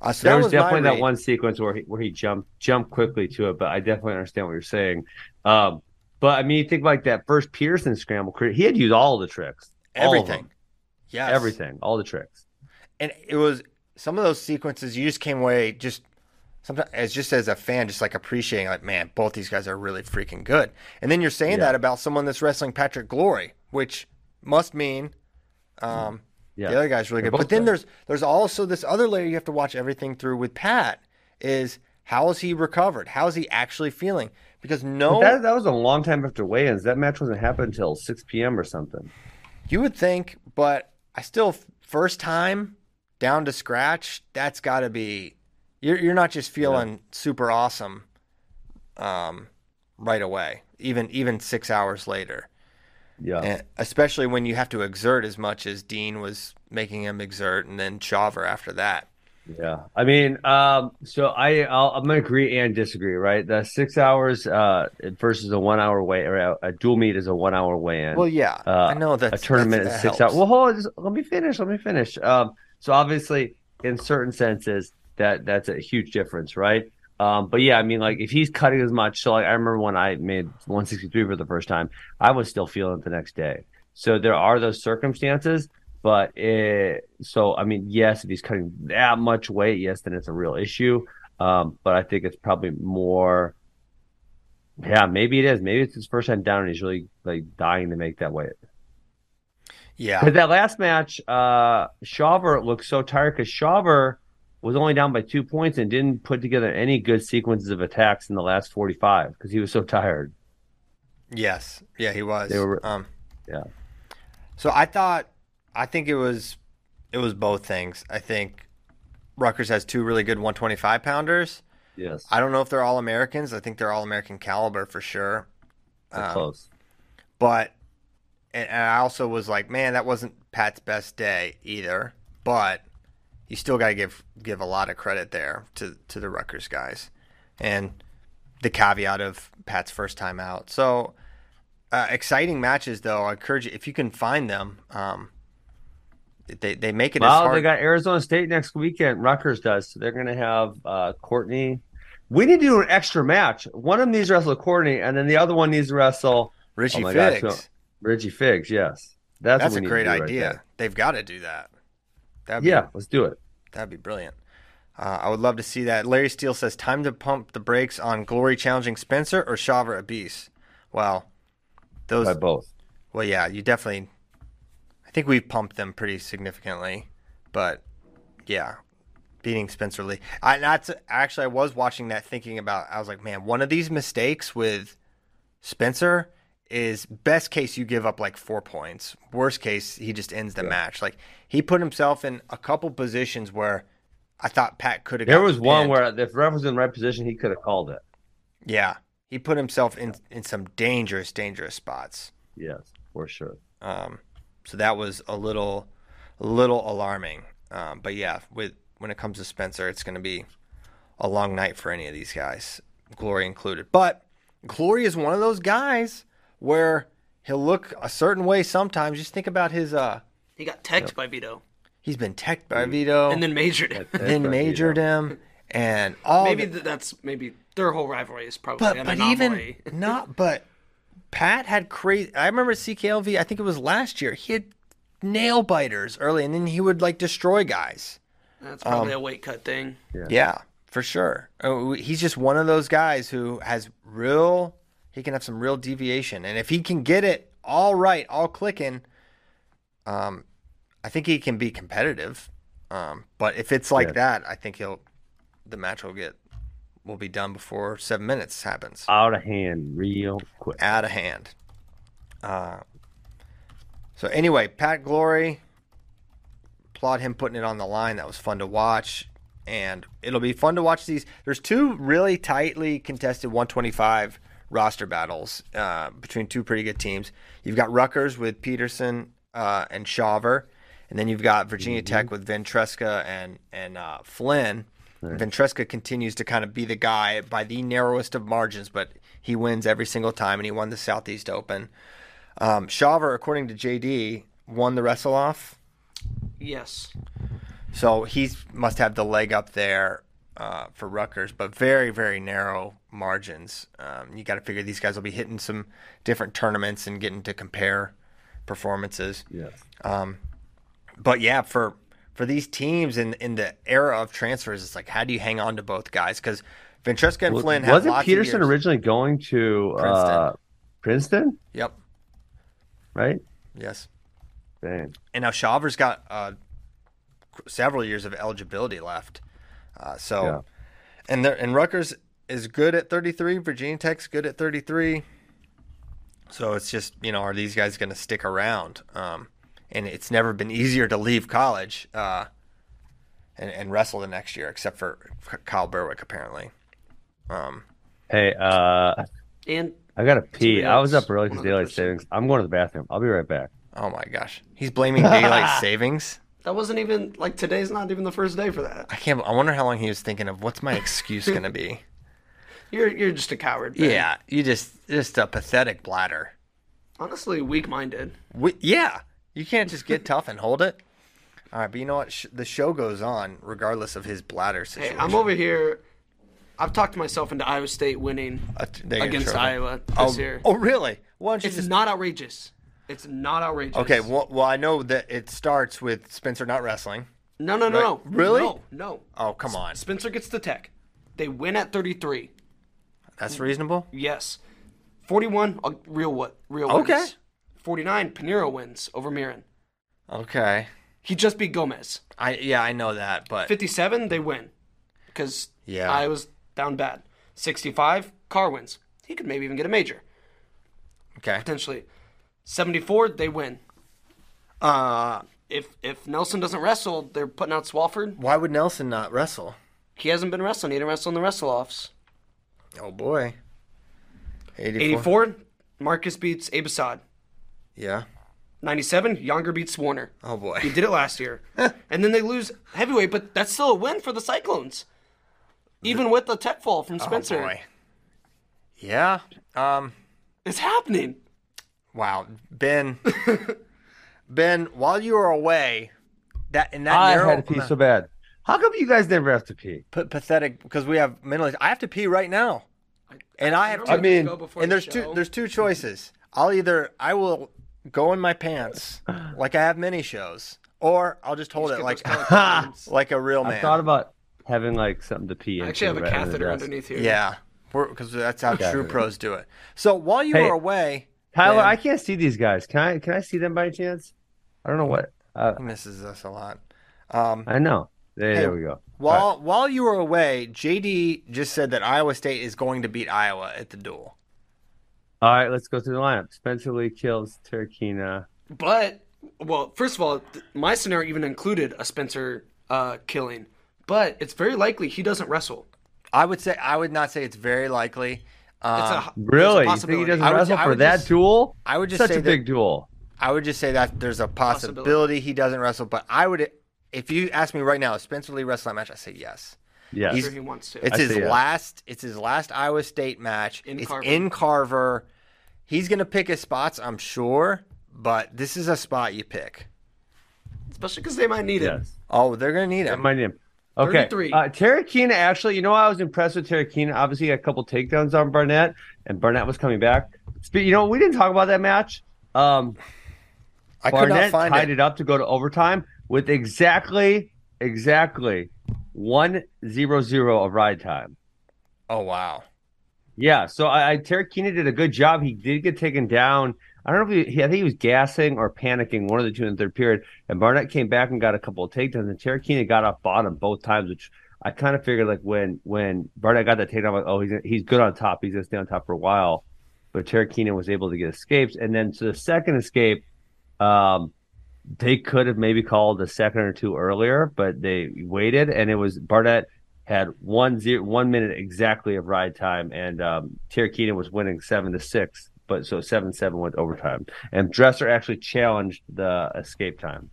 [SPEAKER 2] Uh, so
[SPEAKER 4] There was,
[SPEAKER 2] was
[SPEAKER 4] definitely that one sequence where he where he jumped jumped quickly to it, but I definitely understand what you're saying. Um, but I mean, you think like that first Pearson scramble, he had used all the tricks,
[SPEAKER 2] everything. yeah,
[SPEAKER 4] everything, all the tricks.
[SPEAKER 2] and it was some of those sequences you just came away just sometimes as just as a fan just like appreciating like man both these guys are really freaking good and then you're saying
[SPEAKER 4] Yeah.
[SPEAKER 2] that about someone that's wrestling patrick glory which must mean um
[SPEAKER 4] Yeah,
[SPEAKER 2] the other guy's really
[SPEAKER 4] They're
[SPEAKER 2] good but then there's there's also this other layer you have to watch everything through with pat is how is he recovered how is he actually feeling because no
[SPEAKER 4] that that was a long time after weigh-ins. That match wasn't happening until six p.m. or something.
[SPEAKER 2] You would think, but I still first time down to scratch. That's got to be you're you're not just feeling super awesome, um, right away. Even even six hours later,
[SPEAKER 4] Yeah,
[SPEAKER 2] and especially when you have to exert as much as Dean was making him exert, and then Chaver after that.
[SPEAKER 4] yeah. I mean, um, so I I'll, I'm gonna agree and disagree. Right, the six hours uh versus a one-hour weigh or a, a dual meet is a one-hour weigh-in.
[SPEAKER 2] Well, yeah,
[SPEAKER 4] Uh,
[SPEAKER 2] I know that
[SPEAKER 4] a tournament is six hours. Well, hold on, just, let me finish. Let me finish. Um, so obviously, in certain senses, that that's a huge difference, right? Um, but yeah, I mean, like if he's cutting as much, so like I remember when I made 163 for the first time, I was still feeling it the next day. So there are those circumstances, but it, so I mean, yes, if he's cutting that much weight, yes, then it's a real issue. Um, but I think it's probably more. Yeah, maybe it is. Maybe it's his first time down, and he's really like dying to make that weight.
[SPEAKER 2] Yeah,
[SPEAKER 4] Because that last match, uh, Shawver looked so tired because Shawver was only down by two points and didn't put together any good sequences of attacks in the last 45 because he was so tired.
[SPEAKER 2] Yes, yeah, he was.
[SPEAKER 4] They were-
[SPEAKER 2] um,
[SPEAKER 4] Yeah.
[SPEAKER 2] So I thought, I think it was, it was both things. I think Rutgers has two really good 125 pounders.
[SPEAKER 4] Yes.
[SPEAKER 2] I don't know if they're all Americans. I think they're all American caliber for sure. Um,
[SPEAKER 4] close.
[SPEAKER 2] But, and, and I also was like, man, that wasn't Pat's best day either. But you still got to give give a lot of credit there to to the Rutgers guys, and the caveat of Pat's first time out. So uh, exciting matches, though. I encourage you if you can find them. Um, they they make it as
[SPEAKER 4] Well, they got Arizona State next weekend. Rutgers does. So they're going to have uh, Courtney. We need to do an extra match. One of them needs to wrestle Courtney, and then the other one needs to wrestle
[SPEAKER 2] Richie
[SPEAKER 4] oh gosh,
[SPEAKER 2] Figs.
[SPEAKER 4] so- Reggie Figs. Yes, that's,
[SPEAKER 2] That's
[SPEAKER 4] what
[SPEAKER 2] a
[SPEAKER 4] we need to
[SPEAKER 2] great
[SPEAKER 4] right
[SPEAKER 2] idea.
[SPEAKER 4] there.
[SPEAKER 2] They've got to do that. That'd be,
[SPEAKER 4] yeah, let's do it.
[SPEAKER 2] that'd be brilliant. Uh, I would love to see that. Larry Steele says, "Time to pump the brakes on Glory challenging Spencer or Shaver Abis." Well, those.
[SPEAKER 4] By both.
[SPEAKER 2] Well, yeah, you definitely. I think we've pumped them pretty significantly, but yeah, beating Spencer Lee. I that's actually I was watching that thinking about. I was like, man, one of these mistakes with Spencer is best case you give up like four points. Worst case he just ends the match. Like he put himself in a couple positions where I thought Pat could have.
[SPEAKER 4] There was one where if ref was in the right position, he could have called it.
[SPEAKER 2] yeah, he put himself in in some dangerous, dangerous spots.
[SPEAKER 4] Yes, for sure.
[SPEAKER 2] Um, so that was a little, a little alarming. Um, but yeah, with when it comes to Spencer, it's going to be a long night for any of these guys, Glory included. But Glory is one of those guys where he'll look a certain way sometimes. Just think about his. Uh,
[SPEAKER 3] He got teched by Vito
[SPEAKER 2] he's been teched by Vito,
[SPEAKER 3] and then majored it.
[SPEAKER 2] then majored him, and all.
[SPEAKER 3] maybe
[SPEAKER 2] the-
[SPEAKER 3] th- that's maybe their whole rivalry is probably
[SPEAKER 2] but
[SPEAKER 3] an
[SPEAKER 2] but
[SPEAKER 3] anomaly.
[SPEAKER 2] even not. But Pat had crazy. I remember CKLV. I think it was last year. He had nail biters early, and then he would like destroy guys.
[SPEAKER 3] that's probably
[SPEAKER 2] um,
[SPEAKER 3] a weight cut thing.
[SPEAKER 2] Yeah, for sure. Oh, He's just one of those guys who has real. He can have some real deviation, and if he can get it all right, all clicking, um, I think he can be competitive. Um, but if it's like
[SPEAKER 4] Yeah.
[SPEAKER 2] that, I think he'll. The match will get will be done before seven minutes happens.
[SPEAKER 4] Out of hand, real quick.
[SPEAKER 2] out of hand. Uh, so anyway, Pat Glory, applaud him putting it on the line. That was fun to watch, and it'll be fun to watch these. There's two really tightly contested 125 roster battles uh, between two pretty good teams. You've got Rutgers with Peterson uh, and Shaver, and then you've got Virginia Tech with Ventresca and and uh, Flynn. Ventresca continues to kind of be the guy by the narrowest of margins, but he wins every single time, and he won the Southeast Open. Um, Shaver, according to JD, won the wrestle off,
[SPEAKER 3] Yes.
[SPEAKER 2] so he must have the leg up there uh, for Rutgers, but very, very narrow margins. Um, you got to figure these guys will be hitting some different tournaments and getting to compare performances.
[SPEAKER 4] Yes.
[SPEAKER 2] But yeah, for for these teams in in the era of transfers, it's like how do you hang on to both guys? Because Ventresca and Flynn have
[SPEAKER 4] Wasn't Peterson originally going to
[SPEAKER 2] Princeton.
[SPEAKER 4] uh, Princeton?
[SPEAKER 2] Yep.
[SPEAKER 4] Right?
[SPEAKER 2] Yes.
[SPEAKER 4] Dang.
[SPEAKER 2] And now Shaver's got uh, several years of eligibility left. Uh, so,
[SPEAKER 4] Yeah.
[SPEAKER 2] and there, and Rutgers is good at 33. Virginia Tech's good at 33. So it's just you know, are these guys going to stick around? Um, and it's never been easier to leave college uh, and, and wrestle the next year, except for Kyle Berwick apparently. Um,
[SPEAKER 4] Hey, uh,
[SPEAKER 3] And
[SPEAKER 4] I gotta pee. I was up early because daylight savings. I'm going to the bathroom. I'll be right back.
[SPEAKER 2] oh my gosh, he's blaming daylight savings.
[SPEAKER 3] That wasn't even like today's not even the first day for that.
[SPEAKER 2] I can't. I wonder how long he was thinking of. What's my excuse going to be?
[SPEAKER 3] You're you're just a coward. Ben.
[SPEAKER 2] Yeah, you just just a pathetic bladder.
[SPEAKER 3] Honestly, weak minded.
[SPEAKER 2] We, yeah, you can't just get tough and hold it. All right, but you know what? Sh- the show goes on regardless of his bladder situation. Hey.
[SPEAKER 3] I'm over here. I've talked myself into Iowa State winning
[SPEAKER 2] Uh, they get a
[SPEAKER 3] against. Iowa this
[SPEAKER 2] Oh,
[SPEAKER 3] year.
[SPEAKER 2] oh, really? Why don't you
[SPEAKER 3] it's
[SPEAKER 2] just?
[SPEAKER 3] not outrageous. It's not outrageous.
[SPEAKER 2] Okay, well, well, I know that it starts with Spencer not wrestling.
[SPEAKER 3] no, no, no, no.
[SPEAKER 2] Really?
[SPEAKER 3] No, no.
[SPEAKER 2] Oh, come on,
[SPEAKER 3] Spencer gets the tech. They win at 33.
[SPEAKER 2] that's reasonable.
[SPEAKER 3] Yes. 41, uh, real what? Real wins. Okay. 49, Paniro wins over Murin.
[SPEAKER 2] Okay,
[SPEAKER 3] He just beat Gomez.
[SPEAKER 2] I yeah, I know that, but
[SPEAKER 3] 57, they win. Because
[SPEAKER 2] Yeah.
[SPEAKER 3] I was down bad. 65, Carr wins. He could maybe even get a major.
[SPEAKER 2] Okay.
[SPEAKER 3] potentially. 74, they win.
[SPEAKER 2] Uh,
[SPEAKER 3] If if Nelson doesn't wrestle, they're putting out Swafford.
[SPEAKER 2] why would Nelson not wrestle?
[SPEAKER 3] He hasn't been wrestling. He didn't wrestle in the wrestle offs.
[SPEAKER 2] Oh boy. 84.
[SPEAKER 3] 84, Marcus beats Abe Assad.
[SPEAKER 2] Yeah.
[SPEAKER 3] 97, Yonger beats Warner.
[SPEAKER 2] Oh boy.
[SPEAKER 3] He did it last year. and then they lose heavyweight, but that's still a win for the Cyclones. Even with the tech fall from Spencer.
[SPEAKER 2] Oh boy. Yeah. Um.
[SPEAKER 3] It's happening.
[SPEAKER 2] Wow. Ben. ben, while you were away, that in that
[SPEAKER 4] I
[SPEAKER 2] narrow
[SPEAKER 4] had to pee so bad. How come you guys never have to pee?
[SPEAKER 2] p- pathetic because we have mentally. I have to pee right now, and I have.
[SPEAKER 3] normally
[SPEAKER 2] To,
[SPEAKER 4] I mean,
[SPEAKER 3] go before
[SPEAKER 2] and
[SPEAKER 3] the
[SPEAKER 2] there's two. There's two choices. I'll either I will go in my pants like I have many shows, or I'll just hold
[SPEAKER 3] Just
[SPEAKER 2] it like
[SPEAKER 3] those color codes.
[SPEAKER 2] like a real man.
[SPEAKER 4] I thought about having like something to pee.
[SPEAKER 3] I
[SPEAKER 4] into
[SPEAKER 3] actually have a
[SPEAKER 4] right
[SPEAKER 3] catheter underneath here.
[SPEAKER 2] yeah, because that's how true pros do it. So while you
[SPEAKER 4] Hey,
[SPEAKER 2] were away,
[SPEAKER 4] Tyler,
[SPEAKER 2] Ben-
[SPEAKER 4] I can't see these guys. Can I? Can I see them by chance? I don't know what. Uh,
[SPEAKER 2] he misses us a lot. Um,
[SPEAKER 4] I know. There,
[SPEAKER 2] Hey,
[SPEAKER 4] there we go.
[SPEAKER 2] While while you were away, JD just said that Iowa State is going to beat Iowa at the duel.
[SPEAKER 4] All right, let's go through the lineup. Spencer Lee kills Terukina.
[SPEAKER 3] But, well, first of all, th- my scenario even included a Spencer uh, killing. But it's very likely he doesn't wrestle.
[SPEAKER 2] I would say I would not say it's very likely.
[SPEAKER 3] It's
[SPEAKER 2] Um,
[SPEAKER 3] a, there's a
[SPEAKER 4] Really? You think he doesn't
[SPEAKER 2] I would-
[SPEAKER 4] wrestle for that
[SPEAKER 2] just-
[SPEAKER 4] duel?
[SPEAKER 2] I would just
[SPEAKER 4] Such
[SPEAKER 2] say
[SPEAKER 4] a
[SPEAKER 2] that-
[SPEAKER 4] big duel.
[SPEAKER 2] I would just say that there's a possibility,
[SPEAKER 3] Possibility.
[SPEAKER 2] he doesn't wrestle, but I would if you ask me right now, is Spencer Lee wrestle that match? I say yes.
[SPEAKER 4] Yes.
[SPEAKER 3] Sure he wants to.
[SPEAKER 2] It's
[SPEAKER 4] I
[SPEAKER 2] his
[SPEAKER 4] say yes.
[SPEAKER 2] last. It's his last Iowa State match.
[SPEAKER 3] In
[SPEAKER 2] it's
[SPEAKER 3] Carver.
[SPEAKER 2] in Carver. He's gonna pick his spots, I'm sure, but this is a spot you pick.
[SPEAKER 3] Especially because they might need it.
[SPEAKER 4] yes.
[SPEAKER 2] Oh, they're gonna need
[SPEAKER 4] That
[SPEAKER 2] him.
[SPEAKER 4] might name. Okay.
[SPEAKER 3] 33.
[SPEAKER 4] Uh, Terukina, actually, you know, I was impressed with Terukina. Obviously, he got a couple takedowns on Barnett, and Barnett was coming back. Spe- You know, we didn't talk about that match. Um,
[SPEAKER 2] I could not
[SPEAKER 4] Barnett
[SPEAKER 2] find
[SPEAKER 4] tied
[SPEAKER 2] it.
[SPEAKER 4] it. up to go to overtime with exactly, exactly one zero zero of ride time.
[SPEAKER 2] Oh wow.
[SPEAKER 4] Yeah, so I, I Terukina did a good job. He did get taken down. I don't know if he, I think he was gassing or panicking, one of the two in the third period. And Barnett came back and got a couple of takedowns, and Terukina got off bottom both times, which I kind of figured like when when Barnett got that takedown, I'm like, oh, he's he's good on top. He's gonna stay on top for a while. But Terukina was able to get escapes, and then to the second escape, um, they could have maybe called a second or two earlier, but they waited, and it was Barnett had one zero one minute exactly of ride time, and um, Terukina was winning seven to six. But so seven seven went overtime, and Dresser actually challenged the escape time.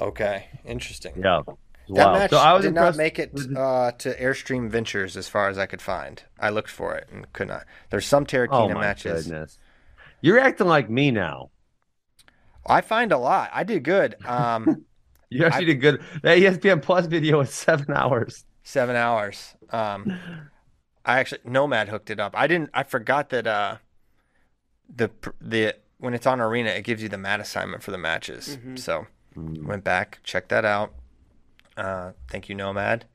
[SPEAKER 2] Okay, interesting.
[SPEAKER 4] Yeah,
[SPEAKER 2] That
[SPEAKER 4] wow.
[SPEAKER 2] match
[SPEAKER 4] so I was
[SPEAKER 2] did not make it
[SPEAKER 4] with-
[SPEAKER 2] uh, to Airstream Ventures as far as I could find. I looked for it and could not. There's some Terukina
[SPEAKER 4] oh my
[SPEAKER 2] matches.
[SPEAKER 4] goodness, you're acting like me now.
[SPEAKER 2] I find a lot. I did good. Um,
[SPEAKER 4] You actually did good. That ESPN Plus video was seven hours.
[SPEAKER 2] seven hours. Um, I actually Nomad hooked it up. I didn't. I forgot that uh, the the when it's on Arena, it gives you the mat assignment for the matches. So went back, checked that out. Uh, thank you, Nomad.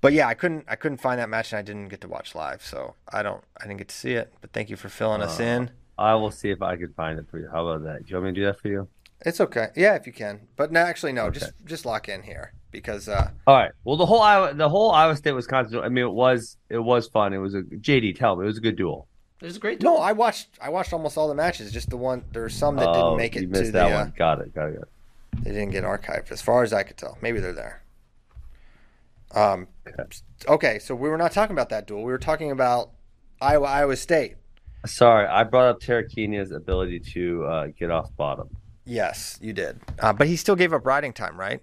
[SPEAKER 2] But yeah, I couldn't I couldn't find that match, and I didn't get to watch live, so I don't I didn't get to see it. But thank you for filling us in.
[SPEAKER 4] I will see if I can find it for you. How about that? Do you want me to do that for you?
[SPEAKER 2] It's okay. Yeah, if you can. But no, actually, no. Just just lock in here because uh,
[SPEAKER 4] All right. Well, the whole Iowa, the whole Iowa State Wisconsin. I mean, it was it was fun. It was a JD. Tell me, it was a good duel.
[SPEAKER 3] It was a great
[SPEAKER 2] no. I watched I watched almost all the matches. Just the one there were some that
[SPEAKER 4] Oh,
[SPEAKER 2] didn't make it
[SPEAKER 4] you
[SPEAKER 2] to
[SPEAKER 4] missed
[SPEAKER 2] the.
[SPEAKER 4] that
[SPEAKER 2] uh,
[SPEAKER 4] one. Got it. Got it. Got it.
[SPEAKER 2] They didn't get archived, as far as I could tell. Maybe they're there. Um. Okay, so we were not talking about that duel. We were talking about Iowa Iowa State.
[SPEAKER 4] Sorry, I brought up Terukina's ability to uh, get off bottom.
[SPEAKER 2] Yes, you did. Uh, but he still gave up riding time, right?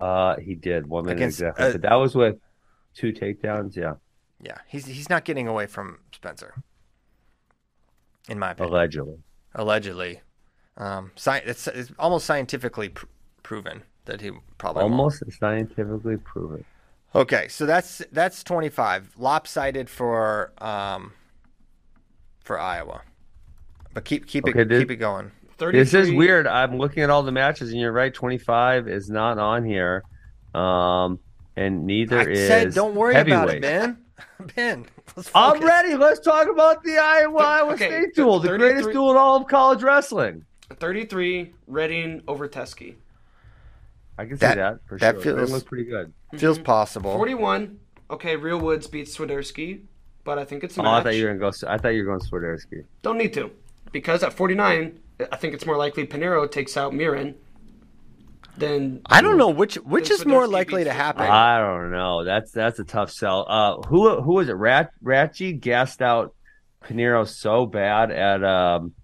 [SPEAKER 4] Uh, he did one minute
[SPEAKER 2] Against,
[SPEAKER 4] exactly.
[SPEAKER 2] uh,
[SPEAKER 4] that was with two takedowns. Yeah,
[SPEAKER 2] Yeah, he's he's not getting away from Spencer. In my opinion,
[SPEAKER 4] allegedly.
[SPEAKER 2] allegedly, um, sci- it's, it's almost scientifically pr- proven that he probably won't.
[SPEAKER 4] Almost scientifically proven.
[SPEAKER 2] Okay, so that's that's twenty five lopsided for um for Iowa, but keep keep
[SPEAKER 4] Okay,
[SPEAKER 2] it
[SPEAKER 4] this-
[SPEAKER 2] keep it going.
[SPEAKER 4] This is
[SPEAKER 3] 33
[SPEAKER 4] weird. I'm looking at all the matches, and you're right. 25 is not on here, um, and neither
[SPEAKER 2] I
[SPEAKER 4] is.
[SPEAKER 2] said don't worry about it,
[SPEAKER 4] heavyweight.
[SPEAKER 2] Ben. Ben, let's
[SPEAKER 4] I'm ready. Let's talk about the Iowa Iowa
[SPEAKER 3] okay,
[SPEAKER 4] State duel, the greatest duel in all of college wrestling.
[SPEAKER 3] 33, Reading over Teske.
[SPEAKER 4] I can see
[SPEAKER 2] That-
[SPEAKER 4] that for
[SPEAKER 2] that
[SPEAKER 4] sure.
[SPEAKER 2] feels-
[SPEAKER 4] it looks pretty good.
[SPEAKER 2] Feels mm-hmm. possible.
[SPEAKER 3] 41, okay, Real Woods beats Swiderski. but I think it's a
[SPEAKER 4] Oh,
[SPEAKER 3] match.
[SPEAKER 4] I thought you were gonna go. I thought you were going Swiderski.
[SPEAKER 3] Don't need to, because at 49, I think it's more likely Paniro takes out Murin than
[SPEAKER 2] I don't know which which is more likely to happen.
[SPEAKER 4] I don't know. That's that's a tough sell. Uh, who who was it? Rat Ratchi gassed out Paniro so bad at um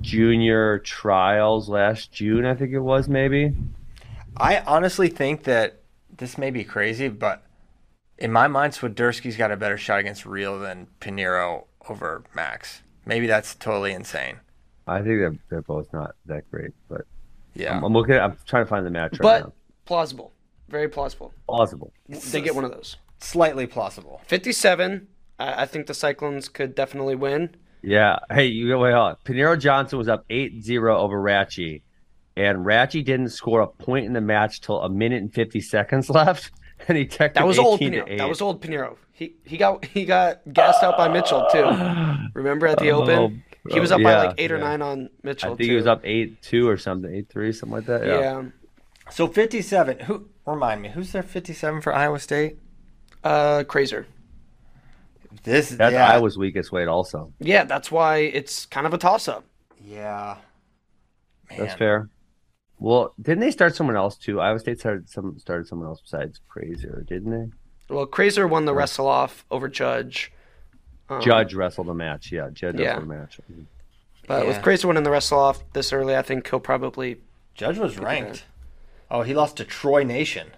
[SPEAKER 4] junior trials last June. I think it was maybe.
[SPEAKER 2] I honestly think that this may be crazy, but in my mind, Swiderski's got a better shot against Real than Paniro over Max. Maybe that's totally insane.
[SPEAKER 4] I think they're they're both not that great, but
[SPEAKER 2] Yeah.
[SPEAKER 4] I'm, I'm looking. At, I'm trying to find the match right
[SPEAKER 3] but
[SPEAKER 4] now.
[SPEAKER 3] plausible, very plausible.
[SPEAKER 4] Plausible.
[SPEAKER 3] They get one of those.
[SPEAKER 2] Slightly plausible.
[SPEAKER 3] 57. I, I think the Cyclones could definitely win.
[SPEAKER 4] Yeah. Hey, you go wait on. Paniro Johnson was up 8-0 over Ratchy, and Ratchy didn't score a point in the match till a minute and 50 seconds left, and he teched
[SPEAKER 3] That was old
[SPEAKER 4] Paniro.
[SPEAKER 3] That was old Paniro. He he got he got gassed out by Mitchell too. Remember at the
[SPEAKER 4] Oh,
[SPEAKER 3] Open? He was up
[SPEAKER 4] yeah,
[SPEAKER 3] by like eight or
[SPEAKER 4] yeah.
[SPEAKER 3] nine on Mitchell.
[SPEAKER 4] I think
[SPEAKER 3] too.
[SPEAKER 4] he was up 8-2 or something, 8-3, something like that.
[SPEAKER 3] Yeah.
[SPEAKER 4] Yeah.
[SPEAKER 2] So 57. Who remind me? Who's their 57 for Iowa State?
[SPEAKER 3] Uh, Crazer.
[SPEAKER 2] This
[SPEAKER 4] That's
[SPEAKER 2] yeah.
[SPEAKER 4] Iowa's weakest weight also.
[SPEAKER 3] Yeah, that's why it's kind of a toss up.
[SPEAKER 2] Yeah. Man.
[SPEAKER 4] That's fair. Well, didn't they start someone else too? Iowa State started some started someone else besides Crazier, didn't they?
[SPEAKER 3] Well, Crazer won the wrestle off over Judge. Um,
[SPEAKER 4] Judge wrestled a match. Yeah, Judge
[SPEAKER 3] Yeah.
[SPEAKER 4] wrestled a match.
[SPEAKER 3] But with
[SPEAKER 2] Yeah.
[SPEAKER 3] Crazer winning the wrestle off this early, I think he'll probably.
[SPEAKER 2] Judge was ranked. Oh, he lost to Troy Nation.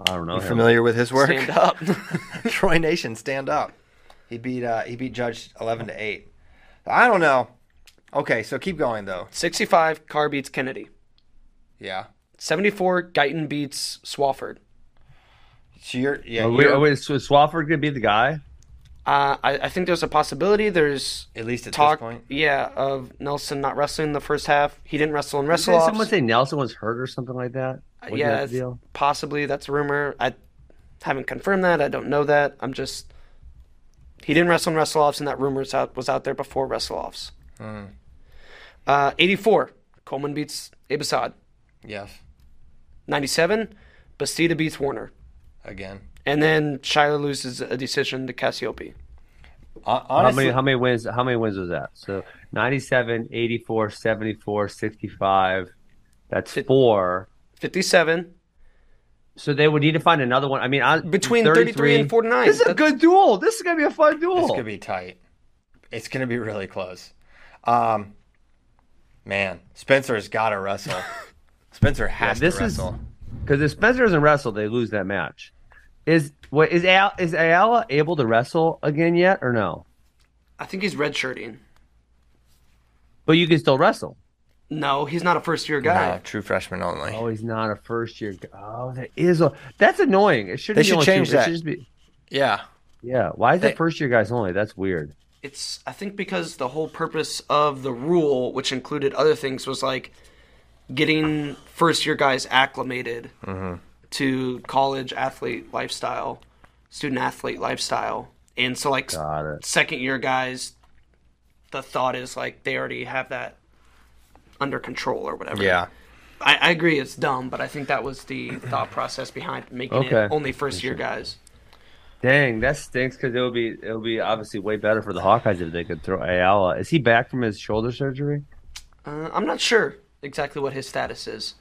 [SPEAKER 4] I don't know.
[SPEAKER 2] You
[SPEAKER 4] him.
[SPEAKER 2] familiar with his work?
[SPEAKER 3] Stand up.
[SPEAKER 2] Troy Nation, stand up. He beat uh, he beat Judge eleven to eight. I don't know. Okay, so keep going though.
[SPEAKER 3] 65, Carr beats Kennedy.
[SPEAKER 2] Yeah.
[SPEAKER 3] 74, Gaitan beats Swafford.
[SPEAKER 2] So you're yeah.
[SPEAKER 4] Are we,
[SPEAKER 2] you're-
[SPEAKER 4] are we, is Swafford gonna be the guy?
[SPEAKER 3] Uh, I, I think there's a possibility. There's
[SPEAKER 2] at least at
[SPEAKER 3] talk,
[SPEAKER 2] this point.
[SPEAKER 3] yeah, of Nelson not wrestling the first half. He didn't wrestle in wrestle
[SPEAKER 4] someone
[SPEAKER 3] offs.
[SPEAKER 4] say Nelson was hurt or something like that? Wasn't
[SPEAKER 3] yeah,
[SPEAKER 4] that
[SPEAKER 3] possibly that's a rumor. I haven't confirmed that. I don't know that. I'm just he didn't wrestle in wrestle offs, and that rumor was out, was out there before wrestle offs.
[SPEAKER 2] Hmm.
[SPEAKER 3] Uh, 84, Coleman beats Abe Assad.
[SPEAKER 2] Yes.
[SPEAKER 3] 97, Bastida beats Warner.
[SPEAKER 2] Again.
[SPEAKER 3] And then Shiloh loses a decision to Cassioppi.
[SPEAKER 2] Hon-
[SPEAKER 4] How many how many wins how many wins was that? So 97, 84, 74, 65. That's
[SPEAKER 3] Fif-
[SPEAKER 4] four.
[SPEAKER 3] 57,
[SPEAKER 4] So they would need to find another one. I mean, I,
[SPEAKER 3] between 33 and 49.
[SPEAKER 4] This is a good duel. This is gonna be a fun duel.
[SPEAKER 2] It's gonna be tight. It's gonna be really close. Um, man, Spencer's got to wrestle. Spencer has
[SPEAKER 4] this
[SPEAKER 2] to
[SPEAKER 4] is-
[SPEAKER 2] wrestle.
[SPEAKER 4] Because if Spencer doesn't wrestle, they lose that match. Is what is Al, is Ayala able to wrestle again yet or no?
[SPEAKER 3] I think he's redshirting.
[SPEAKER 4] But you can still wrestle.
[SPEAKER 3] No, he's not a first year guy.
[SPEAKER 2] No, true freshman only.
[SPEAKER 4] Oh, he's not a first year. Guy. Oh, that is a that's annoying. It should
[SPEAKER 2] They
[SPEAKER 4] be
[SPEAKER 2] should change
[SPEAKER 4] two, it
[SPEAKER 2] that.
[SPEAKER 4] should just be-
[SPEAKER 2] Yeah,
[SPEAKER 4] yeah. Why is
[SPEAKER 2] They-
[SPEAKER 4] it first year guys only? That's weird.
[SPEAKER 3] It's I think because the whole purpose of the rule, which included other things, was like getting first year guys acclimated mm-hmm. To college athlete lifestyle, student athlete lifestyle. And so like second year guys the thought is like they already have that under control or whatever.
[SPEAKER 2] yeah.
[SPEAKER 3] I, I agree it's dumb, but I think that was the thought process behind making
[SPEAKER 4] Okay.
[SPEAKER 3] it only first year guys.
[SPEAKER 4] Dang, that stinks because it'll be it'll be obviously way better for the Hawkeyes if they could throw Ayala. Is he back from his shoulder surgery?
[SPEAKER 3] Uh, I'm not sure exactly what his status is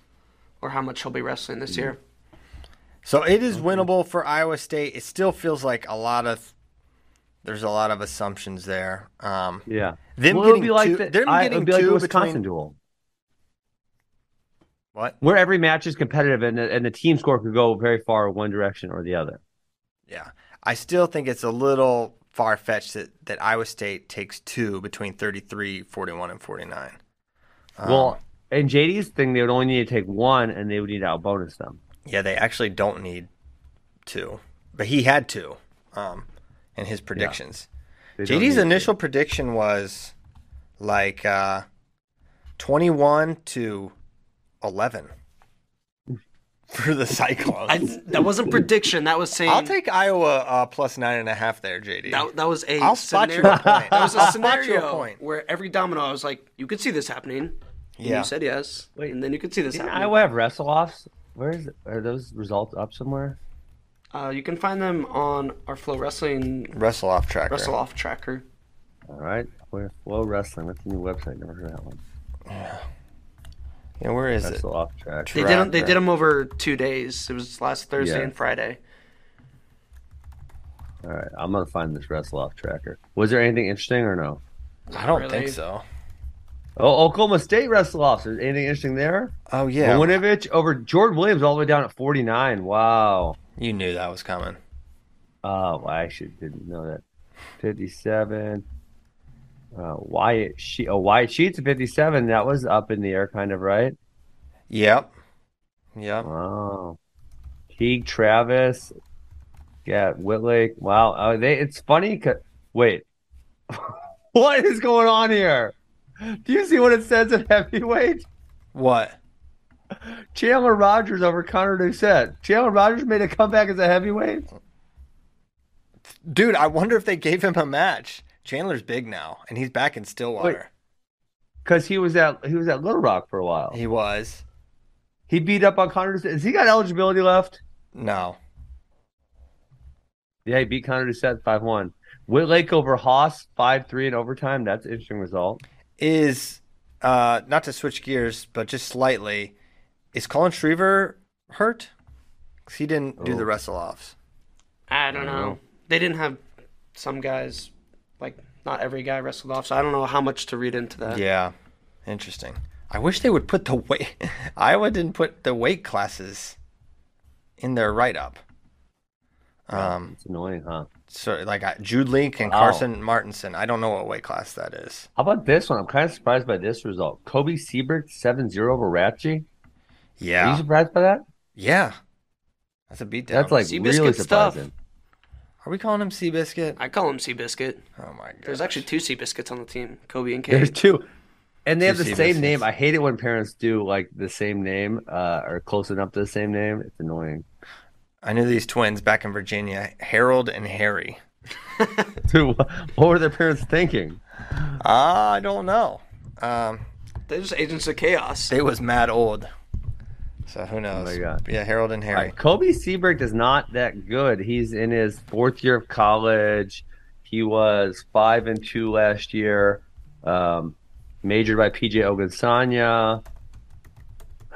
[SPEAKER 3] or how much he'll be wrestling this year.
[SPEAKER 2] So it is winnable for Iowa State. It still feels like a lot of there's a lot of assumptions there. Um,
[SPEAKER 4] Yeah.
[SPEAKER 2] Them
[SPEAKER 4] well,
[SPEAKER 2] getting
[SPEAKER 4] be like
[SPEAKER 2] two-
[SPEAKER 4] the,
[SPEAKER 2] them
[SPEAKER 4] I-
[SPEAKER 2] getting
[SPEAKER 4] be like
[SPEAKER 2] two
[SPEAKER 4] Wisconsin
[SPEAKER 2] between-
[SPEAKER 4] duel,
[SPEAKER 2] what?
[SPEAKER 4] where every match is competitive and the, and the team score could go very far one direction or the other.
[SPEAKER 2] Yeah, I still think it's a little far fetched that, that Iowa State takes two between 33, 41, and 49. Um,
[SPEAKER 4] well, in JD's thing, they would only need to take one, and they would need to out bonus them.
[SPEAKER 2] Yeah, they actually don't need two, but he had two um, in his predictions.
[SPEAKER 4] They don't
[SPEAKER 2] JD's
[SPEAKER 4] need
[SPEAKER 2] initial prediction was like uh, 21 to 11 for the Cyclones.
[SPEAKER 3] I, that wasn't prediction. That was saying
[SPEAKER 2] I'll take Iowa uh, plus nine and a half there, JD.
[SPEAKER 3] that, that was a
[SPEAKER 2] I'll spot you
[SPEAKER 3] scenario.
[SPEAKER 2] a point.
[SPEAKER 3] That was a
[SPEAKER 2] I'll spot you a
[SPEAKER 3] scenario
[SPEAKER 2] point.
[SPEAKER 3] where every domino I was like, you could see this happening. And
[SPEAKER 2] Yeah.
[SPEAKER 3] You said yes.
[SPEAKER 4] Wait,
[SPEAKER 3] and then you could see this
[SPEAKER 4] Didn't
[SPEAKER 3] happening.
[SPEAKER 4] Iowa have wrestle offs? Where is it? Are those results up somewhere?
[SPEAKER 3] Uh, you can find them on our FloWrestling
[SPEAKER 2] Wrestle off tracker.
[SPEAKER 3] Wrestle Off tracker.
[SPEAKER 4] All right. Where FloWrestling. That's a new website. Never heard of that one.
[SPEAKER 2] Yeah, where is it?
[SPEAKER 4] Wrestle off track.
[SPEAKER 3] They did 'em- they did them over two days. It was last Thursday
[SPEAKER 4] Yeah.
[SPEAKER 3] and Friday.
[SPEAKER 4] All right. I'm gonna find this wrestle off tracker. Was there anything interesting or no?
[SPEAKER 2] I don't
[SPEAKER 3] Really?
[SPEAKER 2] think so.
[SPEAKER 4] Oh, Oklahoma State wrestle offs. Is anything interesting there?
[SPEAKER 2] Oh yeah,
[SPEAKER 4] Winovich over Jordan Williams all the way down at 49. Wow.
[SPEAKER 2] you knew that was coming.
[SPEAKER 4] Oh, I actually didn't know that. 57. Uh, Wyatt she oh Wyatt Sheets at 57. That was up in the air, kind of right.
[SPEAKER 2] Yep. Yep.
[SPEAKER 4] Wow. Teague Travis. Yeah, Whitlake. Wow. Oh, they. It's funny. 'cause- wait. what is going on here? Do you see what it says at heavyweight?
[SPEAKER 2] What?
[SPEAKER 4] Chandler Rogers over Connor Doucette. Chandler Rogers made a comeback as a heavyweight.
[SPEAKER 2] Dude, I wonder if they gave him a match. Chandler's big now, and he's back in Stillwater.
[SPEAKER 4] Because he was at he was at Little Rock for a while.
[SPEAKER 2] He was.
[SPEAKER 4] He beat up on Connor Doucette. Has he got eligibility left?
[SPEAKER 2] No.
[SPEAKER 4] Yeah, he beat Connor Doucette 5 1. Whitlake over Haas 5 3 in overtime. That's an interesting result.
[SPEAKER 2] Is uh not to switch gears, but just slightly. Is Cullan Schriever hurt? Because he didn't do
[SPEAKER 4] Oh.
[SPEAKER 2] the wrestle offs.
[SPEAKER 3] I don't know. They didn't have some guys, like not every guy wrestled off, so I don't know how much to read into that.
[SPEAKER 2] Yeah. Interesting. I wish they would put the weight. Iowa didn't put the weight classes in their write up. Um,
[SPEAKER 4] It's annoying, huh?
[SPEAKER 2] So like uh, Jude Link and
[SPEAKER 4] Wow.
[SPEAKER 2] Carson Martinson. I don't know what weight class that is.
[SPEAKER 4] How about this one? I'm kind of surprised by this result. Cobe Siebrecht 7 0 over Ratchi. Are you surprised by that?
[SPEAKER 2] Yeah. That's a beatdown.
[SPEAKER 4] That's like
[SPEAKER 3] Seabiscuit
[SPEAKER 4] really
[SPEAKER 3] stuff.
[SPEAKER 4] surprising.
[SPEAKER 2] Are we calling him Seabiscuit?
[SPEAKER 3] I call him Seabiscuit.
[SPEAKER 2] Oh my god.
[SPEAKER 3] There's actually two Seabiscuits on the team, Kobe and Kate.
[SPEAKER 4] There's two. And they
[SPEAKER 2] Two
[SPEAKER 4] have the
[SPEAKER 2] Seabiscuits.
[SPEAKER 4] same name. I hate it when parents do like the same name uh, or close enough to the same name. It's annoying.
[SPEAKER 2] I knew these twins back in Virginia, Harold and Harry.
[SPEAKER 4] Dude, what were their parents thinking?
[SPEAKER 2] Ah, I don't know. Um,
[SPEAKER 3] They're just agents of chaos.
[SPEAKER 2] they was mad old. So who knows?
[SPEAKER 4] Oh my God.
[SPEAKER 2] Yeah, Harold and Harry.
[SPEAKER 4] right, Cobe Siebrecht is not that good. He's in his fourth year of college. He was five and two last year. Um, majored by PJ Ogunsanya.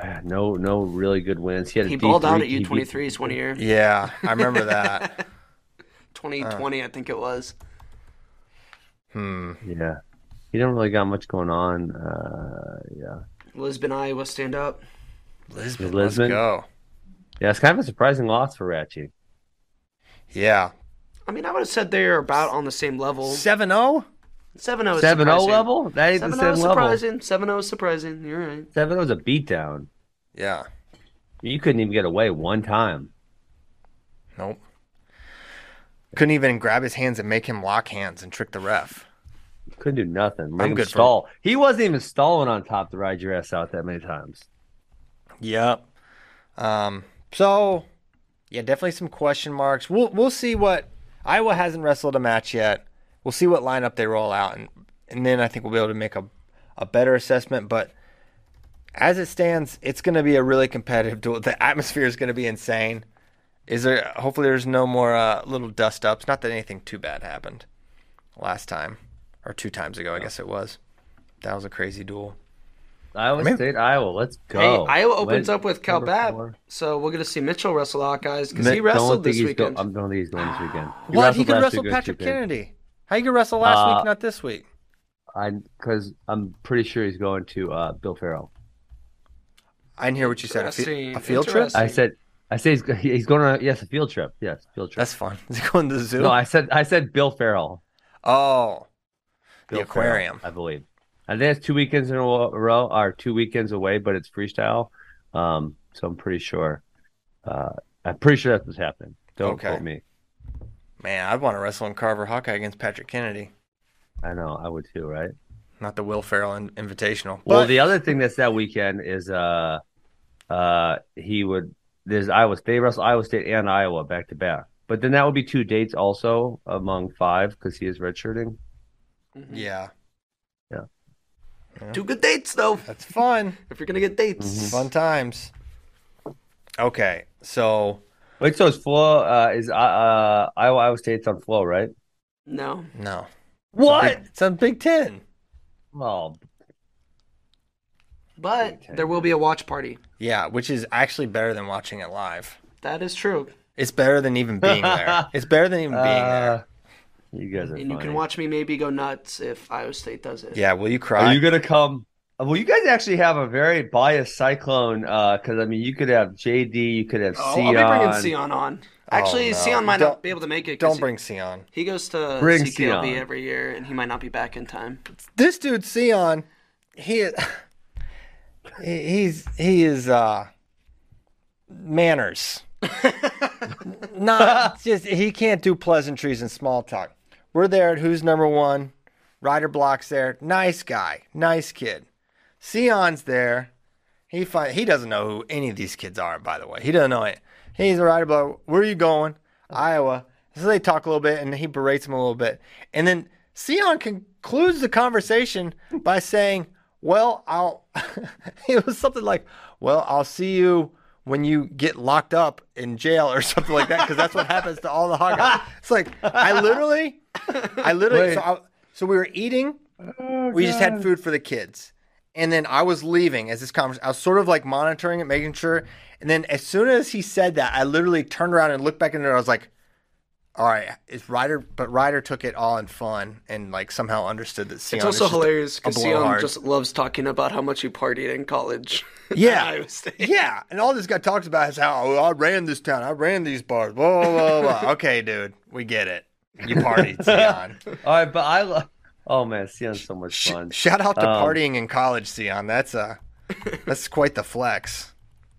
[SPEAKER 4] No, no really good wins. He had a
[SPEAKER 3] He balled
[SPEAKER 4] D3.
[SPEAKER 3] out at
[SPEAKER 4] He beat-
[SPEAKER 3] U23s one year.
[SPEAKER 2] Yeah, I remember that.
[SPEAKER 3] 2020, I think it was.
[SPEAKER 2] Hmm.
[SPEAKER 4] Yeah, he didn't really got much going on. Uh, yeah,
[SPEAKER 3] Lisbon, Iowa, stand up.
[SPEAKER 2] Lisbon,
[SPEAKER 4] Lisbon?
[SPEAKER 2] let's go.
[SPEAKER 4] yeah, it's kind of a surprising loss for Ratchy.
[SPEAKER 2] Yeah.
[SPEAKER 3] I mean, I would have said they're about on the same level.
[SPEAKER 2] 7 0?
[SPEAKER 3] 7 0
[SPEAKER 4] 7 0 level? That ain't the
[SPEAKER 3] 7
[SPEAKER 4] same
[SPEAKER 3] 0 is
[SPEAKER 4] level.
[SPEAKER 3] surprising. 7 0 is surprising. You're right.
[SPEAKER 4] 7 0 is a beatdown.
[SPEAKER 2] Yeah.
[SPEAKER 4] You couldn't even get away one time.
[SPEAKER 2] Nope. Couldn't even grab his hands and make him lock hands and trick the ref.
[SPEAKER 4] Couldn't do nothing. Make
[SPEAKER 2] I'm
[SPEAKER 4] him
[SPEAKER 2] good for-
[SPEAKER 4] stall. He wasn't even stalling on top to ride your ass out that many times.
[SPEAKER 2] Yep. Um, so yeah, definitely some question marks. We'll we'll see what Iowa hasn't wrestled a match yet. We'll see what lineup they roll out and and then I think we'll be able to make a a better assessment. But as it stands, it's gonna be a really competitive duel. The atmosphere is gonna be insane. Is there hopefully there's no more uh, little dust ups. Not that anything too bad happened last time. Or two times ago, I guess it was. That was a crazy duel.
[SPEAKER 4] Iowa
[SPEAKER 2] Maybe-
[SPEAKER 4] State, Iowa. Let's go.
[SPEAKER 3] Hey, Iowa opens
[SPEAKER 4] When-
[SPEAKER 3] up with Cal
[SPEAKER 4] number
[SPEAKER 3] Bab, so we're gonna see Mitchell wrestle out, guys, because he wrestled this weekend.
[SPEAKER 4] Go- I don't think he's going this weekend.
[SPEAKER 2] What? He
[SPEAKER 4] wrestled
[SPEAKER 2] could wrestle Patrick
[SPEAKER 4] Japan.
[SPEAKER 2] Kennedy. How you could wrestle last
[SPEAKER 4] Uh,
[SPEAKER 2] week, not this week?
[SPEAKER 4] I because I'm pretty sure he's going to uh, Bill Farrell.
[SPEAKER 2] I didn't hear what you said. A, fi- a field trip?
[SPEAKER 4] I said, I say he's, he's going on. Yes, a field trip. Yes, field trip.
[SPEAKER 2] That's fun. Is he going to the zoo?
[SPEAKER 4] no, I said I said Bill Farrell.
[SPEAKER 2] oh, the aquarium.
[SPEAKER 4] Farrell, I believe. I think it's two weekends in a row, or two weekends away, but it's freestyle. Um, so I'm pretty sure. Uh, I'm pretty sure that's what's happening. Don't
[SPEAKER 2] Okay.
[SPEAKER 4] quote me.
[SPEAKER 2] Man, I'd want to wrestle in Carver Hawkeye against Patrick Kennedy,
[SPEAKER 4] I know, I would too, right?
[SPEAKER 2] not the Will Ferrell in- Invitational.
[SPEAKER 4] Well,
[SPEAKER 2] But-
[SPEAKER 4] the other thing that's that weekend is uh, uh, he would there's Iowa State wrestle Iowa State and Iowa back to back, but then that would be two dates also among five because he is redshirting.
[SPEAKER 2] yeah,
[SPEAKER 3] Two good dates though.
[SPEAKER 2] that's fun.
[SPEAKER 3] If you're gonna get dates,
[SPEAKER 4] Mm-hmm.
[SPEAKER 2] Fun times. Okay, so
[SPEAKER 4] Wait, so is Flo uh, is uh, uh, Iowa Iowa State's on Flo, right?
[SPEAKER 3] No.
[SPEAKER 2] No.
[SPEAKER 4] What?
[SPEAKER 2] It's on Big Ten.
[SPEAKER 4] Well,
[SPEAKER 3] But there will be a watch party.
[SPEAKER 2] Yeah, which is actually better than watching it live.
[SPEAKER 3] That is true.
[SPEAKER 2] It's better than even being there. It's better than even being there.
[SPEAKER 4] uh, you guys are.
[SPEAKER 3] And you can watch me maybe go nuts if Iowa State does it.
[SPEAKER 2] Yeah, will you cry?
[SPEAKER 4] Are you gonna come? Uh, Well, you guys actually have a very biased cyclone because I mean, you could have JD, you could have
[SPEAKER 3] Oh,
[SPEAKER 4] Sion.
[SPEAKER 3] I'll be bringing Sion on. Actually,
[SPEAKER 2] no.
[SPEAKER 3] Sion might
[SPEAKER 2] Don't-
[SPEAKER 3] not be able to make it. 'cause
[SPEAKER 2] Don't
[SPEAKER 3] he-
[SPEAKER 2] bring Sion.
[SPEAKER 3] He goes to
[SPEAKER 4] Bring
[SPEAKER 3] CKLV
[SPEAKER 4] Sion.
[SPEAKER 3] every year, and he might not be back in time.
[SPEAKER 2] This dude Sion, he he- he's he is uh manners. Not just he can't do pleasantries and small talk. We're there at who's number one. Ryder Block's there. Nice guy. Nice kid. Sion's there. He find, he doesn't know who any of these kids are, by the way. He doesn't know it. He's a Ryder Block. Where are you going? Iowa. So they talk a little bit and he berates him a little bit. And then Sion concludes the conversation by saying, Well, I'll it was something like, Well, I'll see you when you get locked up in jail or something like that, because that's what happens to all the guys. It's like I literally I literally so, I, so we were eating oh, we just had food for the kids. And then I was leaving as this conversation. I was sort of like monitoring it, making sure. And then as soon as he said that, I literally turned around and looked back in there. I was like, "All right, it's Ryder." But Ryder took it all in fun and like somehow understood that. Sion
[SPEAKER 3] It's also
[SPEAKER 2] just
[SPEAKER 3] hilarious because Sion just loves talking about how much he partied in college.
[SPEAKER 2] Yeah,
[SPEAKER 3] Iowa State.
[SPEAKER 2] yeah. And all this guy talks about is how oh, I ran this town, I ran these bars. Blah blah blah. blah. okay, dude, we get it. You partied, Sion.
[SPEAKER 4] All right, but I love. Oh man, Sion's so much
[SPEAKER 2] Sh-
[SPEAKER 4] fun.
[SPEAKER 2] shout out to
[SPEAKER 4] Um,
[SPEAKER 2] partying in college, Sion. That's uh that's quite the flex.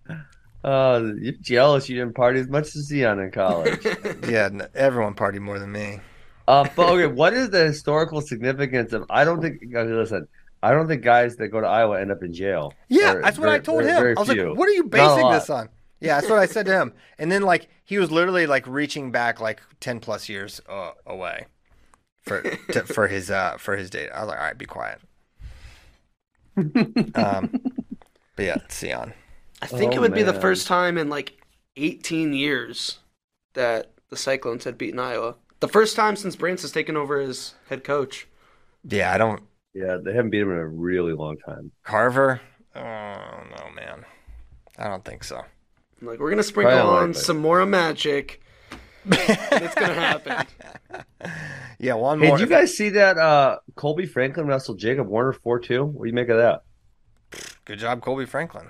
[SPEAKER 4] Uh, you're jealous you didn't party as much as Sion in college.
[SPEAKER 2] Yeah, everyone partied more than me.
[SPEAKER 4] uh, but okay, what is the historical significance of? I don't think. okay, Listen, I don't think guys that go to Iowa end up in jail.
[SPEAKER 2] Yeah,
[SPEAKER 4] Or
[SPEAKER 2] that's what I told
[SPEAKER 4] very-
[SPEAKER 2] him.
[SPEAKER 4] very
[SPEAKER 2] I was
[SPEAKER 4] few.
[SPEAKER 2] like, "What are you basing this on?" Yeah, that's what I said to him. And then like he was literally like reaching back like ten plus years uh, away for to, for his uh for his date. I was like, "All right, be quiet." um, but yeah, Sion.
[SPEAKER 3] I think
[SPEAKER 4] Oh,
[SPEAKER 3] it would be the first time in like 18 years that the Cyclones had beaten Iowa. The first time since Brands has taken over as head coach.
[SPEAKER 2] Yeah, I don't.
[SPEAKER 4] Yeah, they haven't beat him in a really long time.
[SPEAKER 2] Carver. Oh no, man. I don't think so.
[SPEAKER 3] Like, we're gonna sprinkle
[SPEAKER 4] Probably
[SPEAKER 3] on
[SPEAKER 4] unlikely.
[SPEAKER 3] some more magic. And it's gonna happen.
[SPEAKER 2] Yeah, one
[SPEAKER 4] Hey,
[SPEAKER 2] more.
[SPEAKER 4] did you guys see that uh, Colby Franklin wrestled Jacob Warner four two? What do you make of that?
[SPEAKER 2] Good job, Colby Franklin.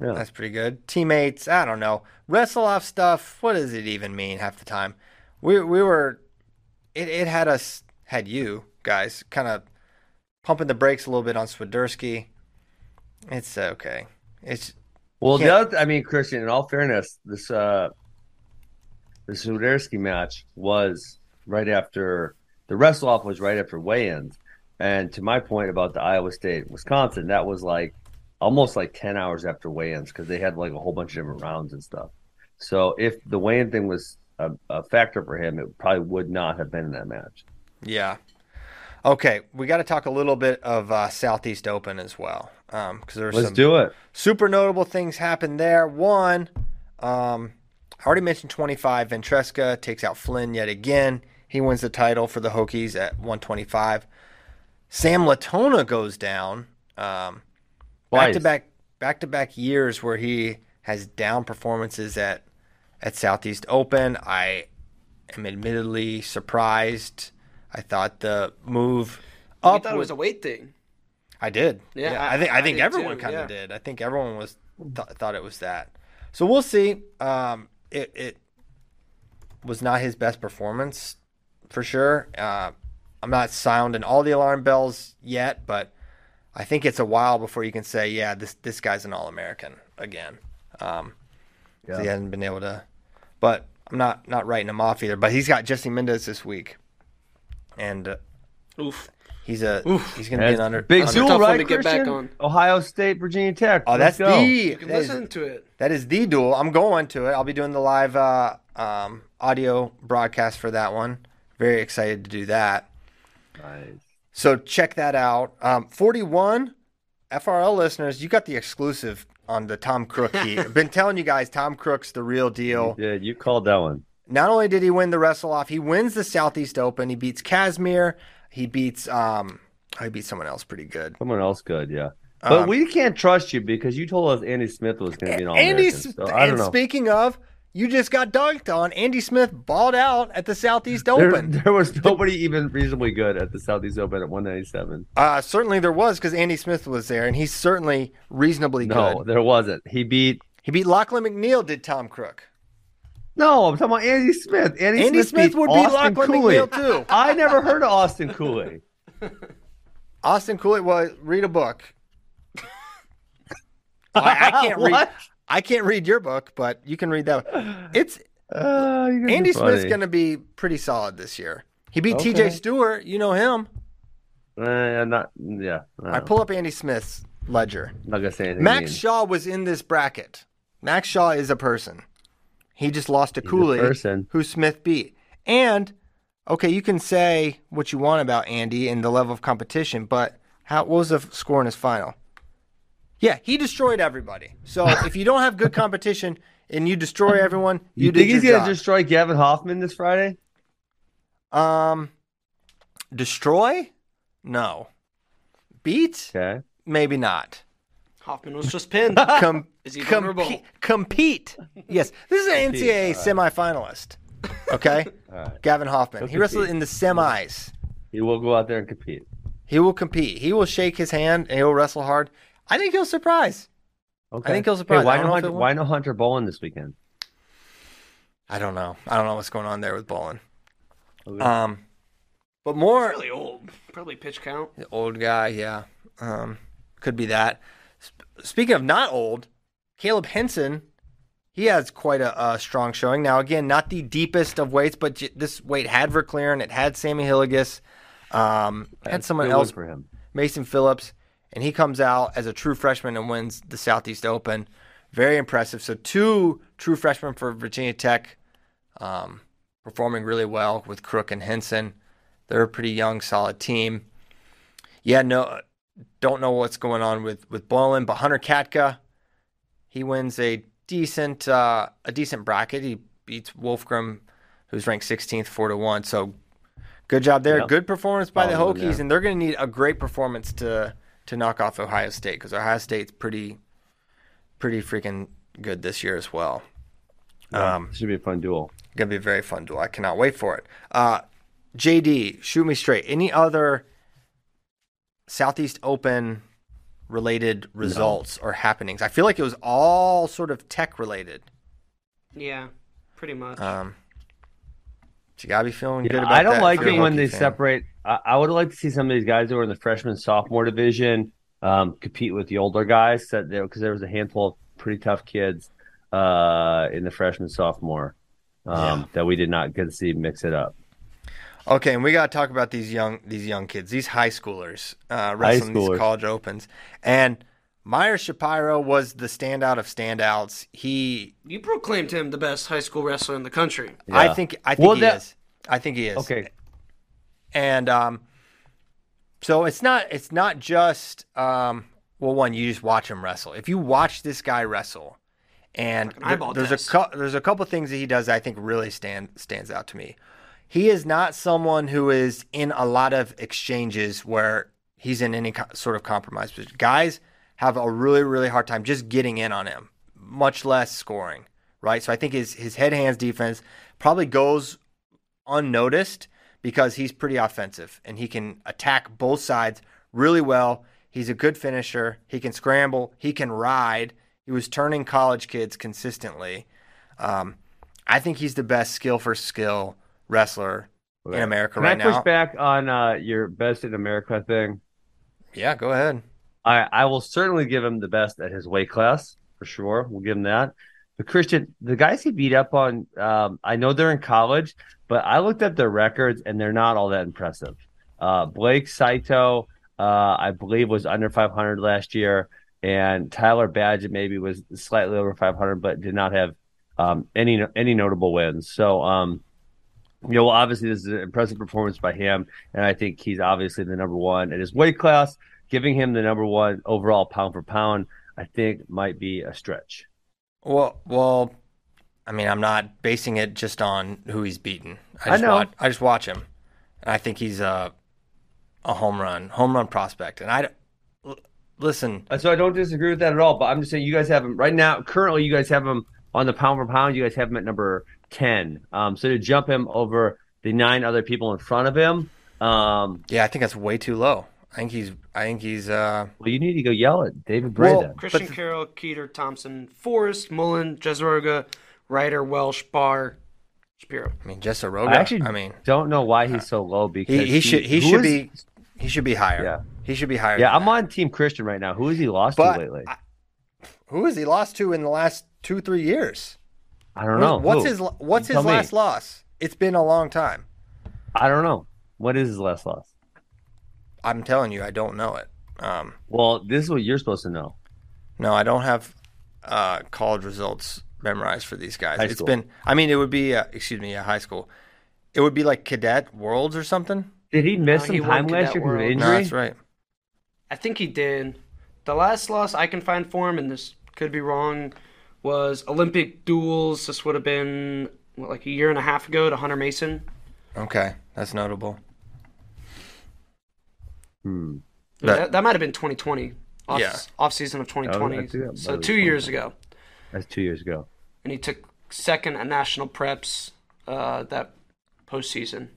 [SPEAKER 4] Yeah.
[SPEAKER 2] That's pretty good. Teammates, I don't know. Wrestle off stuff. What does it even mean half the time? We we were it, it had us had you guys kind of pumping the brakes a little bit on Swiderski. It's okay. It's
[SPEAKER 4] Well, the other, I mean, Christian. In all fairness, this uh, the Swiderski match was right after the wrestle off was right after weigh-ins, and to my point about the Iowa State Wisconsin, that was like almost like ten hours after weigh-ins because they had like a whole bunch of different rounds and stuff. So if the weigh-in thing was a, a factor for him, it probably would not have been in that match.
[SPEAKER 2] yeah. Okay, we got to talk a little bit of uh, Southeast Open as well, because there's
[SPEAKER 4] Let's
[SPEAKER 2] some
[SPEAKER 4] do it.
[SPEAKER 2] super notable things happened there. One, um, I already mentioned 25. Ventresca takes out Flynn yet again. He wins the title for the Hokies at 125. Sam Latona goes down. Um, back to back, back to back years where he has down performances at at Southeast Open. I am admittedly surprised. I thought the move
[SPEAKER 3] I
[SPEAKER 2] up
[SPEAKER 3] thought it was
[SPEAKER 2] was
[SPEAKER 3] a weight thing.
[SPEAKER 2] I did.
[SPEAKER 3] Yeah,
[SPEAKER 2] Yeah,
[SPEAKER 3] I-
[SPEAKER 2] I, think I,
[SPEAKER 3] I
[SPEAKER 2] think everyone kind of
[SPEAKER 3] yeah.
[SPEAKER 2] did. I think everyone was th- thought it was that. So we'll see. Um, it it was not his best performance for sure. Uh, I'm not sounding all the alarm bells yet, but I think it's a while before you can say, yeah, this this guy's an All American again. Um, 'cause He hasn't been able to, but I'm not not writing him off either. But he's got Jesse Mendez this week, and uh,
[SPEAKER 3] Oof.
[SPEAKER 2] He's a he's going to be
[SPEAKER 4] That's
[SPEAKER 2] an under
[SPEAKER 4] big
[SPEAKER 2] under-
[SPEAKER 3] That's a
[SPEAKER 4] duel,
[SPEAKER 3] one
[SPEAKER 4] right,
[SPEAKER 3] to get back
[SPEAKER 4] Christian?
[SPEAKER 3] on.
[SPEAKER 4] Ohio State, Virginia Tech.
[SPEAKER 2] Oh,
[SPEAKER 4] Let's
[SPEAKER 2] that's
[SPEAKER 4] go.
[SPEAKER 2] the
[SPEAKER 3] You can
[SPEAKER 2] that is-
[SPEAKER 3] listen to it.
[SPEAKER 2] That is the duel. I'm going to it. I'll be doing the live uh, um, audio broadcast for that one. Very excited to do that.
[SPEAKER 4] Nice.
[SPEAKER 2] So check that out. Um, 41 FRL listeners, you got the exclusive on the Tom Crook heat. I've been telling you guys, Tom Crook's the real deal.
[SPEAKER 4] Yeah, you called that one.
[SPEAKER 2] Not only did he win the wrestle off, he wins the Southeast Open. He beats Casimir. He beats um, oh, he beats someone else pretty good.
[SPEAKER 4] Someone else good, yeah. But
[SPEAKER 2] Um,
[SPEAKER 4] we can't trust you because you told us Andy Smith was going to be an all
[SPEAKER 2] Andy,
[SPEAKER 4] So I don't
[SPEAKER 2] and
[SPEAKER 4] know.
[SPEAKER 2] speaking of, you just got dunked on. Andy Smith balled out at the Southeast Open.
[SPEAKER 4] there was nobody even reasonably good at the Southeast Open at 197.
[SPEAKER 2] Uh, certainly there was because Andy Smith was there, and he's certainly reasonably
[SPEAKER 4] No,
[SPEAKER 2] good.
[SPEAKER 4] there wasn't. He beat.
[SPEAKER 2] He beat Lachlan McNeil. Did Tom Crook?
[SPEAKER 4] No, I'm talking about Andy Smith. Andy,
[SPEAKER 2] Andy
[SPEAKER 4] Smith,
[SPEAKER 2] Smith would beat
[SPEAKER 4] Austin
[SPEAKER 2] Lachlan
[SPEAKER 4] Cooley.
[SPEAKER 2] McNeil too.
[SPEAKER 4] I never heard of Austin Cooley.
[SPEAKER 2] Austin Cooley. Well, read a book. I, I can't read. I can't read your book, but you can read that. It's
[SPEAKER 4] Uh, you guys are
[SPEAKER 2] Andy Smith's going to be pretty solid this year. He beat
[SPEAKER 4] Okay.
[SPEAKER 2] T.J. Stewart. You know him.
[SPEAKER 4] Uh, not yeah.
[SPEAKER 2] I pull up Andy Smith's ledger.
[SPEAKER 4] I'm not gonna say anything.
[SPEAKER 2] Max
[SPEAKER 4] mean.
[SPEAKER 2] Shaw was in this bracket. Max Shaw is a person. He just lost to
[SPEAKER 4] He's a
[SPEAKER 2] Cooley,
[SPEAKER 4] person.
[SPEAKER 2] who Smith beat. And okay, you can say what you want about Andy and the level of competition, but how what was the score in his final? Yeah, he destroyed everybody. So if you don't have good competition and you destroy everyone, you,
[SPEAKER 4] You,
[SPEAKER 2] did
[SPEAKER 4] think he's gonna
[SPEAKER 2] job.
[SPEAKER 4] destroy Gavin Hoffman this Friday?
[SPEAKER 2] um destroy? No. Beat?
[SPEAKER 4] Okay.
[SPEAKER 2] Maybe not.
[SPEAKER 3] Hoffman was just pinned.
[SPEAKER 2] Com-
[SPEAKER 3] Is he vulnerable?
[SPEAKER 2] compete, compete. Yes, this is an NCAA semifinalist. Okay,
[SPEAKER 4] right.
[SPEAKER 2] Gavin Hoffman.
[SPEAKER 4] He'll
[SPEAKER 2] wrestled
[SPEAKER 4] compete.
[SPEAKER 2] in the semis.
[SPEAKER 4] He will go out there and compete.
[SPEAKER 2] He will compete. He will shake his hand and he'll wrestle hard. I think he'll surprise.
[SPEAKER 4] Okay.
[SPEAKER 2] I think he'll surprise.
[SPEAKER 4] Hey, why
[SPEAKER 2] don't
[SPEAKER 4] no Hunter?
[SPEAKER 2] it.
[SPEAKER 4] Why no Hunter Bolen this weekend?
[SPEAKER 2] I don't know. I don't know what's going on there with Bolen.
[SPEAKER 4] Okay.
[SPEAKER 2] Um, but more
[SPEAKER 3] really old. Probably pitch count.
[SPEAKER 2] The old guy, yeah. Um, could be that. Sp- speaking of not old, Caleb Henson, he has quite a, a strong showing. Now, again, not the deepest of weights, but this weight had Verclaren, it had Sammy Hilligus, um, had someone else,
[SPEAKER 4] for him.
[SPEAKER 2] Mason Phillips, and he comes out as a true freshman and wins the Southeast Open. Very impressive. So, two true freshmen for Virginia Tech um, performing really well with Crook and Henson. They're a pretty young, solid team. Yeah, no, don't know what's going on with with Bolen, but Hunter Katka, he wins a decent uh, a decent bracket. He beats Wolfgram, who's ranked 16th, four to one. So good job there.
[SPEAKER 4] Yep.
[SPEAKER 2] Good performance by the Hokies, and they're going to need a great performance to to knock off Ohio State because Ohio State's pretty pretty freaking good this year as well. Um,
[SPEAKER 4] Should be a fun duel.
[SPEAKER 2] Gonna be a very fun duel. I cannot wait for it. Uh, JD, shoot me straight. Any other Southeast Open related results or happenings? I feel like it was all sort of tech related.
[SPEAKER 3] Yeah, pretty much.
[SPEAKER 2] Um, so you gotta be feeling good
[SPEAKER 4] Yeah,
[SPEAKER 2] about
[SPEAKER 4] I don't
[SPEAKER 2] that
[SPEAKER 4] like it when they
[SPEAKER 2] fan.
[SPEAKER 4] separate. I, I would like to see some of these guys who are in the freshman sophomore division um, compete with the older guys that because there was a handful of pretty tough kids uh, in the freshman sophomore um,
[SPEAKER 2] Yeah.
[SPEAKER 4] that we did not get to see mix it up.
[SPEAKER 2] Okay, and we gotta talk about these young these young kids, these high schoolers uh, wrestling
[SPEAKER 4] schoolers.
[SPEAKER 2] these college opens. And Meyer Shapiro was the standout of standouts. He
[SPEAKER 3] you proclaimed him the best high school wrestler in the country.
[SPEAKER 2] I think I think
[SPEAKER 4] Well,
[SPEAKER 2] he
[SPEAKER 4] that-
[SPEAKER 2] is. I think he is.
[SPEAKER 4] Okay,
[SPEAKER 2] and um, so it's not it's not just um, well, one you just watch him wrestle. If you watch this guy wrestle, and
[SPEAKER 3] Like an eyeball
[SPEAKER 2] there's
[SPEAKER 3] test.
[SPEAKER 2] a cou- there's a couple things that he does that I think really stand stands out to me. He is not someone who is in a lot of exchanges where he's in any sort of compromise position. Guys have a really really hard time just getting in on him, much less scoring. Right, so I think his his head hands defense probably goes unnoticed because he's pretty offensive and he can attack both sides really well. He's a good finisher. He can scramble. He can ride. He was turning college kids consistently. Um, I think he's the best skill for skill wrestler in America
[SPEAKER 4] Can
[SPEAKER 2] right
[SPEAKER 4] I push
[SPEAKER 2] now.
[SPEAKER 4] back on uh, your best in America thing?
[SPEAKER 2] Yeah, go ahead.
[SPEAKER 4] I, I will certainly give him the best at his weight class for sure. We'll give him that. But Christian, the guys he beat up on, um, I know they're in college, but I looked up their records and they're not all that impressive. Uh, Blake Saito, uh, I believe, was under 500 last year, and Tyler Badgett maybe was slightly over 500, but did not have um, any any notable wins. So, um, you know, well, obviously this is an impressive performance by him, and I think he's obviously the number one at his weight class giving him the number one overall pound for pound I think might be a stretch.
[SPEAKER 2] Well, well, I mean, I'm not basing it just on who he's beaten. I
[SPEAKER 4] I
[SPEAKER 2] just
[SPEAKER 4] know.
[SPEAKER 2] Watch, I just watch him, and I think he's a a home run home run prospect. And I listen.
[SPEAKER 4] Uh, So I don't disagree with that at all. But I'm just saying you guys have him right now. Currently, you guys have him on the pound for pound. You guys have him at number ten. Um, so to jump him over the nine other people in front of him, um,
[SPEAKER 2] Yeah, I think that's way too low. I think he's. I think he's. uh
[SPEAKER 4] well, you need to go yell at David Bray
[SPEAKER 2] Well,
[SPEAKER 4] then.
[SPEAKER 3] Christian Carroll, Keeter, Thompson, Forrest, Mullen, Jezeroga, Ryder, Welsh, Barr, Shapiro.
[SPEAKER 2] I mean, Jess Aroga.
[SPEAKER 4] I actually
[SPEAKER 2] I mean,
[SPEAKER 4] don't know why he's so low because
[SPEAKER 2] he, he should. He should
[SPEAKER 4] is-
[SPEAKER 2] be. He should be higher.
[SPEAKER 4] Yeah.
[SPEAKER 2] He should be higher.
[SPEAKER 4] Yeah, I'm
[SPEAKER 2] that.
[SPEAKER 4] on Team Christian right now. Who has he lost
[SPEAKER 2] But
[SPEAKER 4] to lately?
[SPEAKER 2] I- Who has he lost to in the last two, three years?
[SPEAKER 4] I don't know.
[SPEAKER 2] What's
[SPEAKER 4] Who?
[SPEAKER 2] his What's
[SPEAKER 4] You
[SPEAKER 2] his
[SPEAKER 4] tell me.
[SPEAKER 2] last loss? It's been a long time.
[SPEAKER 4] I don't know. What is his last loss?
[SPEAKER 2] I'm telling you, I don't know it. Um,
[SPEAKER 4] Well, this is what you're supposed to know.
[SPEAKER 2] no, I don't have uh, college results memorized for these guys.
[SPEAKER 4] High
[SPEAKER 2] It's
[SPEAKER 4] school.
[SPEAKER 2] been. I mean, it would be. Uh, excuse me. Yeah, high school. It would be like cadet worlds or something.
[SPEAKER 4] Did he miss
[SPEAKER 3] No,
[SPEAKER 4] some
[SPEAKER 3] he
[SPEAKER 4] time last year because of injury?
[SPEAKER 2] No, that's right.
[SPEAKER 3] I think he did. The last loss I can find for him, and this could be wrong, was Olympic duels. This would have been what, like a year and a half ago to Hunter Mason.
[SPEAKER 2] Okay, that's notable.
[SPEAKER 4] Hmm.
[SPEAKER 2] That-
[SPEAKER 3] that, that might have been 2020. Off,
[SPEAKER 2] Yeah.
[SPEAKER 3] off season of 2020.
[SPEAKER 4] Oh, that
[SPEAKER 3] so two years ago.
[SPEAKER 4] That's two years ago.
[SPEAKER 3] And he took second at national preps uh, that postseason.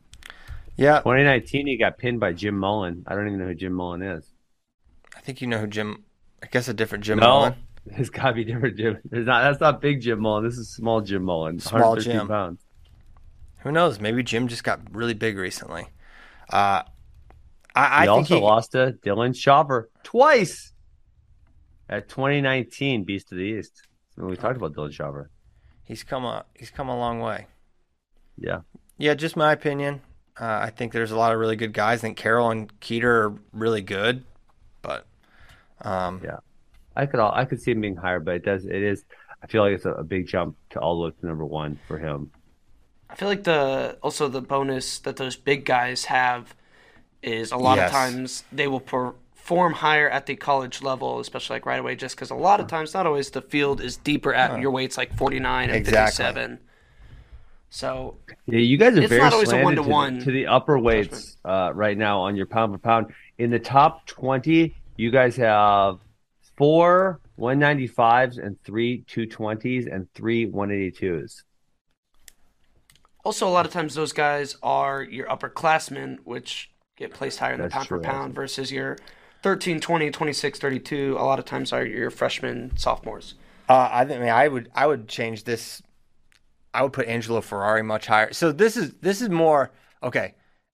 [SPEAKER 2] Yeah,
[SPEAKER 4] 2019, he got pinned by Jim Mullen. I don't even know who Jim Mullen is.
[SPEAKER 2] I think you know who Jim. I guess a different Jim
[SPEAKER 4] no,
[SPEAKER 2] Mullen.
[SPEAKER 4] It's got to be different Jim. There's not. That's not big Jim Mullen. This is small Jim Mullen.
[SPEAKER 2] Small Jim.
[SPEAKER 4] pounds.
[SPEAKER 2] Who knows? Maybe Jim just got really big recently. Uh, I, I
[SPEAKER 4] he also
[SPEAKER 2] he,
[SPEAKER 4] lost to Dylan Chopper twice at 2019 Beast of the East. When we talked about Dylan Chopper.
[SPEAKER 2] he's come a he's come a long way.
[SPEAKER 4] Yeah.
[SPEAKER 2] Yeah, just my opinion. Uh, I think there's a lot of really good guys. I think Carroll and Keeter are really good, but um,
[SPEAKER 4] Yeah. I could all, I could see him being higher, but it does it is I feel like it's a, a big jump to all the way to number one for him.
[SPEAKER 3] I feel like the also the bonus that those big guys have is a lot
[SPEAKER 2] Yes.
[SPEAKER 3] of times they will perform higher at the college level, especially like right away, just because a lot of times, not always, the field is deeper at your weights like 49 and
[SPEAKER 2] Exactly.
[SPEAKER 3] 57. So
[SPEAKER 4] Yeah, you guys are
[SPEAKER 3] It's
[SPEAKER 4] very
[SPEAKER 3] not always a
[SPEAKER 4] slanted to the-
[SPEAKER 3] one-to-one
[SPEAKER 4] to, the upper weights uh, right now on your pound for pound. In the top 20, you guys have four 195s and three 220s and three 182s.
[SPEAKER 3] also a lot of times those guys are your upperclassmen, which get placed higher in the pound
[SPEAKER 4] true,
[SPEAKER 3] for pound versus your 13, 20, 26, 32. A lot of times are your freshmen, sophomores.
[SPEAKER 2] Uh, I think I, mean, I would I would change this. I would put Angelo Ferrari much higher. So this is this is more okay.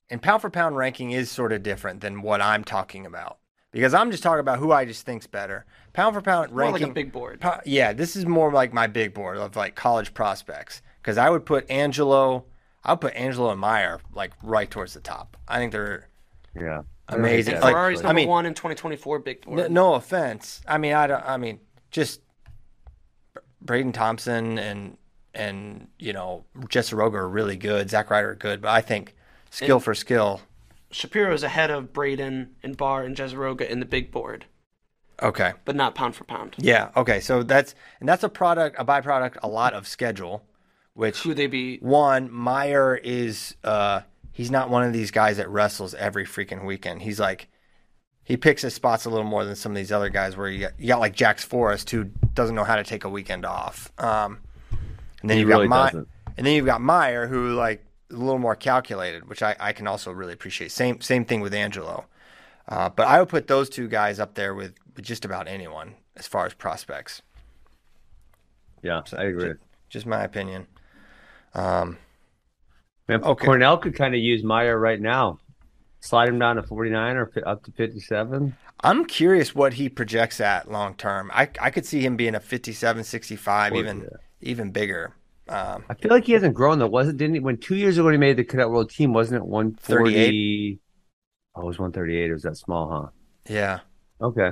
[SPEAKER 2] And pound for pound ranking is sort of different than what I'm talking about because I'm just talking about who I just think's better. Pound for pound
[SPEAKER 3] More
[SPEAKER 2] ranking.
[SPEAKER 3] like a big board.
[SPEAKER 2] Po- yeah, this is more like my big board of like college prospects because I would put Angelo. I would put Angelo and Meyer like right towards the top. I think they're
[SPEAKER 4] Yeah.
[SPEAKER 2] amazing.
[SPEAKER 3] And
[SPEAKER 2] Like,
[SPEAKER 3] Ferrari's
[SPEAKER 2] I
[SPEAKER 3] number
[SPEAKER 2] mean,
[SPEAKER 3] one in 2024 big board.
[SPEAKER 2] no, no offense. I mean, I don't. I mean, just Braden Thompson and and you know Jesse Roger are really good. Zach Ryder are good, but I think skill for skill.
[SPEAKER 3] Shapiro is ahead of Braden and Barr and Jezeroga in the big board,
[SPEAKER 2] Okay.
[SPEAKER 3] but not pound for pound.
[SPEAKER 2] Yeah. Okay. So that's and that's a product, a byproduct, a lot of schedule, which
[SPEAKER 3] Who they beat?
[SPEAKER 2] one Meyer is. uh He's not one of these guys that wrestles every freaking weekend. He's like. He picks his spots a little more than some of these other guys, where you got, you got like Jax Forrest, who doesn't know how to take a weekend off. Um, and then
[SPEAKER 4] He
[SPEAKER 2] you've
[SPEAKER 4] really
[SPEAKER 2] got My- and then you've got Meyer, who like is a little more calculated, which I, I can also really appreciate. Same same thing with Angelo, uh, but I would put those two guys up there with, with just about anyone as far as prospects.
[SPEAKER 4] Yeah, I agree.
[SPEAKER 2] Just my opinion. Um,
[SPEAKER 4] Man,
[SPEAKER 2] Okay.
[SPEAKER 4] Cornell could kind of use Meyer right now. Slide him down to 49 or up to 57.
[SPEAKER 2] I'm curious what he projects at long term. I I could see him being a 57, 65,
[SPEAKER 4] Or-
[SPEAKER 2] even
[SPEAKER 4] yeah.
[SPEAKER 2] even bigger. Um,
[SPEAKER 4] I feel like he hasn't grown though. Wasn't didn't he, when two years ago when he made the cadet world team? Wasn't it 140? Oh, it was 138. It was that small, huh? yeah. Okay.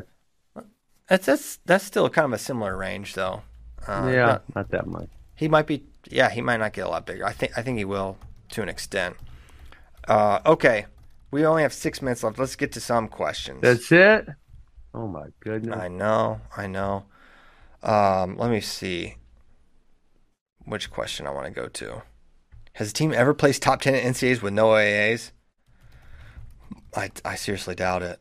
[SPEAKER 2] that's that's that's still kind of a similar range though. Uh,
[SPEAKER 4] yeah,
[SPEAKER 2] not-
[SPEAKER 4] not that much.
[SPEAKER 2] He might be. Yeah, he might not get a lot bigger. I think. I think he will to an extent. Uh, okay, we only have six minutes left. Let's get to some questions.
[SPEAKER 4] That's it. Oh my goodness.
[SPEAKER 2] I know, I know. Um, let me see which question I want to go to. Has a team ever placed top 10 at NCAAs with no AAs? I, I seriously doubt it.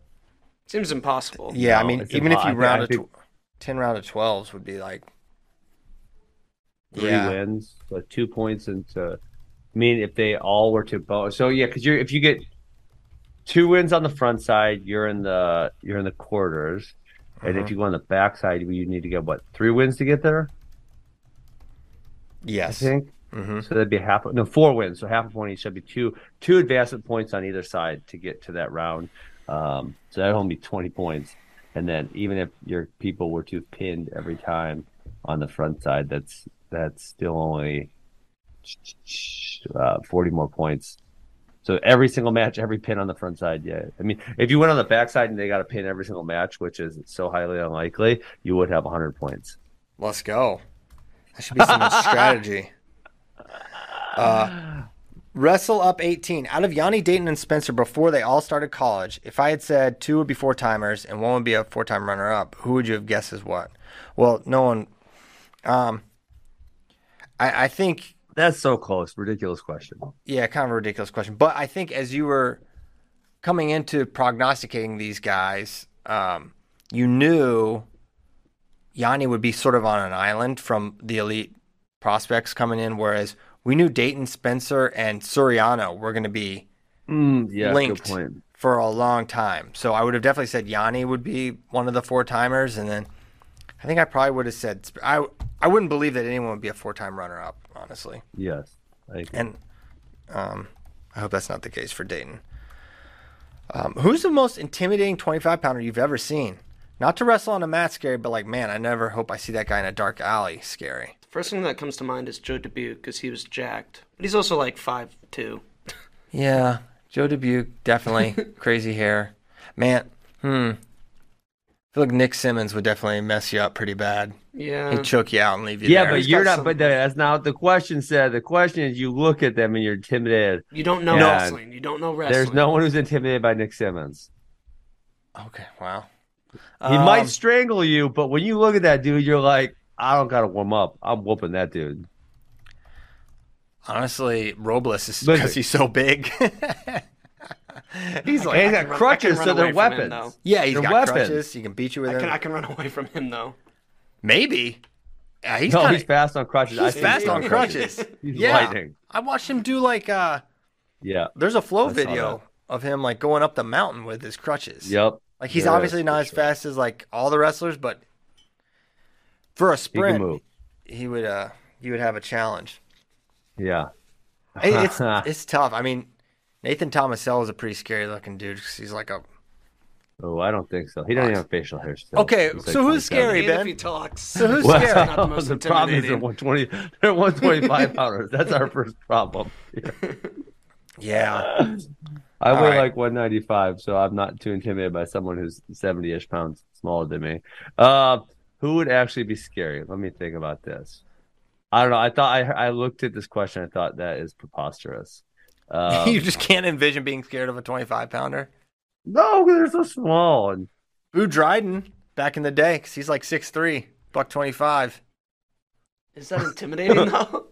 [SPEAKER 3] Seems impossible.
[SPEAKER 2] Yeah, I mean,
[SPEAKER 4] it's
[SPEAKER 2] even if you
[SPEAKER 4] I thi-
[SPEAKER 2] round
[SPEAKER 4] I
[SPEAKER 2] a
[SPEAKER 4] think-
[SPEAKER 2] tw- 10 round of 12s would be like,
[SPEAKER 4] Three
[SPEAKER 2] yeah.
[SPEAKER 4] wins, so two points into. I mean, if they all were to both, so yeah, because you're if you get two wins on the front side, you're in the you're in the quarters, and
[SPEAKER 2] Uh-huh.
[SPEAKER 4] if you go on the back side, you need to get what three wins to get there. I
[SPEAKER 2] Yes.
[SPEAKER 4] think.
[SPEAKER 2] hmm
[SPEAKER 4] So that'd be half. No, four wins. So half a point each. Should be two two advancement points on either side to get to that round. Um, so that'd only be twenty points. And then even if your people were to pinned every time on the front side, that's that's still only uh, forty more points. So every single match, every pin on the front side, yeah. I mean, if you went on the back side and they got a pin every single match, which is so highly unlikely, you would have hundred points.
[SPEAKER 2] Let's go. That should be some strategy. Uh, Wrestle up 18. Out of Yianni, Daton, and Spencer before they all started college, if I had said two would be four timers and one would be a four time runner up, who would you have guessed as what? Well, no one. Um, I, I think,
[SPEAKER 4] That's so close. Ridiculous question.
[SPEAKER 2] yeah, kind of a ridiculous question. But I think as you were coming into prognosticating these guys, um, you knew Yianni would be sort of on an island from the elite prospects coming in, whereas we knew Daton, Spencer, and Suriano were going to be
[SPEAKER 4] Mm, yeah,
[SPEAKER 2] linked for a long time. So I would have definitely said Yianni would be one of the four timers, and then I think I probably would have said I I wouldn't believe that anyone would be a four time runner up, honestly.
[SPEAKER 4] Yes. I agree.
[SPEAKER 2] And um, I hope that's not the case for Daton. Um, who's the most intimidating 25 pounder you've ever seen? Not to wrestle on a mat scary, but like, man, I never hope I see that guy in a dark alley scary.
[SPEAKER 3] First thing that comes to mind is Joe Dubuque because he was jacked, but he's also like five two.
[SPEAKER 2] Yeah, Joe Dubuque, definitely crazy hair. Man, hmm. I feel like Nick Simmons would definitely mess you up pretty bad.
[SPEAKER 3] Yeah,
[SPEAKER 2] He'd choke you out and leave you
[SPEAKER 4] yeah,
[SPEAKER 2] there.
[SPEAKER 4] but
[SPEAKER 3] He's
[SPEAKER 4] you're not.
[SPEAKER 3] some-
[SPEAKER 4] But that's not what the question said. The question is, you look at them and you're intimidated.
[SPEAKER 3] you don't know
[SPEAKER 4] Yeah.
[SPEAKER 3] wrestling. You don't know wrestling.
[SPEAKER 4] There's no one who's intimidated by Nick Simmons.
[SPEAKER 2] okay, wow.
[SPEAKER 4] He
[SPEAKER 2] Um,
[SPEAKER 4] might strangle you, but when you look at that dude, you're like, I don't gotta warm up. I'm whooping that dude.
[SPEAKER 2] Honestly, Robles is because he's so big. he's
[SPEAKER 4] And
[SPEAKER 2] like,
[SPEAKER 4] he's
[SPEAKER 3] I
[SPEAKER 4] got
[SPEAKER 3] run-
[SPEAKER 4] crutches,
[SPEAKER 3] I can
[SPEAKER 4] so they're
[SPEAKER 3] away from him,
[SPEAKER 4] weapons.
[SPEAKER 3] though.
[SPEAKER 2] yeah, he's
[SPEAKER 4] They're
[SPEAKER 2] got
[SPEAKER 4] weapons.
[SPEAKER 2] crutches. He can beat you with
[SPEAKER 3] I
[SPEAKER 2] him.
[SPEAKER 3] I can run away from him though.
[SPEAKER 2] Maybe. Yeah, he's
[SPEAKER 4] no,
[SPEAKER 2] kinda,
[SPEAKER 4] he's fast on crutches.
[SPEAKER 2] He's
[SPEAKER 4] think
[SPEAKER 2] fast on crutches.
[SPEAKER 4] He's
[SPEAKER 2] yeah,
[SPEAKER 4] lightning.
[SPEAKER 2] I watched him do like uh
[SPEAKER 4] Yeah.
[SPEAKER 2] there's a flow
[SPEAKER 4] I
[SPEAKER 2] video of him like going up the mountain with his crutches.
[SPEAKER 4] Yep.
[SPEAKER 2] Like he's
[SPEAKER 4] There
[SPEAKER 2] obviously
[SPEAKER 4] is,
[SPEAKER 2] not as
[SPEAKER 4] sure.
[SPEAKER 2] fast as like all the wrestlers, but for a
[SPEAKER 4] He
[SPEAKER 2] sprint,
[SPEAKER 4] move.
[SPEAKER 2] he would uh he would have a challenge.
[SPEAKER 4] Yeah.
[SPEAKER 2] It- it's it's tough. I mean, Nathan Tomasello is a pretty scary looking dude because he's like a
[SPEAKER 4] Oh, I don't think so. He doesn't even have facial hair still.
[SPEAKER 2] Okay,
[SPEAKER 4] like
[SPEAKER 2] so who's scary?
[SPEAKER 3] And
[SPEAKER 2] Ben.
[SPEAKER 3] if he talks,
[SPEAKER 2] So who's
[SPEAKER 4] Well,
[SPEAKER 2] scary?
[SPEAKER 3] Not the most
[SPEAKER 4] the problem is they're 120, they're 125 pounders. That's our first problem.
[SPEAKER 2] Yeah.
[SPEAKER 4] I
[SPEAKER 2] All
[SPEAKER 4] weigh
[SPEAKER 2] right.
[SPEAKER 4] like 195, so I'm not too intimidated by someone who's 70 ish pounds smaller than me. Uh, who would actually be scary? Let me think about this. I don't know. I thought I I looked at this question. I thought that is preposterous. Um,
[SPEAKER 2] you just can't envision being scared of a 25 pounder.
[SPEAKER 4] No, they're so small. And
[SPEAKER 2] Boo Dryden back in the day because he's like 6'3, buck 25.
[SPEAKER 3] Is that intimidating though?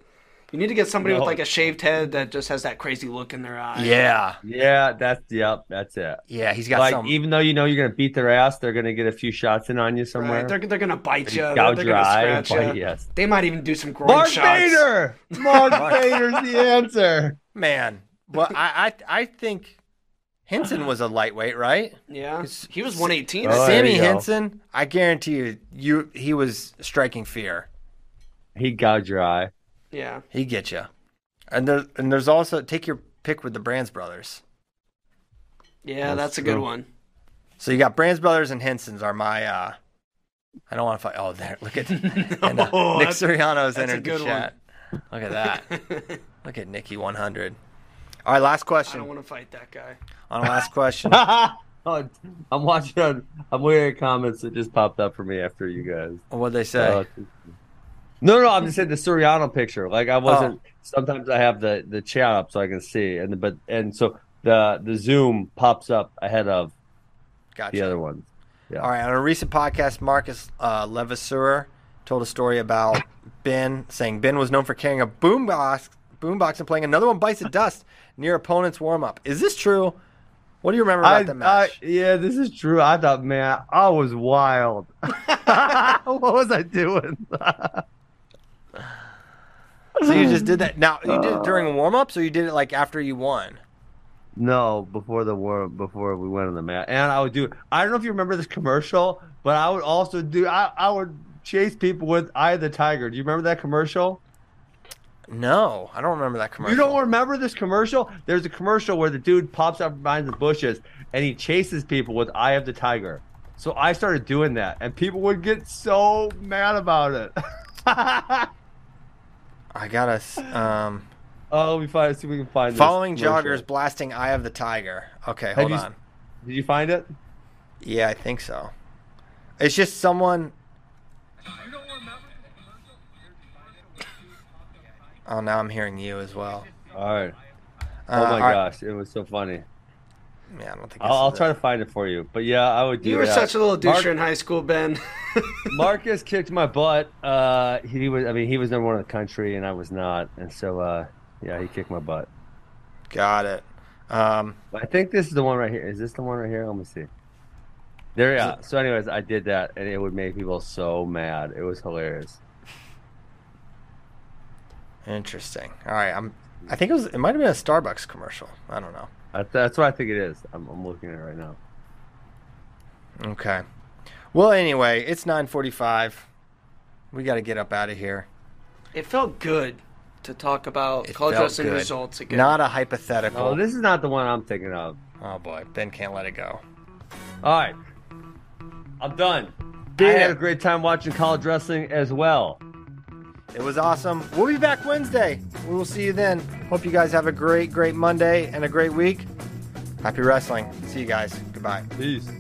[SPEAKER 3] You need to get somebody
[SPEAKER 4] No.
[SPEAKER 3] with like a shaved head that just has that crazy look in their eye.
[SPEAKER 2] Yeah.
[SPEAKER 4] yeah, that's yep, that's it.
[SPEAKER 2] Yeah, he's got
[SPEAKER 4] Like
[SPEAKER 2] some.
[SPEAKER 4] even though you know you're gonna beat their ass, they're gonna get a few shots in on you somewhere.
[SPEAKER 3] Right. They're, they're gonna bite you. They're,
[SPEAKER 4] gouge
[SPEAKER 3] they're
[SPEAKER 4] your
[SPEAKER 3] gonna
[SPEAKER 4] eye
[SPEAKER 3] scratch
[SPEAKER 4] bite
[SPEAKER 3] you.
[SPEAKER 4] you. Yes.
[SPEAKER 3] They might even do some groin
[SPEAKER 4] Mark
[SPEAKER 3] shots.
[SPEAKER 4] Bader. Mark Bader's the answer.
[SPEAKER 2] Man, well, I, I I think Henson was a lightweight, right?
[SPEAKER 3] Yeah, he was 118.
[SPEAKER 4] Oh,
[SPEAKER 2] Sammy. Henson, I guarantee you, you he was striking fear.
[SPEAKER 4] He gouged your eye.
[SPEAKER 3] Yeah,
[SPEAKER 2] He get you. And there and there's also take your pick with the Brands brothers.
[SPEAKER 3] yeah,
[SPEAKER 4] That's
[SPEAKER 3] that's, a good one.
[SPEAKER 2] So you got Brands brothers and Hensons are my. uh I don't want to fight. Oh, there! Look at and, uh, Nick
[SPEAKER 3] Suriano's
[SPEAKER 2] entered the
[SPEAKER 3] good one.
[SPEAKER 2] chat. Look at that! Look at Nikki 100. All right, last question.
[SPEAKER 3] I don't want to fight that guy.
[SPEAKER 2] On last question.
[SPEAKER 4] Oh, I'm watching. On, I'm waiting at comments that just popped up for me after you guys.
[SPEAKER 2] What'd they say?
[SPEAKER 4] Uh, no, no, I'm just saying the Suriano picture. Like I
[SPEAKER 2] Oh.
[SPEAKER 4] wasn't. Sometimes I have the the chat up so I can see, and but and so the the Zoom pops up ahead of
[SPEAKER 2] gotcha.
[SPEAKER 4] the other one. Yeah.
[SPEAKER 2] All right. On a recent podcast, Marcus uh, LeVesseur told a story about Ben saying Ben was known for carrying a boombox, boombox and playing another one bites the dust near opponent's warm up. Is this true? What do you remember about
[SPEAKER 4] I,
[SPEAKER 2] that
[SPEAKER 4] I,
[SPEAKER 2] match?
[SPEAKER 4] yeah, this is true. I thought, man, I was wild. what was I doing?
[SPEAKER 2] so you just hmm. did that. Now you did it during uh. warm ups, or you did it like after you won?
[SPEAKER 4] no, before the war, before we went on the mat, and I would do. I don't know if you remember this commercial, but I would also do. I, I would chase people with "Eye of the Tiger." Do you remember that commercial?
[SPEAKER 2] No, I don't remember that commercial.
[SPEAKER 4] You don't remember this commercial? There's a commercial where the dude pops up behind the bushes and he chases people with "Eye of the Tiger." So I started doing that, and people would get so mad about it.
[SPEAKER 2] I gotta. Um,
[SPEAKER 4] oh, let me find. See if we can find. this
[SPEAKER 2] following joggers blasting "Eye of the Tiger." Okay, hold on.
[SPEAKER 4] Did you find it?
[SPEAKER 2] Yeah, I think so. It's just someone. Oh, now I'm hearing you as well.
[SPEAKER 4] All right.
[SPEAKER 2] Uh,
[SPEAKER 4] Oh my
[SPEAKER 2] all right.
[SPEAKER 4] gosh, it was so funny.
[SPEAKER 2] Yeah, I don't think.
[SPEAKER 4] I'll, I'll try to find it for you. But yeah, I would do
[SPEAKER 3] You were
[SPEAKER 4] that.
[SPEAKER 3] such a little
[SPEAKER 4] Mark-
[SPEAKER 3] doucher in high school, Ben.
[SPEAKER 4] Marcus kicked my butt. Uh, he was. I mean, he was number one in the country, and I was not. And so, uh, yeah, he kicked my butt.
[SPEAKER 2] Got it. Um,
[SPEAKER 4] I think this is the one right here. Is this the one right here? Let me see. There, yeah. So, anyways, I did that, and it would make people so mad. It was hilarious.
[SPEAKER 2] interesting. All right, I'm. I think it was. It might have been a Starbucks commercial. I don't know.
[SPEAKER 4] That- That's what I think it is. I'm, I'm looking at it right now.
[SPEAKER 2] Okay. Well, anyway, it's 9:45. We got to get up out of here.
[SPEAKER 3] it felt good to talk about
[SPEAKER 2] It
[SPEAKER 3] college
[SPEAKER 2] felt
[SPEAKER 3] wrestling
[SPEAKER 2] good.
[SPEAKER 3] results again.
[SPEAKER 2] Not a hypothetical.
[SPEAKER 4] Oh, this is not the one I'm thinking of.
[SPEAKER 2] oh boy, Ben can't let it go.
[SPEAKER 4] All right, I'm done.
[SPEAKER 2] Beat
[SPEAKER 4] I had a great time watching college wrestling as well.
[SPEAKER 2] It was awesome. We'll be back Wednesday. We will see you then. Hope you guys have a great, great Monday and a great week. Happy wrestling. See you guys. Goodbye.
[SPEAKER 4] Peace.